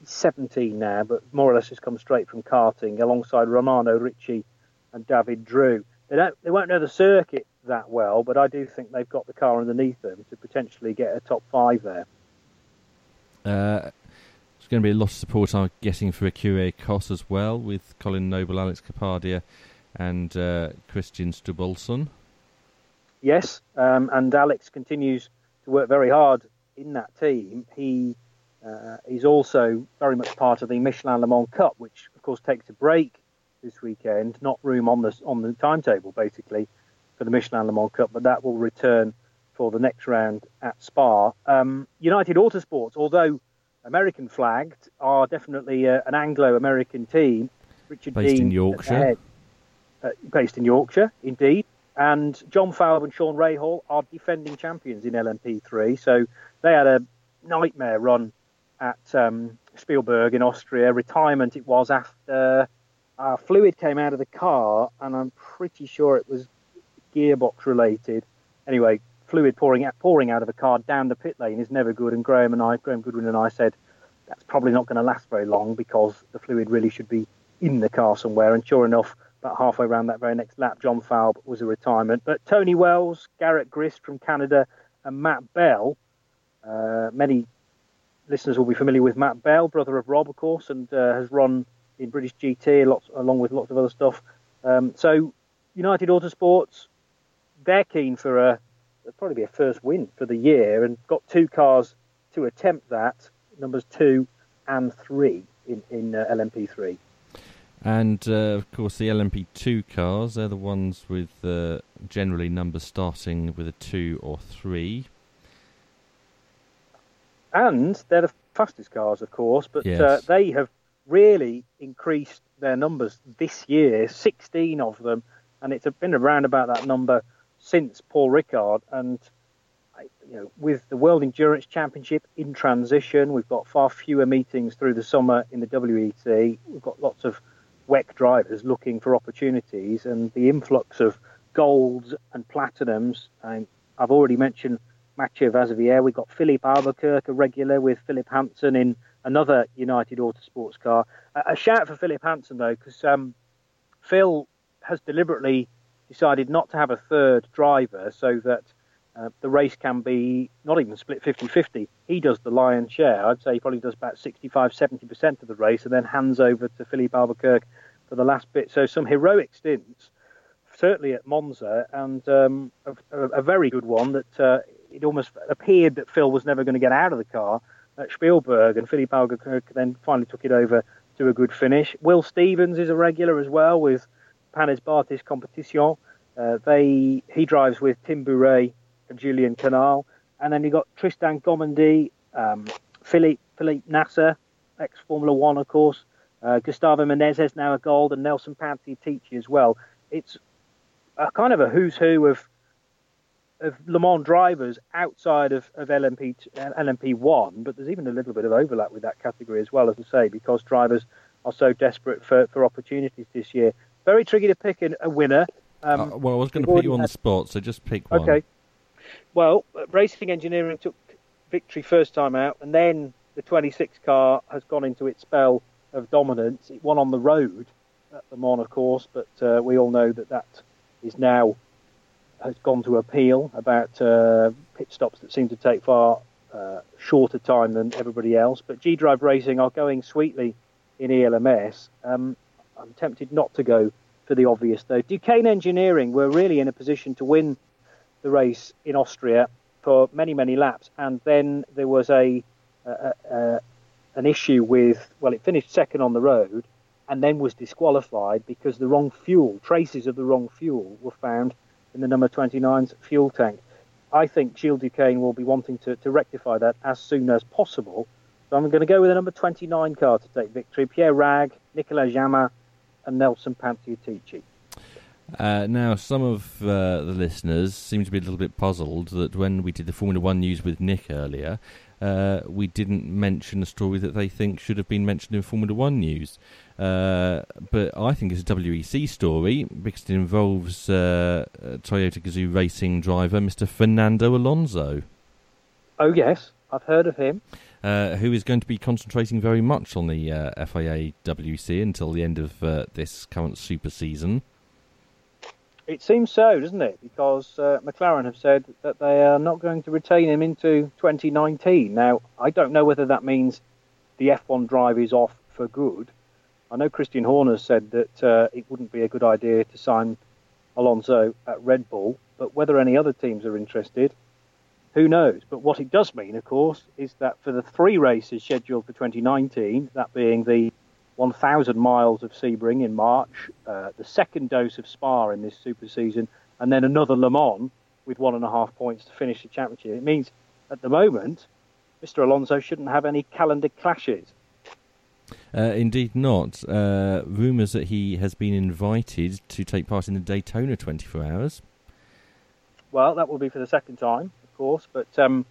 Speaker 7: 17 now, but more or less has come straight from karting alongside Romano Ricci and David Droux. They don't, they won't know the circuit that well, but I do think they've got the car underneath them to potentially get a top five there.
Speaker 4: Uh, going to be a lot of support, I'm guessing, for Ecurie Ecosse as well, with Colin Noble, Alex Kapadia, and uh, Christian Stubbe Olsen.
Speaker 7: Yes, um, and Alex continues to work very hard in that team. He uh, he's also very much part of the Michelin Le Mans Cup, which of course takes a break this weekend. Not room on the on the timetable basically for the Michelin Le Mans Cup, but that will return for the next round at Spa. Um, United Autosports, although American flagged, are definitely uh, an Anglo-American team.
Speaker 4: Richard based Dean in Yorkshire,
Speaker 7: uh, based in Yorkshire, indeed. And John Falb and Sean Rayhall are defending champions in LMP3, so they had a nightmare run at um, Spielberg in Austria. Retirement it was after uh, fluid came out of the car, and I'm pretty sure it was gearbox related. Anyway, fluid pouring out, pouring out of a car down the pit lane is never good. And Graham and I, Graham Goodwin and I said that's probably not going to last very long because the fluid really should be in the car somewhere. And sure enough, about halfway around that very next lap, John Falb was a retirement. But Tony Wells, Garrett Grist from Canada, and Matt Bell, uh, many listeners will be familiar with Matt Bell, brother of Rob, of course, and uh, has run in British GT lots, along with lots of other stuff. Um, so United Autosports, they're keen for a it'll probably be a first win for the year, and got two cars to attempt that, numbers two and three in in uh, LMP3.
Speaker 4: And uh, of course, the LMP2 cars, they're the ones with uh, generally numbers starting with a 2 or 3.
Speaker 7: And they're the fastest cars, of course, but uh,
Speaker 4: Yes.
Speaker 7: uh, they have really increased their numbers this year 16 of them, and it's been around about that number since Paul Ricard. And you know, with the World Endurance Championship in transition, we've got far fewer meetings through the summer in the WEC. We've got lots of WEC drivers looking for opportunities, and the influx of golds and platinums. And I've already mentioned Mathieu Vaxivière. We've got Filipe Albuquerque, a regular with Philip Hanson in another United Autosports car. A, a shout for Philip Hanson, though, because um, Phil has deliberately decided not to have a third driver so that uh, the race can be not even split 50 50. He does the lion's share. I'd say he probably does about 65 70% of the race and then hands over to Filipe Albuquerque for the last bit. So some heroic stints, certainly at Monza, and um, a, a, very good one that uh, it almost appeared that Phil was never going to get out of the car at Spielberg, and Filipe Albuquerque then finally took it over to a good finish. Will Stevens is a regular as well with Panis Barthez Competition. Uh, they he drives with Tim Bourret and Julien Canal, and then you've got Tristan Gommendy, um, Felipe Felipe Nasr, ex Formula One, of course. Uh, Gustavo Menezes now a gold, and Nelson Panciatici as well. It's a kind of a who's who of of Le Mans drivers outside of, of LMP LMP one, but there's even a little bit of overlap with that category as well, as I say, because drivers are so desperate for, for opportunities this year. Very tricky to pick a, a winner. Um,
Speaker 4: Uh, well, I was going to put you on
Speaker 7: had-
Speaker 4: the spot, so just pick one.
Speaker 7: Okay. Well, uh, Racing Engineering took victory first time out, and then the 26 car has gone into its spell of dominance. It won on the road at Le Mans, of course, but uh, we all know that that is now has gone to appeal about uh, pit stops that seem to take far uh, shorter time than everybody else. But G Drive Racing are going sweetly in ELMS. Um, I'm tempted not to go for the obvious, though. Duqueine Engineering were really in a position to win the race in Austria for many, many laps, and then there was a, a, a an issue with well, it finished second on the road, and then was disqualified because the wrong fuel, traces of the wrong fuel, were found in the number 29's fuel tank. I think Gilles Duqueine will be wanting to, to rectify that as soon as possible. So I'm going to go with the number 29 car to take victory. Pierre Ragues, Nicolas Jamin, and Nelson Panciatici.
Speaker 4: Uh, now, some of uh, the listeners seem to be a little bit puzzled that when we did the Formula One news with Nick earlier, uh, we didn't mention a story that they think should have been mentioned in Formula One news. Uh, but I think it's a WEC story because it involves uh, uh, Toyota Gazoo racing driver Mr. Fernando Alonso.
Speaker 7: Oh, yes, I've heard of him.
Speaker 4: Uh, who is going to be concentrating very much on the uh, FIA WEC until the end of uh, this current super season.
Speaker 7: It seems so, doesn't it? Because uh, McLaren have said that they are not going to retain him into 2019. Now, I don't know whether that means the F1 drive is off for good. I know Christian Horner said that uh, it wouldn't be a good idea to sign Alonso at Red Bull, but whether any other teams are interested, who knows? But what it does mean, of course, is that for the three races scheduled for 2019, that being the 1,000 miles of Sebring in March, uh, the second dose of Spa in this super season, and then another Le Mans with one and a half points to finish the championship. It means at the moment, Mr. Alonso shouldn't have any calendar clashes.
Speaker 4: Uh, indeed not. Uh, rumours that he has been invited to take part in the Daytona 24 Hours.
Speaker 7: Well, that will be for the second time, of course, but um,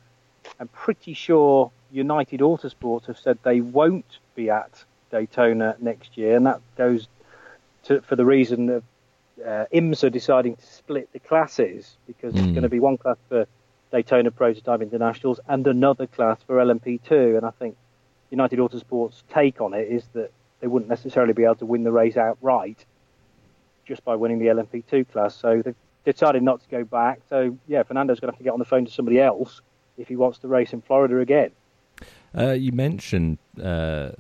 Speaker 7: I'm pretty sure United Autosports have said they won't be at Daytona next year, and that goes to, for the reason of uh, IMSA deciding to split the classes because
Speaker 4: Mm.
Speaker 7: going to be one class for Daytona Prototype Internationals and another class for LMP2. And I think United Autosport's take on it is that they wouldn't necessarily be able to win the race outright just by winning the LMP2 class. So they've decided not to go back. So, yeah, Fernando's going to have to get on the phone to somebody else if he wants to race in Florida again.
Speaker 4: Uh, you mentioned uh,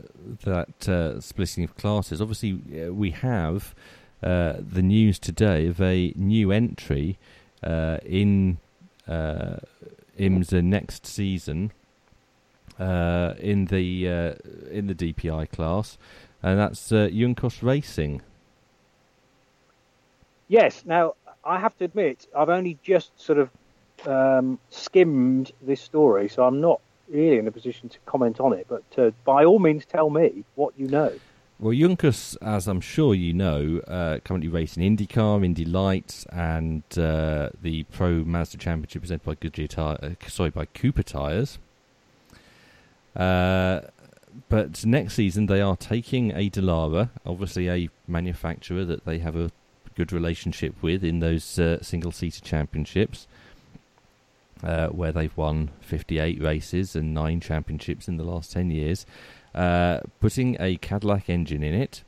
Speaker 4: that uh, splitting of classes. Obviously, uh, we have uh, the news today of a new entry uh, in IMSA next season in the in the DPI class, and that's uh, Juncos Racing.
Speaker 7: Yes. Now, I have to admit, I've only just sort of um, skimmed this story, so I'm not really in a position to comment on it. But uh, by all means, tell me what you know.
Speaker 4: Well, Juncos, as I'm sure you know, uh, currently racing IndyCar, Indy Lights, and uh, the Pro Mazda Championship presented by Goodyear, uh, sorry, by Cooper Tires. Uh, but next season they are taking a Dallara, obviously a manufacturer that they have a good relationship with in those uh, single-seater championships, uh, where they've won 58 races and nine championships in the last 10 years, uh, putting a Cadillac engine in it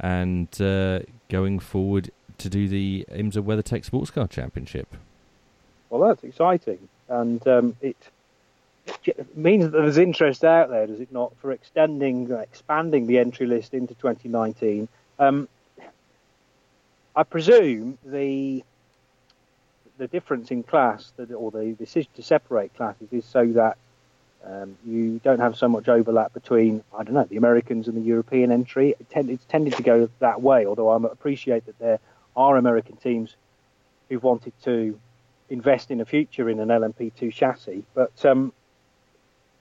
Speaker 4: and uh, going forward to do the IMSA WeatherTech Sports Car Championship.
Speaker 7: Well, that's exciting, and um, it means that there's interest out there, does it not, for extending, expanding the entry list into 2019? Um, I presume the the difference in class, that, or the decision to separate classes, is so that um, you don't have so much overlap between, I don't know, the Americans and the European entry. It tend, it's tended to go that way, although I appreciate that there are American teams who've wanted to invest in a future in an LMP2 chassis. But um,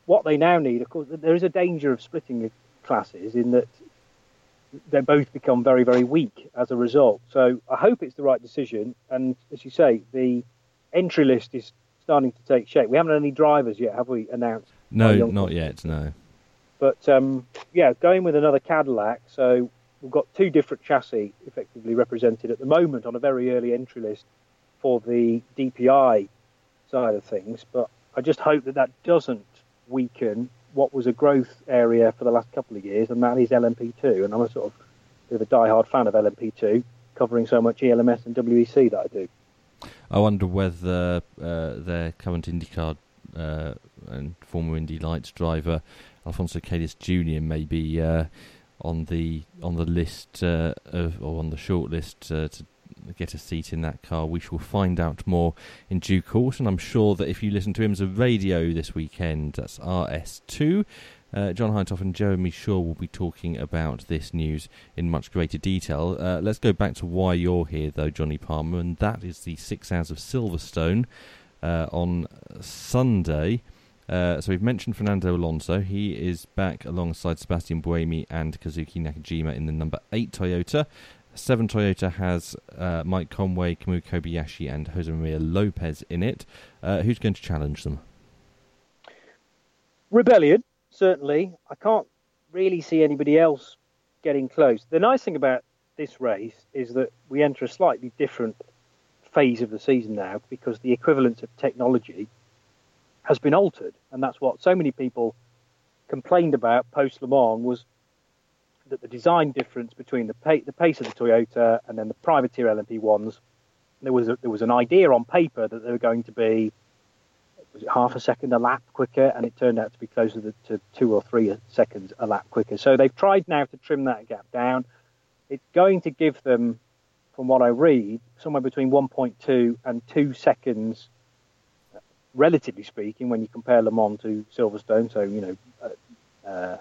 Speaker 7: what they now need, of course, there is a danger of splitting the classes in that they both become very, very weak as a result. So I hope it's the right decision. And as you say, the entry list is starting to take shape. We haven't had any drivers yet, have we? Announced?
Speaker 4: No, not yet. No.
Speaker 7: But um, yeah, going with another Cadillac. So we've got two different chassis effectively represented at the moment on a very early entry list for the DPI side of things. But I just hope that that doesn't weaken what was a growth area for the last couple of years, and that is LMP2. And I'm a sort of bit of a die-hard fan of LMP2, covering so much ELMS and WEC that I do.
Speaker 4: I wonder whether uh, their current IndyCar uh, and former Indy Lights driver Alfonso Celis Jr. may be uh, on the on the list uh, of, or on the short list uh, to get a seat in that car. We shall find out more in due course, and I'm sure that if you listen to him as a radio this weekend, that's RS2. Uh, John Hindhaugh and Jeremy Shaw will be talking about this news in much greater detail. Uh, let's go back to why you're here, though, Jonny Palmer, and that is the six hours of Silverstone uh, on Sunday. Uh, so we've mentioned Fernando Alonso. He is back alongside Sebastian Buemi and Kazuki Nakajima in the number eight Toyota. Seven Toyota has uh, Mike Conway, Kamui Kobayashi, and Jose Maria Lopez in it. Uh, who's going to challenge them?
Speaker 7: Rebellion, certainly. I can't really see anybody else getting close. The nice thing about this race is that we enter a slightly different phase of the season now because the equivalence of technology has been altered, and that's what so many people complained about post Le Mans was that the design difference between the, the pace of the Toyota and then the privateer LMP ones, there was a, there was an idea on paper that they were going to be was it half a second a lap quicker, and it turned out to be closer to, to two or three seconds a lap quicker. So they've tried now to trim that gap down. It's going to give them, from what I read, somewhere between 1.2 and two seconds, relatively speaking, when you compare Le Mans to Silverstone. So you know. Uh, uh,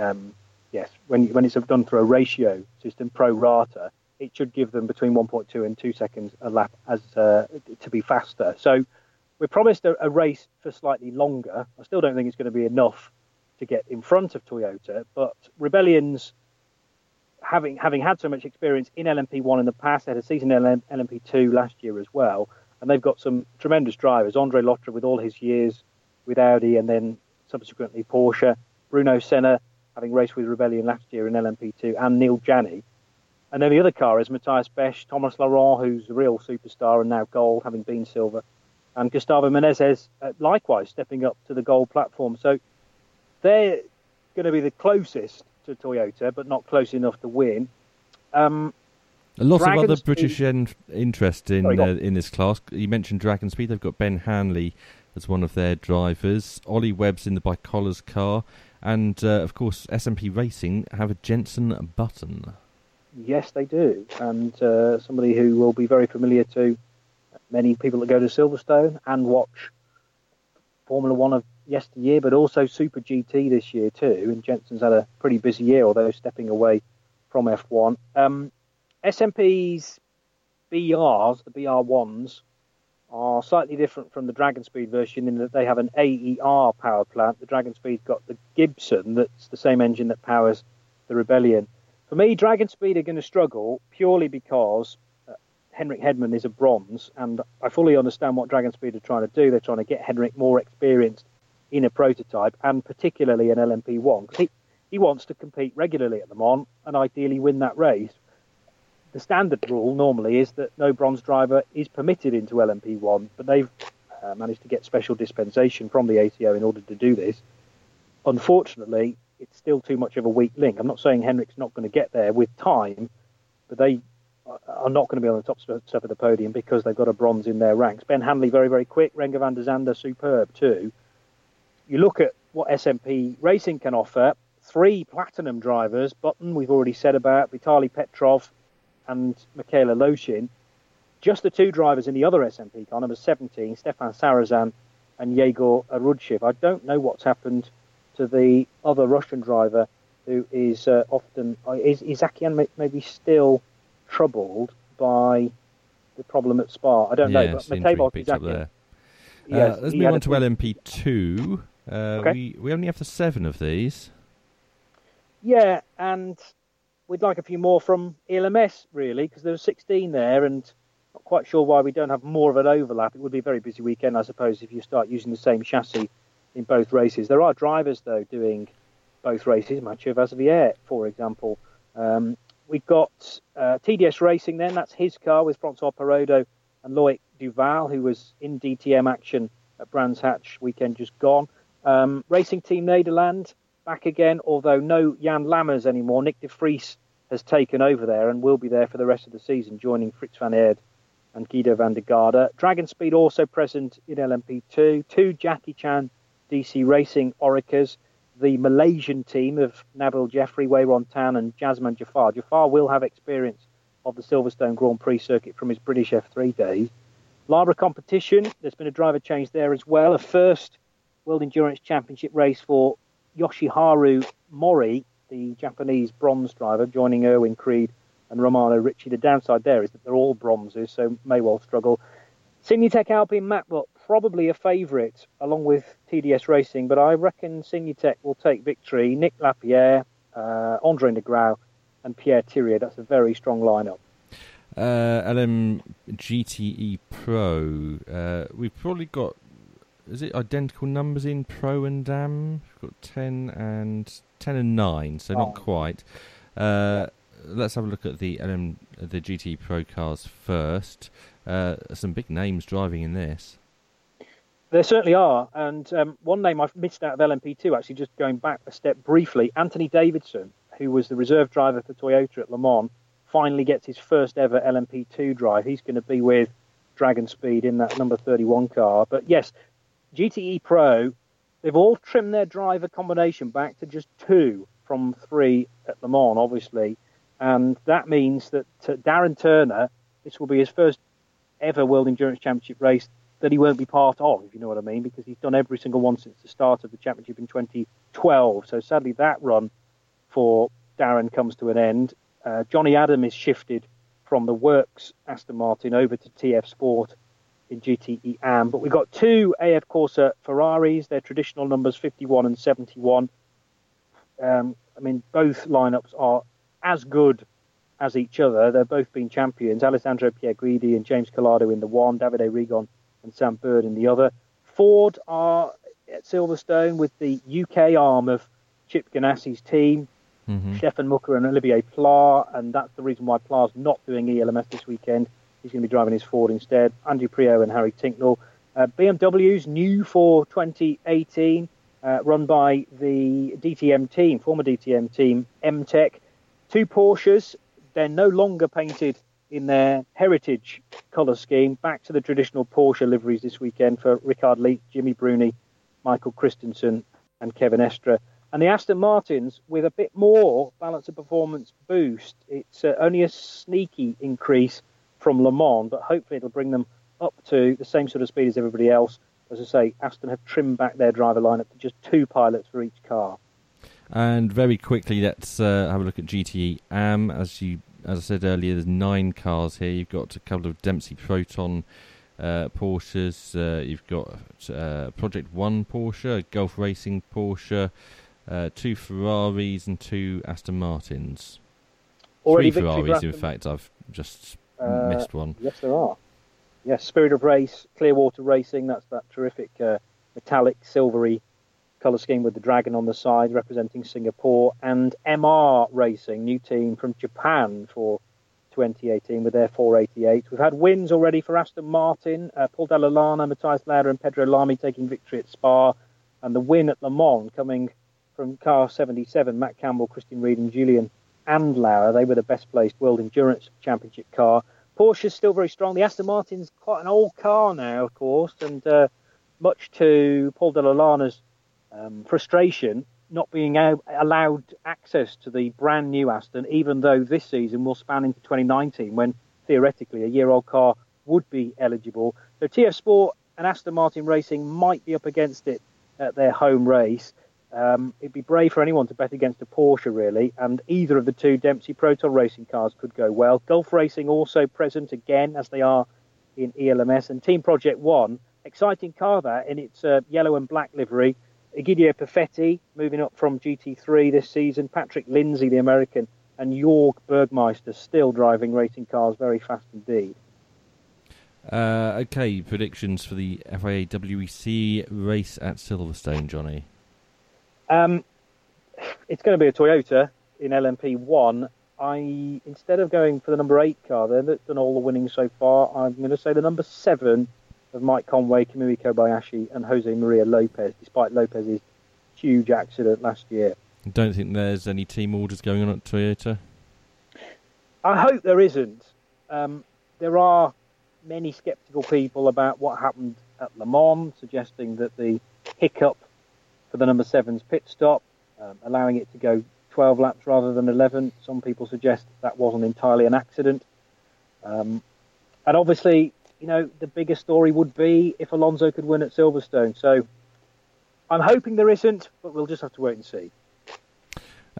Speaker 7: um, yes, when when it's done through a ratio system, pro rata, it should give them between 1.2 and 2 seconds a lap as uh, to be faster. So we're promised a, a, race for slightly longer. I still don't think it's going to be enough to get in front of Toyota, but Rebellion's having having had so much experience in LMP1 in the past, they had a season in LMP2 last year as well, and they've got some tremendous drivers. Andre Lotterer with all his years with Audi and then subsequently Porsche, Bruno Senna having raced with Rebellion last year in LMP2, and Neel Jani. And then the other car is Mathias Beche, Thomas Laurent, who's a real superstar and now gold, having been silver, and Gustavo Menezes uh, likewise stepping up to the gold platform. So they're going to be the closest to Toyota, but not close enough to win. Um,
Speaker 4: a lot
Speaker 7: Dragon
Speaker 4: of other
Speaker 7: Speed-
Speaker 4: British en- interest in
Speaker 7: Sorry,
Speaker 4: uh, in this class. You mentioned Dragon Speed. They've got Ben Hanley as one of their drivers. Ollie Webb's in the ByKolles car, and uh, of course SMP Racing have a Jensen Button.
Speaker 7: Yes, they do, and uh, somebody who will be very familiar to many people that go to Silverstone and watch Formula One of yesteryear, but also Super GT this year too. And Jensen's had a pretty busy year, although stepping away from F1. Um, SMP's BRs, the BR ones, are slightly different from the Dragon Speed version in that they have an AER power plant. The Dragon Speed's got the Gibson, that's the same engine that powers the Rebellion. For me, Dragon Speed are going to struggle purely because uh, Henrik Hedman is a bronze, and I fully understand what Dragon Speed are trying to do. They're trying to get Henrik more experienced in a prototype, and particularly an LMP1, because he, he wants to compete regularly at Le Mans and ideally win that race. The standard rule normally is that no bronze driver is permitted into LMP1, but they've uh, managed to get special dispensation from the ACO in order to do this. Unfortunately, it's still too much of a weak link. I'm not saying Henrik's not going to get there with time, but they are not going to be on the top step of the podium because they've got a bronze in their ranks. Ben Hanley, very, very quick. Renger van der Zande, superb too. You look at what SMP Racing can offer. Three platinum drivers, Button, we've already said about, Vitali Petrov and Mikhail Aleshin. Just the two drivers in the other SMP car, number 17, Stéphane Sarrazin and Egor Orudzhev. I don't know what's happened to the other Russian driver who is uh, often uh, is Isaakyan may, maybe still troubled by the problem at Spa. I don't know,
Speaker 4: yes,
Speaker 7: but
Speaker 4: picked up there.
Speaker 7: yes,
Speaker 4: uh, let's move on to LMP2. Uh,
Speaker 7: Okay.
Speaker 4: we, we only have the seven of these.
Speaker 7: Yeah, and we'd like a few more from ELMS really because there were 16 there, and not quite sure why we don't have more of an overlap. It would be a very busy weekend, I suppose, if you start using the same chassis in both races. There are drivers though doing both races. Mathieu Vaxivière, for example. Um, we've got uh, TDS Racing. Then that's his car with Francois Perrodo and Loic Duval, who was in DTM action at Brands Hatch weekend just gone. Um, Racing Team Nederland back again, although no Jan Lammers anymore. Nick de Vries has taken over there and will be there for the rest of the season, joining Frits van Eerd and Giedo van der Garde. Dragon Speed also present in LMP2. Two Jackie Chan DC Racing Orecas. The Malaysian team of Nabil Jeffri, Weiron Tan, and Jazeman Jaafar. Jaafar will have experience of the Silverstone Grand Prix circuit from his British F3 days. Lara competition, there's been a driver change there as well. A first World Endurance Championship race for Yoshiharu Mori, the Japanese bronze driver, joining Erwin Creed and Romano Ricci. The downside there is that they're all bronzes, so may well struggle. Signatech Alpine Matmut, probably a favourite along with TDS Racing, but I reckon Signatech will take victory. Nick Lapierre, uh, Andre Negrão, and Pierre Thiriet. That's a very strong lineup.
Speaker 4: Uh, LM GTE Pro. Uh, we've probably got. Is it identical numbers in Pro and Dam? We've got ten and ten and nine, so not
Speaker 7: Oh.
Speaker 4: quite. Uh, let's have a look at the LM the GTE Pro cars first. Uh, some big names driving in this.
Speaker 7: There certainly are, and um, one name I've missed out of LMP2 actually, just going back a step briefly, Anthony Davidson, who was the reserve driver for Toyota at Le Mans, finally gets his first ever LMP2 drive. He's going to be with Dragon Speed in that number 31 car. But yes, GTE Pro, they've all trimmed their driver combination back to just two from three at Le Mans, obviously, and that means that Darren Turner, this will be his first ever World Endurance Championship race that he won't be part of, if you know what I mean, because he's done every single one since the start of the championship in 2012. So sadly, that run for Darren comes to an end. Uh, Jonny Adam is shifted from the Works Aston Martin over to TF Sport in GTE AM. But we've got two AF Corse Ferraris, their traditional numbers 51 and 71. Um, I mean, both lineups are as good as each other. They've both been champions. Alessandro Pierguidi and James Calado in the one, Davide Rigon and Sam Bird in the other. Ford are at Silverstone with the UK arm of Chip Ganassi's team,
Speaker 4: Mm-hmm.
Speaker 7: Stefan Mücke and Olivier Pla, and that's the reason why Pla's not doing ELMS this weekend. He's going to be driving his Ford instead. Andrew Priaulx and Harry Tinknell. Uh, BMW's new for 2018, uh, run by the DTM team, former DTM team, MTEK. Two Porsches, they're no longer painted in their heritage colour scheme, back to the traditional Porsche liveries this weekend for Richard Lietz, Jimmy Bruni, Michael Christensen, and Kevin Estre. And the Aston Martins, with a bit more balance of performance boost, it's uh, only a sneaky increase from Le Mans, but hopefully it'll bring them up to the same sort of speed as everybody else. As I say, Aston have trimmed back their driver lineup to just two pilots for each car.
Speaker 4: And very quickly, let's uh, have a look at GTE AM. As you, as I said earlier, there's nine cars here. You've got a couple of Dempsey Proton uh, Porsches. Uh, you've got uh, Project One Porsche, Gulf Racing Porsche, uh, two Ferraris, and two Aston Martins.
Speaker 7: Already
Speaker 4: Three Ferraris, in fact. I've just
Speaker 7: Uh,
Speaker 4: missed one.
Speaker 7: Yes, there are. Yes, Spirit of Race, Clearwater Racing. That's that terrific uh, metallic silvery colour scheme with the dragon on the side, representing Singapore, and MR Racing, new team from Japan for 2018 with their 488. We've had wins already for Aston Martin, uh, Paul Dalla Lana, Mathias Lauda, and Pedro Lamy taking victory at Spa, and the win at Le Mans coming from car 77, Matt Campbell, Christian Ried, and Julien Andlauer. They were the best placed World Endurance Championship car. Porsche's still very strong. The Aston Martin's quite an old car now, of course, and uh, much to Paul Dalla Lana's um, frustration, not being allowed access to the brand new Aston, even though this season will span into 2019, when theoretically a year old car would be eligible. So TF Sport and Aston Martin Racing might be up against it at their home race. Um, it'd be brave for anyone to bet against a Porsche, really, and either of the two Dempsey Proton racing cars could go well. Gulf Racing also present again, as they are in ELMS, and Team Project One, exciting car that in its uh, yellow and black livery. Egidio Perfetti moving up from GT3 this season, Patrick Lindsey, the American, and Jorg Bergmeister still driving racing cars very fast indeed.
Speaker 4: Uh, okay, predictions for the FIA WEC race at Silverstone, Jonny.
Speaker 7: Um, it's going to be a Toyota in LMP1. I instead of going for the number eight car, there that's done all the winning so far. I'm going to say the number seven of Mike Conway, Kamui Kobayashi, and Jose Maria Lopez. Despite Lopez's huge accident last year,
Speaker 4: Don't think there's any team orders going on at Toyota.
Speaker 7: I hope there isn't. Um, there are many sceptical people about what happened at Le Mans, suggesting that the hiccup for the number seven's pit stop, um, allowing it to go 12 laps rather than 11. Some people suggest that wasn't entirely an accident. Um, and obviously, you know, the bigger story would be if Alonso could win at Silverstone. So I'm hoping there isn't, but we'll just have to wait and see.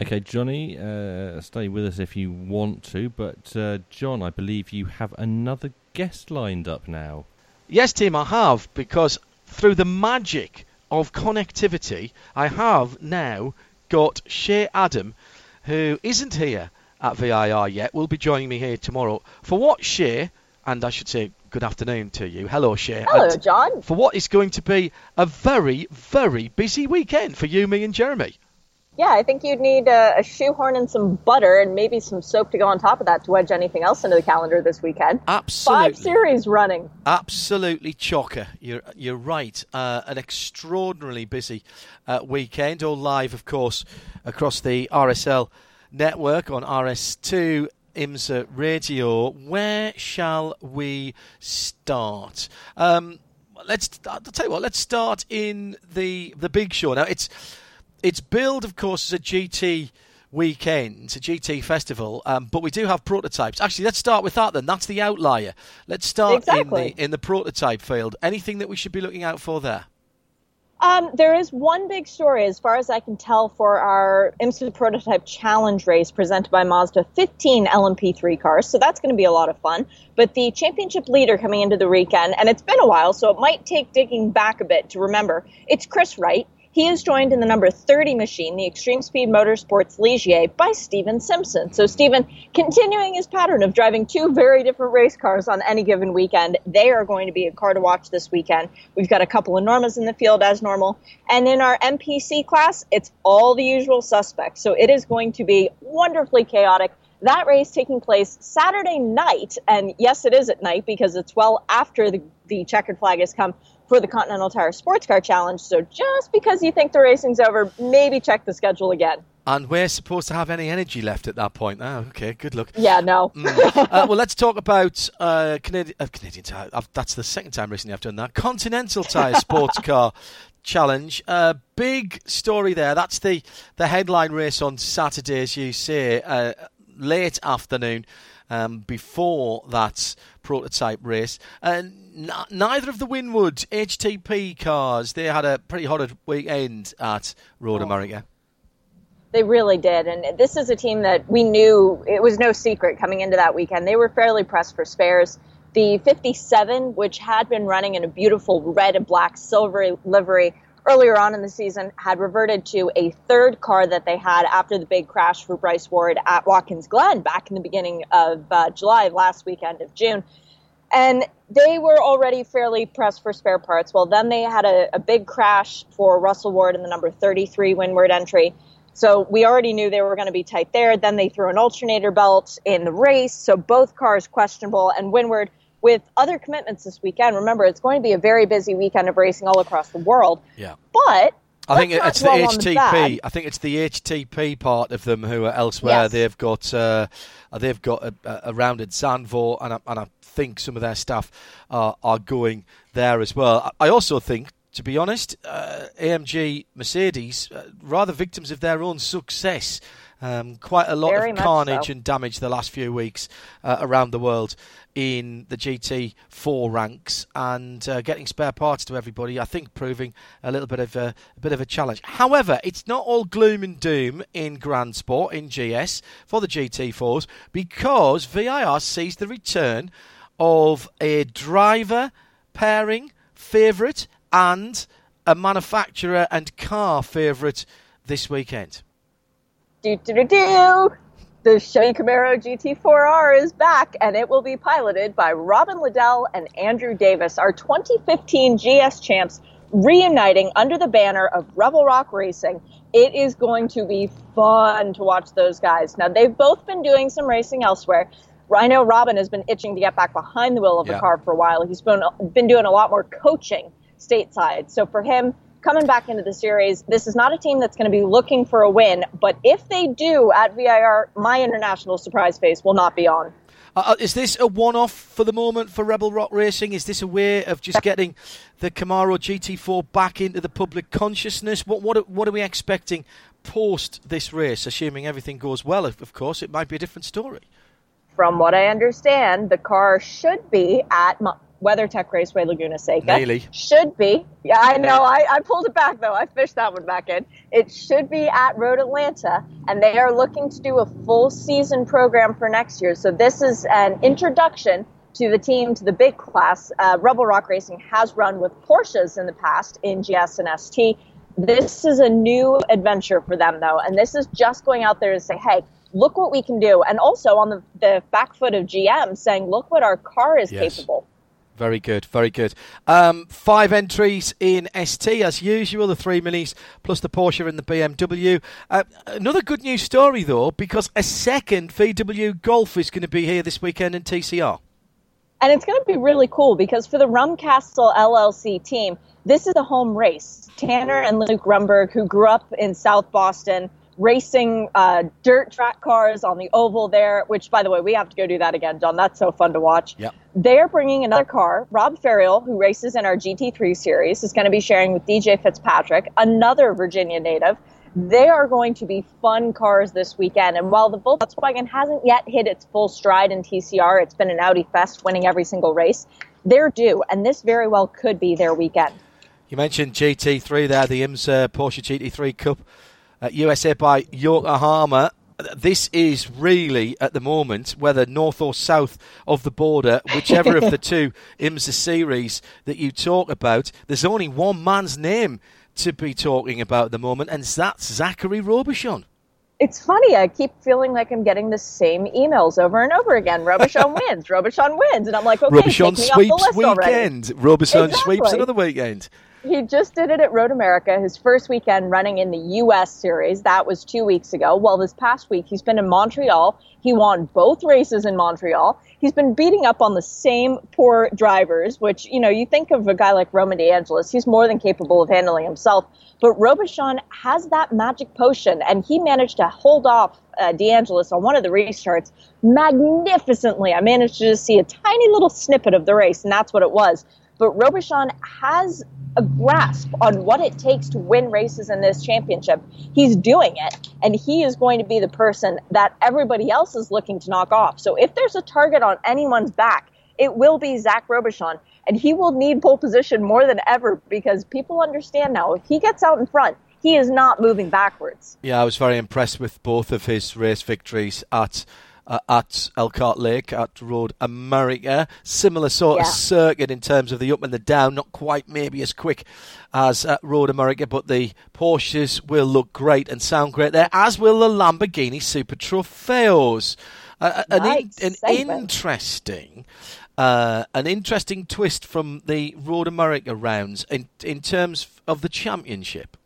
Speaker 4: Okay, Jonny, uh, stay with us if you want to. But uh, John, I believe you have another guest lined up now.
Speaker 3: Yes, Tim, I have, because through the magic of connectivity, I have now got Shea Adam, who isn't here at VIR yet, will be joining me here tomorrow. For what, Shea, and I should say good afternoon to you. Hello, Shea.
Speaker 8: Hello,
Speaker 3: And
Speaker 8: John.
Speaker 3: For what is going to be a very, very busy weekend for you, me, and Jeremy.
Speaker 8: Yeah, I think you'd need a, a shoehorn and some butter and maybe some soap to go on top of that to wedge anything else into the calendar this weekend.
Speaker 3: Absolutely.
Speaker 8: Five series running.
Speaker 3: Absolutely chocker. You're you're right. Uh, an extraordinarily busy uh, weekend, all live, of course, across the RSL network on RS2 IMSA Radio. Where shall we start? Um, let's. I'll tell you what. Let's start in the the big show. Now it's it's billed, of course, as a GT weekend, a GT festival, um, but we do have prototypes. Actually, let's start with that then. That's the outlier. Let's start
Speaker 8: Exactly.
Speaker 3: in the in the prototype field. Anything that we should be looking out for there?
Speaker 8: Um, there is one big story, as far as I can tell, for our IMSA Prototype Challenge race presented by Mazda 15 LMP3 cars. So that's going to be a lot of fun. But the championship leader coming into the weekend, and it's been a while, so it might take digging back a bit to remember, it's Chris Wright. He is joined in the number 30 machine, the Extreme Speed Motorsports Ligier, by Stephen Simpson. So, Steven, continuing his pattern of driving two very different race cars on any given weekend, they are going to be a car to watch this weekend. We've got a couple of Normas in the field as normal. And in our MPC class, it's all the usual suspects. So, it is going to be wonderfully chaotic. That race taking place Saturday night, and yes, it is at night because it's well after the, the checkered flag has come for the Continental Tire Sports Car Challenge. So just because you think the racing's over, maybe check the schedule again.
Speaker 3: And we're supposed to have any energy left at that point. Oh, okay, good luck.
Speaker 8: Yeah, no.
Speaker 3: Mm. uh, well, let's talk about uh, Canadian, uh, Canadian Tire. I've, that's the second time recently I've done that. Continental Tire Sports Car Challenge. Uh, big story there. That's the, the headline race on Saturday, as you say, uh, late afternoon. Um, before that prototype race, and n- neither of the Winward HTP cars they had a pretty horrid weekend at Road
Speaker 8: Oh.
Speaker 3: America.
Speaker 8: They really did. And this is a team that we knew it was no secret coming into that weekend. They were fairly pressed for spares. The 57, which had been running in a beautiful red and black silvery livery earlier on in the season, had reverted to a third car that they had after the big crash for Bryce Ward at Watkins Glen back in the beginning of uh, July, last weekend of June. And they were already fairly pressed for spare parts. Well, then they had a, a big crash for Russell Ward in the number 33 Winward entry. So we already knew they were going to be tight there. Then they threw an alternator belt in the race. So both cars questionable. And Winward, with other commitments this weekend, remember, it's going to be a very busy weekend of racing all across the world.
Speaker 3: Yeah.
Speaker 8: But
Speaker 3: I think it's the HTP.
Speaker 8: bad.
Speaker 3: I think it's the HTP part of them who are elsewhere.
Speaker 8: Yes.
Speaker 3: They've got uh, they've got a, a rounded Zandvoort, and I, and I think some of their staff are, are going there as well. I I also think, to be honest, uh, AMG Mercedes uh, rather victims of their own success. Um, quite a lot
Speaker 8: Very
Speaker 3: of carnage
Speaker 8: so.
Speaker 3: and damage the last few weeks uh, around the world in the GT4 ranks and uh, getting spare parts to everybody. I think proving a little bit of a, a bit of a challenge. However, it's not all gloom and doom in Grand Sport in GS for the GT4s because VIR sees the return of a driver pairing favourite and a manufacturer and car favourite this weekend.
Speaker 8: Do do do do. The Chevy Camaro GT4R is back, and it will be piloted by Robin Liddell and Andrew Davis, our 2015 GS champs, reuniting under the banner of Rebel Rock Racing. It is going to be fun to watch those guys. Now, they've both been doing some racing elsewhere. I know Robin has been itching to get back behind the wheel of
Speaker 3: Yeah.
Speaker 8: a car for a while. He's been been doing a lot more coaching stateside. So for him, coming back into the series, this is not a team that's going to be looking for a win. But if they do at VIR, my international surprise face will not be on.
Speaker 3: Uh, uh, is this a one-off for the moment for Rebel Rock Racing? Is this a way of just getting the Camaro GT4 back into the public consciousness? What what are, what are we expecting post this race? Assuming everything goes well, of, course, it might be a different story.
Speaker 8: From what I understand, the car should be at WeatherTech Raceway Laguna Seca.
Speaker 3: Nearly.
Speaker 8: Should be. Yeah, I know. I, I pulled it back, though. I fished that one back in. It should be at Road Atlanta, and they are looking to do a full season program for next year. So this is an introduction to the team, to the big class. Uh, Rebel Rock Racing has run with Porsches in the past in GS and ST. This is a new adventure for them, though, and this is just going out there to say, hey, look what we can do. And also on the, the back foot of GM saying, look what our car is
Speaker 3: Yes.
Speaker 8: capable.
Speaker 3: Very good, very good. Um, five entries in ST as usual, the three minis plus the Porsche and the BMW. Uh, another good news story though, because a second VW Golf is going to be here this weekend in TCR.
Speaker 8: And it's going to be really cool because for the Rumcastle LLC team, this is a home race. Tanner and Luke Rumberg, who grew up in South Boston, racing uh, dirt track cars on the oval there, which, by the way, we have to go do that again, John. That's so fun to watch.
Speaker 3: Yep.
Speaker 8: They're bringing another car. Rob Ferriol, who races in our GT3 series, is going to be sharing with DJ Fitzpatrick, another Virginia native. They are going to be fun cars this weekend. And while the Volkswagen hasn't yet hit its full stride in TCR, it's been an Audi Fest winning every single race, they're due. And this very well could be their weekend.
Speaker 3: You mentioned GT3 there, the IMSA Porsche GT3 Cup, uh, USA by Yokohama. This is really, at the moment, whether north or south of the border, whichever of the two IMSA series that you talk about, there's only one man's name to be talking about at the moment, and that's Zachary Robichon.
Speaker 8: It's funny. I keep feeling like I'm getting the same emails over and over again. Robichon wins. Robichon wins, and I'm like, okay,
Speaker 3: Robichon
Speaker 8: take me off the
Speaker 3: sweeps
Speaker 8: list already.
Speaker 3: weekend. Robichon
Speaker 8: Exactly.
Speaker 3: sweeps another weekend.
Speaker 8: He just did it at Road America, his first weekend running in the U.S. Series. That was two weeks ago. Well, this past week, he's been in Montreal. He won both races in Montreal. He's been beating up on the same poor drivers, which, you know, you think of a guy like Roman DeAngelis, he's more than capable of handling himself. But Robichon has that magic potion, and he managed to hold off uh, DeAngelis on one of the restarts magnificently. I managed to just see a tiny little snippet of the race, and that's what it was. But Robichon has a grasp on what it takes to win races in this championship. He's doing it, and he is going to be the person that everybody else is looking to knock off. So if there's a target on anyone's back, it will be Zach Robichon and he will need pole position more than ever because people understand now if he gets out in front, he is not moving backwards.
Speaker 3: Yeah, I was very impressed with both of his race victories at. Uh, at Elkhart Lake at Road America. Similar sort yeah. of circuit in terms of the up and the down, not quite maybe as quick as at Road America, but the Porsches will look great and sound great there, as will the Lamborghini Super Trofeos. Uh, nice. an, in, an interesting uh, an interesting twist from the Road America rounds in in terms of the championship.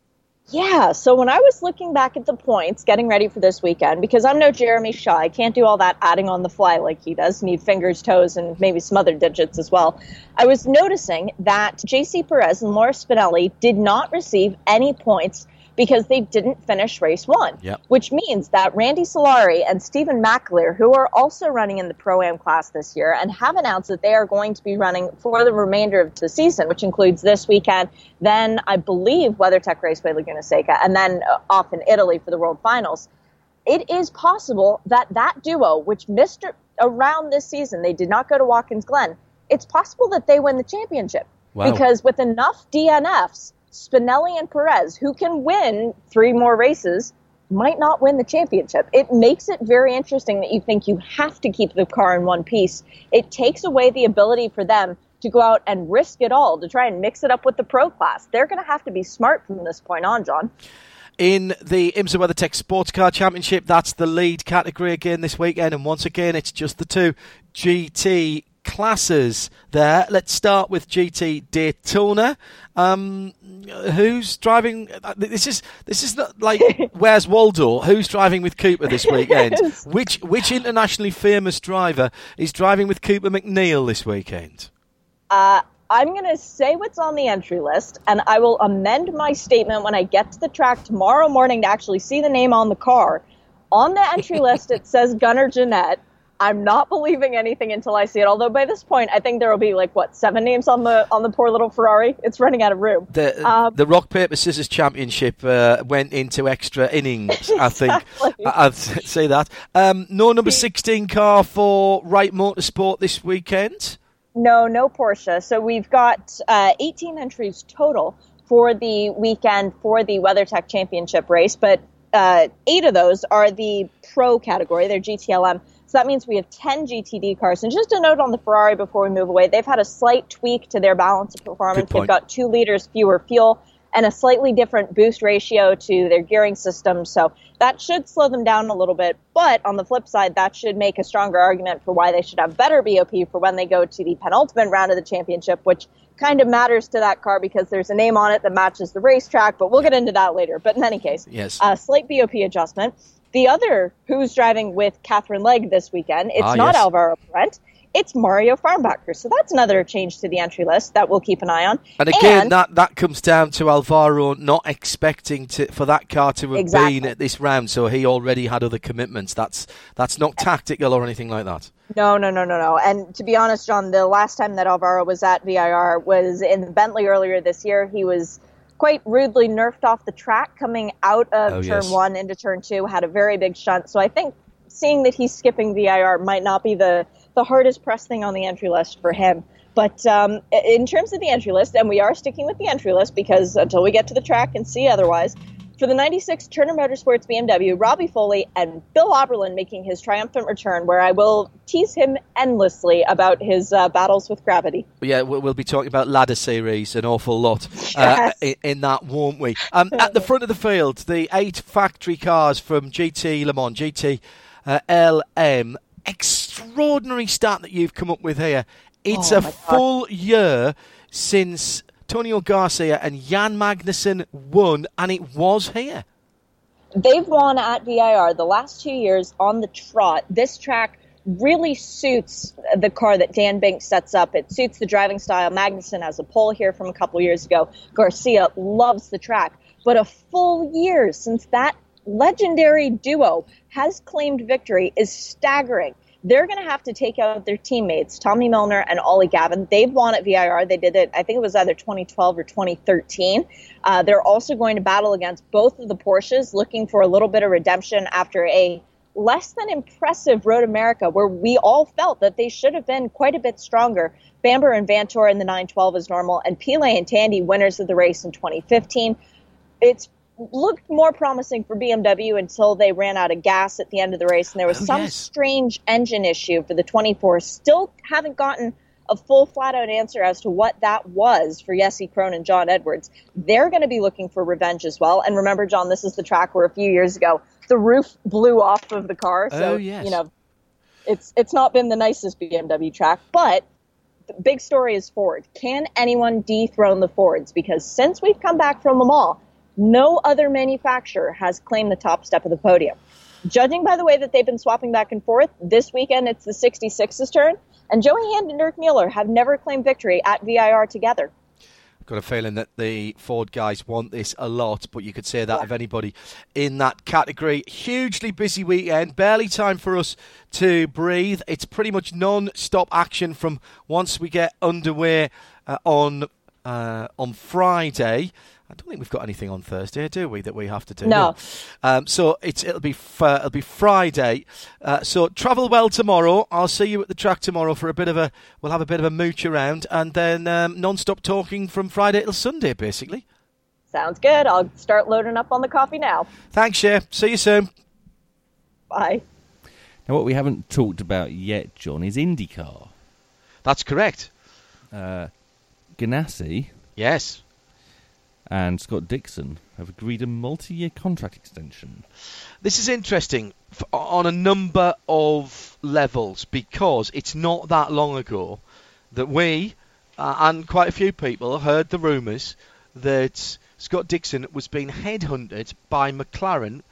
Speaker 8: Yeah, so when I was looking back at the points, getting ready for this weekend, because I'm no Jeremy Shaw, I can't do all that adding on the fly like he does, need fingers, toes, and maybe some other digits as well. I was noticing that JC Perez and Loris Spinelli did not receive any points because they didn't finish race one.
Speaker 3: Yep.
Speaker 8: Which means that Randy Solari and Stephen McAleer, who are also running in the Pro Am class this year and have announced that they are going to be running for the remainder of the season, which includes this weekend, then I believe WeatherTech Raceway Laguna Seca, and then uh, off in Italy for the World Finals. It is possible that that duo, which missed around this season, they did not go to Watkins Glen. It's possible that they win the championship. Wow. Because with enough DNFs, Spinelli and Perez, who can win three more races, might not win the championship. It makes it very interesting that you think you have to keep the car in one piece. It takes away the ability for them to go out and risk it all to try and mix it up with the pro class. They're going to have to be smart from this point on, John.
Speaker 3: In the IMSA WeatherTech Sports Car Championship, that's the lead category again this weekend, and once again, it's just the two GT classes there. Let's start with GT Daytona. Um, who's driving? Uh, this is this is not like where's Waldo? Who's driving with Cooper this weekend? which which internationally famous driver is driving with Cooper MacNeil this weekend?
Speaker 8: Uh, I'm going to say what's on the entry list, and I will amend my statement when I get to the track tomorrow morning to actually see the name on the car. On the entry list, it says Gunnar Jeanette. I'm not believing anything until I see it. Although by this point, I think there will be like what seven names on the on the poor little Ferrari. It's running out of room.
Speaker 3: The um, the rock paper scissors championship uh, went into extra innings. I think I, would say that. Um, no number sixteen car for Wright Motorsport this weekend.
Speaker 8: No, no Porsche. So we've got uh, 18 entries total for the weekend for the WeatherTech Championship race, but uh, eight of those are the pro category. They're GTLM. So that means we have 10 GTD cars. And just a note on the Ferrari before we move away, they've had a slight tweak to their balance of performance. They've got two liters fewer fuel and a slightly different boost ratio to their gearing system. So that should slow them down a little bit. But on the flip side, that should make a stronger argument for why they should have better BOP for when they go to the penultimate round of the championship, which kind of matters to that car because there's a name on it that matches the racetrack. But we'll get into that later. But in any case,
Speaker 3: yes,
Speaker 8: a slight BOP adjustment. The other who's driving with Katherine Legge this weekend, it's ah, not yes. Alvaro Parente. It's Mario Farnbacher. So that's another change to the entry list that we'll keep an eye on.
Speaker 3: And again, and, that, that comes down to Alvaro not expecting to, for that car to have exactly. been at this round, so he already had other commitments. That's that's not tactical or anything like that.
Speaker 8: No, no, no, no, no. And to be honest, John, the last time that Alvaro was at VIR was in Bentley earlier this year. He was quite rudely nerfed off the track coming out of oh, turn yes. one into turn two, had a very big shunt. So I think seeing that he's skipping VIR might not be the, the hardest press thing on the entry list for him. But um, in terms of the entry list, and we are sticking with the entry list because until we get to the track and see otherwise, for the 96 Turner Motorsports BMW, Robbie Foley and Bill Auberlen making his triumphant return, where I will tease him endlessly about his uh, battles with gravity.
Speaker 3: Yeah, we'll be talking about ladder series an awful lot uh, in, in, that, won't we? Um, at the front of the field, the eight factory cars from GT Le Mans, GT uh, LM, extraordinary start that you've come up with here. It's oh, a full year since Antonio Garcia and Jan Magnussen won, and it was here.
Speaker 8: They've won at VIR the last two years on the trot. This track really suits the car that Dan Binks sets up. It suits the driving style. Magnussen has a pole here from a couple years ago. Garcia loves the track. But a full year since that legendary duo has claimed victory is staggering. They're going to have to take out their teammates, Tommy Milner and Ollie Gavin. They've won at VIR. They did it, I think it was either 2012 or 2013. Uh, they're also going to battle against both of the Porsches, looking for a little bit of redemption after a less than impressive Road America, where we all felt that they should have been quite a bit stronger. Bamber and Vanthoor in the 912 is normal, and Pilet and Tandy winners of the race in 2015. It's looked more promising for BMW until they ran out of gas at the end of the race, and there was
Speaker 3: Oh,
Speaker 8: some
Speaker 3: yes.
Speaker 8: strange engine issue for the 24. Still haven't gotten a full flat out answer as to what that was for Jesse Krohn and John Edwards. They're going to be looking for revenge as well. And remember, John, this is the track where a few years ago the roof blew off of the car. Oh, so,
Speaker 3: Oh, yes.
Speaker 8: you know, it's it's not been the nicest BMW track, but the big story is Ford. Can anyone dethrone the Fords? Because since we've come back from the mall, no other manufacturer has claimed the top step of the podium. Judging by the way that they've been swapping back and forth, this weekend it's the 66's turn, and Joey Hand and Dirk Mueller have never claimed victory at VIR together.
Speaker 3: Got a feeling that the Ford guys want this a lot, but you could say that of anybody in that category. Hugely busy weekend, barely time for us to breathe. It's pretty much non-stop action from once we get underway uh, on uh, on Friday. I don't think we've got anything on Thursday, do we? That we have to do.
Speaker 8: No.
Speaker 3: Um, so it's it'll be f- uh, it'll be Friday. Uh, so travel well tomorrow. I'll see you at the track tomorrow for a bit of a. We'll have a bit of a mooch around, and then um, non-stop talking from Friday till Sunday, basically.
Speaker 8: Sounds good. I'll start loading up on the coffee now.
Speaker 3: Thanks, Shea. See you soon.
Speaker 8: Bye.
Speaker 4: Now, what we haven't talked about yet, John, is IndyCar.
Speaker 3: That's correct.
Speaker 4: Uh, Ganassi
Speaker 3: Yes.
Speaker 4: And Scott Dixon have agreed a multi-year contract extension.
Speaker 3: This is interesting on a number of levels because it's not that long ago that we uh, and quite a few people heard the rumours that Scott Dixon was being headhunted by McLaren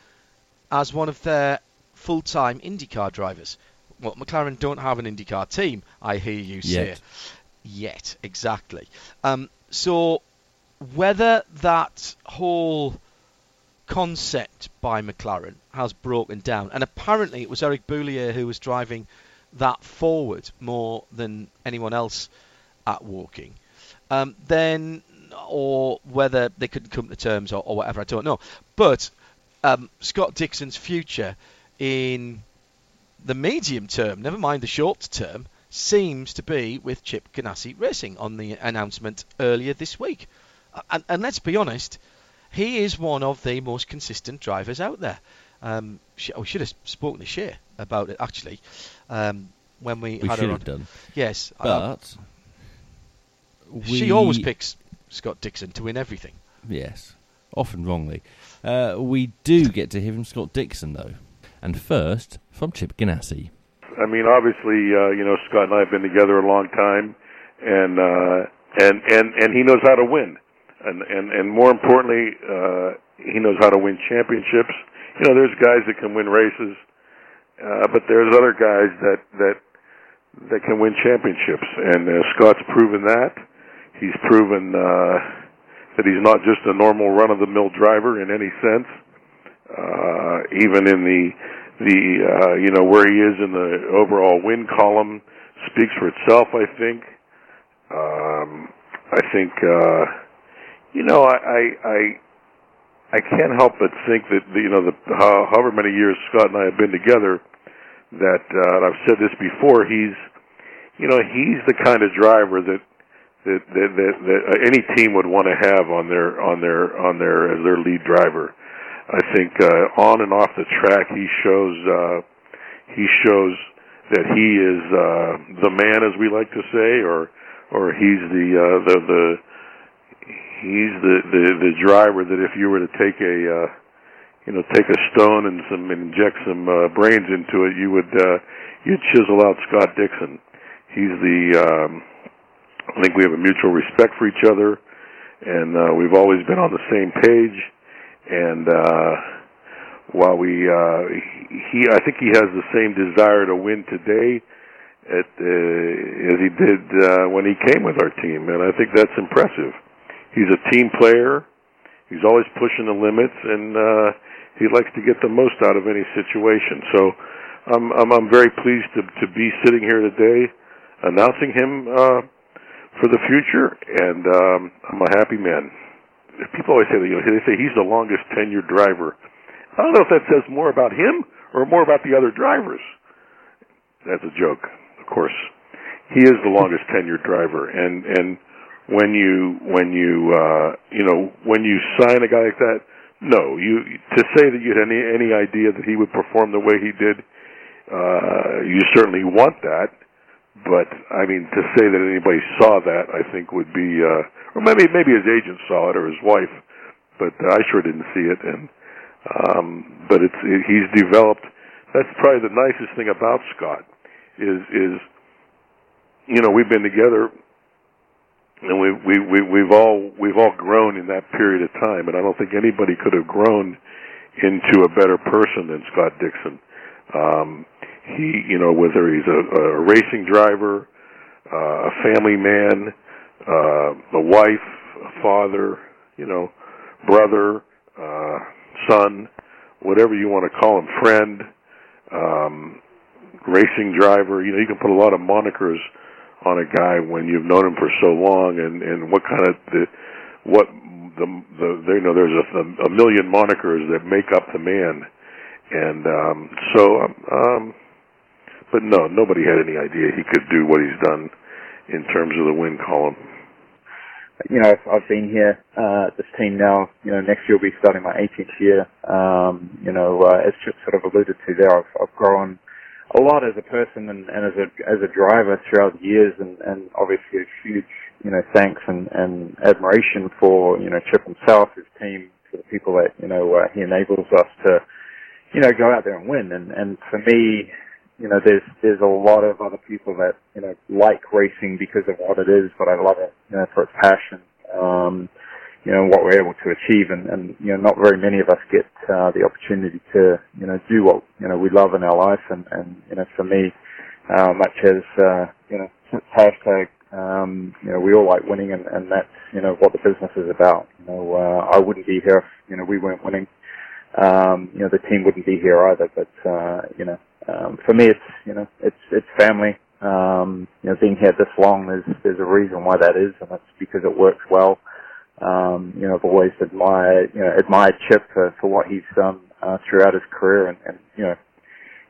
Speaker 3: as one of their full-time IndyCar drivers. Well, McLaren don't have an IndyCar team, I hear you say.
Speaker 4: Yet.
Speaker 3: Yet, exactly. Um, so whether that whole concept by McLaren has broken down, and apparently it was Eric Boullier who was driving that forward more than anyone else at Woking, um, then or whether they couldn't come to terms or, or whatever, I don't know. But um, Scott Dixon's future in the medium term, never mind the short term, seems to be with Chip Ganassi Racing on the announcement earlier this week. And, and let's be honest, he is one of the most consistent drivers out there. Um, sh- we should have spoken to Shea about it actually um, when we,
Speaker 4: We
Speaker 3: had
Speaker 4: should
Speaker 3: her
Speaker 4: have
Speaker 3: on.
Speaker 4: done.
Speaker 3: Yes,
Speaker 4: But
Speaker 3: she
Speaker 4: we-
Speaker 3: always picks Scott Dixon to win everything.
Speaker 4: Yes, often wrongly. Uh, we do get to hear from Scott Dixon, though. And first, from Chip Ganassi.
Speaker 9: I mean, obviously, uh, you know, Scott and I have been together a long time, and uh, and and and he knows how to win, and and and more importantly, uh, he knows how to win championships. You know, there's guys that can win races, uh, but there's other guys that that that can win championships, and uh, Scott's proven that. He's proven uh, that he's not just a normal run-of-the-mill driver in any sense. Uh, even in the the uh, you know where he is in the overall win column speaks for itself. I think. Um, I think uh, you know I, I I I can't help but think that the, you know the how, however many years Scott and I have been together that uh, and I've said this before he's you know he's the kind of driver that that that, that, that uh, any team would want to have on their on their on their as their lead driver. I think uh, on and off the track he shows uh, he shows that he is uh, the man, as we like to say, or or he's the uh, the the he's the, the the driver that if you were to take a uh, you know take a stone and some and inject some uh, brains into it, you would uh, you'd chisel out Scott Dixon. He's the um, I think we have a mutual respect for each other. and uh, we've always been on the same page. And uh, while we, uh, he, I think he has the same desire to win today at, uh, as he did uh, when he came with our team, and I think that's impressive. He's a team player. He's always pushing the limits, and uh, he likes to get the most out of any situation. So I'm I'm, I'm very pleased to to be sitting here today, announcing him uh, for the future, and um, I'm a happy man. People always say that you know they say he's the longest tenured driver. I don't know if that says more about him or more about the other drivers. That's a joke of course. He is the longest tenured driver, and and when you when you uh, you know when you sign a guy like that, no, you to say that you had any any idea that he would perform the way he did, uh, you certainly want that. But I mean, to say that anybody saw that, I think would be, uh, or maybe maybe his agent saw it or his wife, but I sure didn't see it. And um, but it's it, he's developed. That's probably the nicest thing about Scott is is you know we've been together and we we we we've all we've all grown in that period of time and I don't think anybody could have grown into a better person than Scott Dixon. Um he you know whether he's a, a racing driver, uh, a family man, uh a wife, a father, you know, brother, uh son, whatever you want to call him, friend, um racing driver. You know, you can put a lot of monikers on a guy when you've known him for so long, and and what kind of the what the the you know there's a, a million monikers that make up the man, and um, so um, but no, nobody had any idea he could do what he's done in terms of the win column.
Speaker 10: You know, I've been here uh, at this team now. You know, next year will be starting my 18th year. Um, you know, uh, as Chip sort of alluded to there, I've, I've grown a lot as a person and, and as a as a driver throughout the years, and, and obviously a huge you know thanks and, and admiration for you know Chip himself, his team, for the people that you know uh, he enables us to you know go out there and win. And and for me, you know, there's there's a lot of other people that you know like racing because of what it is, but I love it you know for its passion. Um, you know, what we're able to achieve and, and, you know, not very many of us get, uh, the opportunity to, you know, do what, you know, we love in our life and, and, you know, for me, uh, much as, uh, you know, hashtag, um, you know, we all like winning and, and that's, you know, what the business is about. You know, uh, I wouldn't be here if, you know, we weren't winning. Um, you know, the team wouldn't be here either, but, uh, you know, um, for me, it's, you know, it's, it's family. Um, you know, being here this long, there's, there's a reason why that is, and that's because it works well. Um, you know, I've always admired, you know, admired Chip for, for what he's done uh, throughout his career, and, and you know,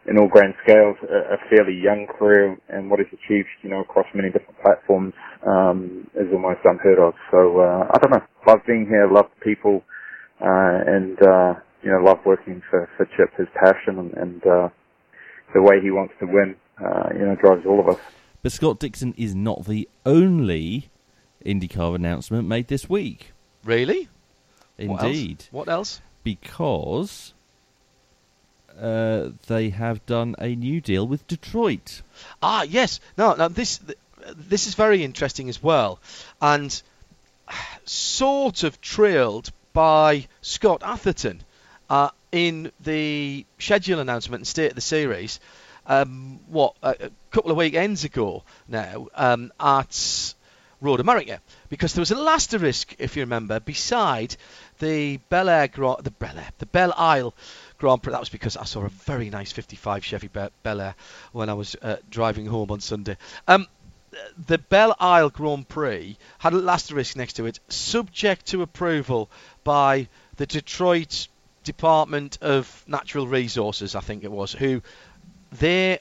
Speaker 10: in all grand scales, a, a fairly young career, and what he's achieved, you know, across many different platforms um, is almost unheard of. So uh, I don't know, love being here, love the people, uh, and uh, you know, love working for, for Chip. His passion and, and uh, the way he wants to win, uh, you know, drives all of us.
Speaker 4: But Scott Dixon is not the only IndyCar announcement made this week.
Speaker 3: Really?
Speaker 4: Indeed.
Speaker 3: What else? What else?
Speaker 4: Because uh, they have done a new deal with Detroit.
Speaker 3: Ah, yes. No, now this this is very interesting as well, and sort of trailed by Scott Atherton uh, in the schedule announcement and state of the series. Um, what a, a, couple of weekends ago now um, at Road America because there was an asterisk, if you remember, beside the Bel Air, the Bel Air, the Belle Isle Grand Prix. That was because I saw a very nice 55 Chevy Bel Air when I was uh, driving home on Sunday. Um, the Belle Isle Grand Prix had an asterisk next to it, subject to approval by the Detroit Department of Natural Resources, I think it was, who they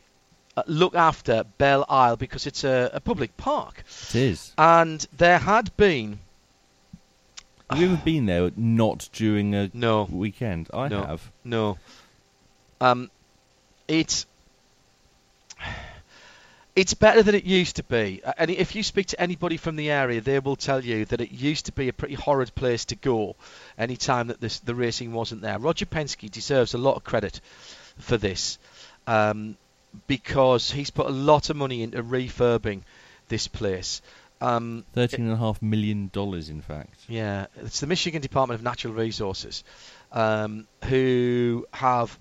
Speaker 3: look after Belle Isle because it's a, a public park.
Speaker 4: It is.
Speaker 3: And there had been.
Speaker 4: Have you ever been there not during a
Speaker 3: no.
Speaker 4: weekend? I
Speaker 3: no.
Speaker 4: have.
Speaker 3: No. Um, it's it's better than it used to be. And if you speak to anybody from the area, they will tell you that it used to be a pretty horrid place to go any time that this, the racing wasn't there. Roger Penske deserves a lot of credit for this. Um, because he's put a lot of money into refurbing this place. Um,
Speaker 4: Thirteen and a half million dollars, in fact.
Speaker 3: Yeah, it's the Michigan Department of Natural Resources um, who have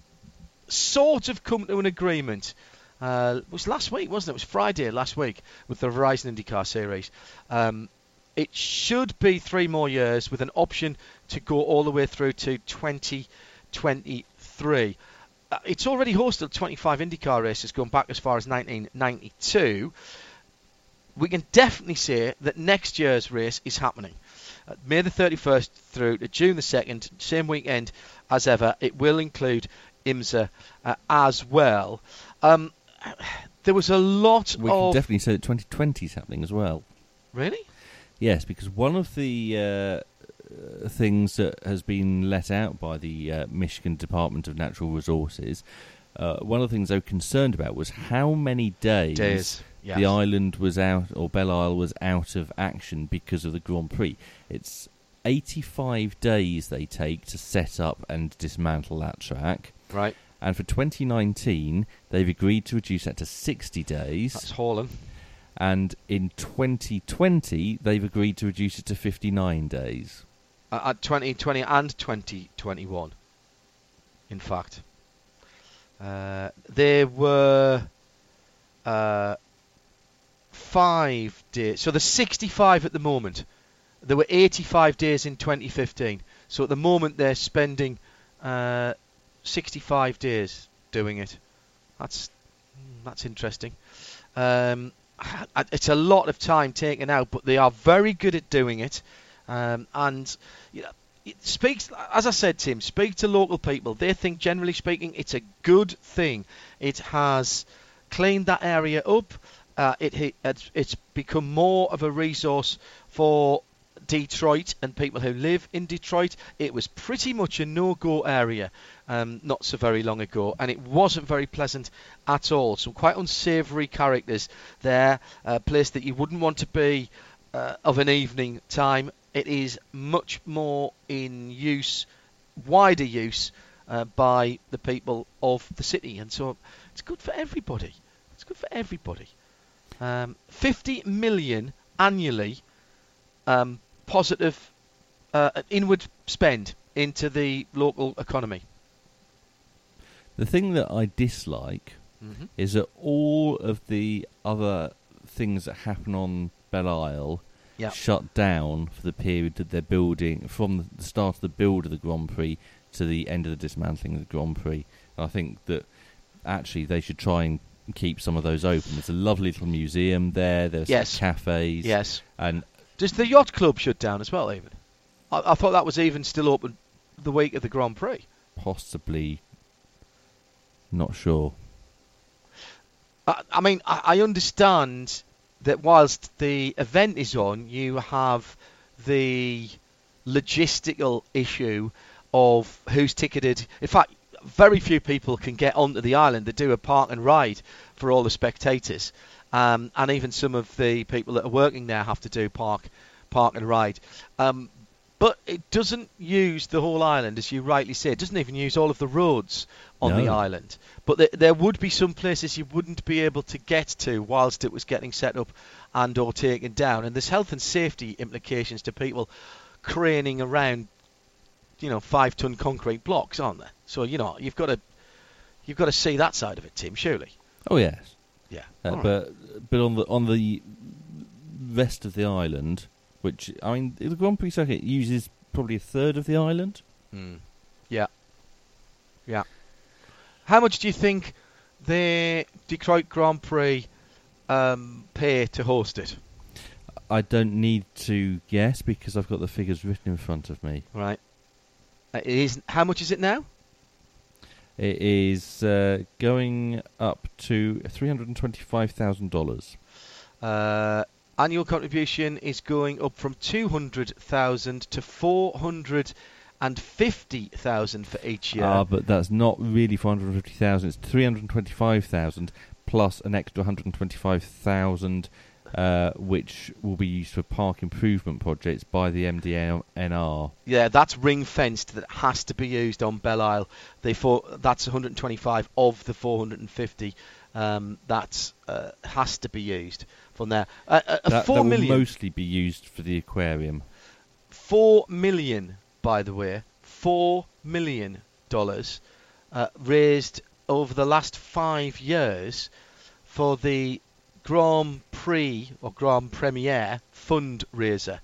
Speaker 3: sort of come to an agreement. Uh, it was last week, wasn't it? It was Friday last week with the Verizon IndyCar Series. Um, it should be three more years with an option to go all the way through to 2023. Uh, it's already hosted 25 IndyCar races going back as far as 1992 we can definitely say that next year's race is happening. Uh, May the 31st through to June the 2nd, same weekend as ever. It will include IMSA uh, as well. Um, there was a lot
Speaker 4: We
Speaker 3: of.
Speaker 4: can definitely say that 2020 is happening as well.
Speaker 3: Really?
Speaker 4: Yes, because one of the uh, uh, things that has been let out by the uh, Michigan Department of Natural Resources, uh, one of the things they were concerned about was how many days,
Speaker 3: Days, yes.
Speaker 4: the island was out, or Belle Isle was out of action because of the Grand Prix. It's 85 days they take to set up and dismantle that track.
Speaker 3: Right.
Speaker 4: And for 2019, they've agreed to reduce that to 60 days.
Speaker 3: That's hauling.
Speaker 4: And in 2020, they've agreed to reduce it to 59 days.
Speaker 3: Uh, at 2020 and 2021, in fact. Uh, there were uh, five days. So there's 65 at the moment. There were 85 days in 2015. So at the moment they're spending uh, 65 days doing it. That's that's interesting. Um, it's a lot of time taken out, but they are very good at doing it. Um, and you know, it speaks, as I said, Tim, speak to local people. They think, generally speaking, it's a good thing. It has cleaned that area up. Uh, it, it it's, become more of a resource for Detroit and people who live in Detroit. It was pretty much a no-go area um, not so very long ago, and it wasn't very pleasant at all. Some quite unsavoury characters there. A place that you wouldn't want to be uh, of an evening time. It is much more in use, wider use, uh, by the people of the city, and so it's good for everybody. It's good for everybody. Um, 50 million annually um, positive uh, inward spend into the local economy.
Speaker 4: The thing that I dislike
Speaker 3: Mhm.
Speaker 4: is that all of the other things that happen on Belle Isle
Speaker 3: Yeah.
Speaker 4: shut down for the period that they're building, from the start of the build of the Grand Prix to the end of the dismantling of the Grand Prix. And I think that actually they should try and keep some of those open. There's a lovely little museum there. There's
Speaker 3: Yes.
Speaker 4: cafes.
Speaker 3: Yes.
Speaker 4: And
Speaker 3: Does the yacht club shut down as well, even? I, I thought that was even still open the week of the Grand Prix.
Speaker 4: possibly, not sure.
Speaker 3: I, I mean, I, I understand that whilst the event is on, you have the logistical issue of who's ticketed. In fact, very few people can get onto the island. They do a park and ride for all the spectators, um, and even some of the people that are working there have to do park, park and ride. Um, but it doesn't use the whole island, as you rightly said. It doesn't even use all of the roads on the island. But there, there would be some places you wouldn't be able to get to whilst it was getting set up and or taken down. And there's health and safety implications to people craning around, you know, five-ton concrete blocks, aren't there? So you know, you've got to you've got to see that side of it, Tim. Surely.
Speaker 4: Oh yes.
Speaker 3: Yeah.
Speaker 4: Uh,
Speaker 3: right.
Speaker 4: but but on the on the rest of the island, which I mean, the Grand Prix circuit uses probably a third of the island.
Speaker 3: Mm. Yeah. Yeah. How much do you think the Detroit Grand Prix um, pay to host it?
Speaker 4: I don't need to guess because I've got the figures written in front of me.
Speaker 3: Right. Uh, It is. How much is it now?
Speaker 4: It is uh, going up to three hundred and twenty-five thousand dollars.
Speaker 3: Uh, annual contribution is going up from 200,000 to 450,000 for each year.
Speaker 4: Ah, but that's not really four hundred fifty thousand. It's three hundred twenty-five thousand plus an extra one hundred twenty-five thousand, uh, which will be used for park improvement projects by the MDNR.
Speaker 3: yeah, that's ring fenced. That has to be used on Belle Isle. They thought that's 125 of the 450 Um, that uh, has to be used from there. Uh, uh,
Speaker 4: that,
Speaker 3: four
Speaker 4: that
Speaker 3: million-
Speaker 4: will mostly be used for the aquarium.
Speaker 3: four million, by the way, four million dollars uh, raised over the last five years for the Grand Prix or Grand Premiere fundraiser,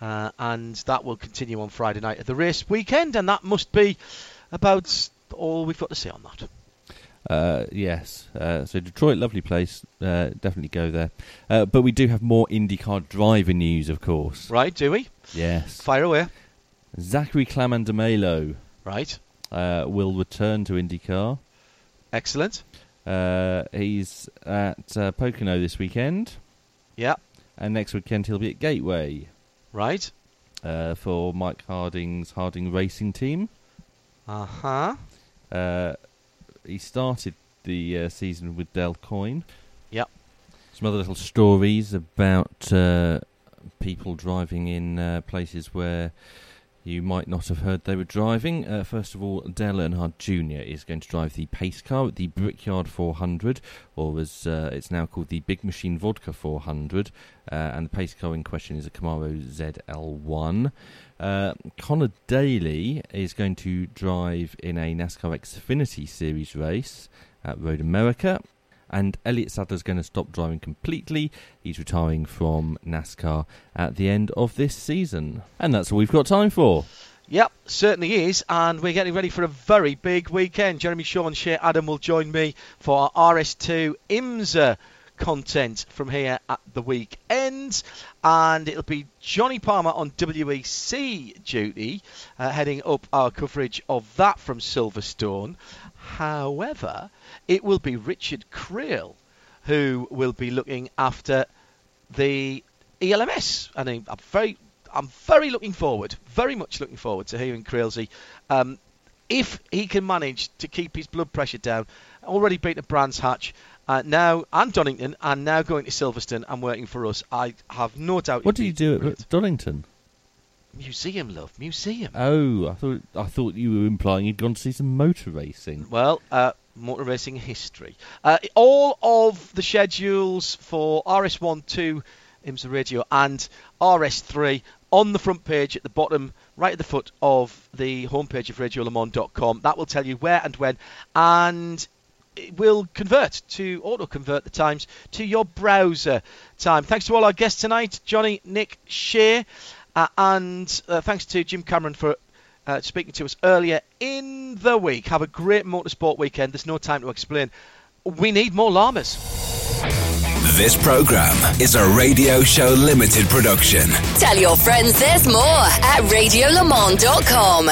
Speaker 3: uh, and that will continue on Friday night at the race weekend, and that must be about all we've got to say on that.
Speaker 4: Uh, yes. Uh, so Detroit, lovely place. Uh, definitely go there. Uh, but we do have more IndyCar driver news, of course.
Speaker 3: Right, do we?
Speaker 4: Yes.
Speaker 3: Fire away.
Speaker 4: Zachary Claman DeMelo
Speaker 3: Right.
Speaker 4: uh, will return to IndyCar.
Speaker 3: Excellent.
Speaker 4: Uh, he's at uh, Pocono this weekend,
Speaker 3: Yeah.
Speaker 4: and next weekend he'll be at Gateway
Speaker 3: Right.
Speaker 4: uh, for Mike Harding's Harding Racing Team.
Speaker 3: Uh huh.
Speaker 4: Uh, he started the uh, season with Dale Coyne.
Speaker 3: Yep.
Speaker 4: Some other little stories about uh, people driving in uh, places where you might not have heard they were driving. Uh, first of all, Dale Earnhardt Jr. is going to drive the pace car at the Brickyard 400, or as uh, it's now called the Big Machine Vodka 400, uh, and the pace car in question is a Camaro ZL1. Uh, Connor Daly is going to drive in a NASCAR Xfinity Series race at Road America. And Elliott Sadler's going to stop driving completely. He's retiring from NASCAR at the end of this season. And that's all we've got time for.
Speaker 3: Yep, certainly is, and we're getting ready for a very big weekend. Jeremy Shaw and Shea Adam will join me for our RS2 IMSA content from here at the weekend, and it'll be Jonny Palmer on WEC duty, uh, heading up our coverage of that from Silverstone. However, it will be Richard Creel who will be looking after the ELMS, and I'm I'm very, I'm very looking forward, very much looking forward to hearing Creelsy. Um, if he can manage to keep his blood pressure down, already beaten at Brands Hatch, uh, now and Donington, and now going to Silverstone and working for us, I have no doubt.
Speaker 4: What do you do at Donington?
Speaker 3: Museum, love, museum.
Speaker 4: Oh, I thought I thought you were implying you'd gone to see some motor racing.
Speaker 3: Well, uh, motor racing history. Uh, all of the schedules for RS1, 2, IMSA Radio, and RS3 on the front page at the bottom, right at the foot of the homepage of RadioLeMans.com. That will tell you where and when, and it will convert to auto convert the times to your browser time. Thanks to all our guests tonight, Jonny, Nick, Shea, uh, and uh, thanks to Jim Cameron for uh, speaking to us earlier in the week. Have a great motorsport weekend. There's no time to explain. We need more llamas.
Speaker 1: This program is a Radio Show Limited production.
Speaker 2: Tell your friends there's more at radiolemans.com.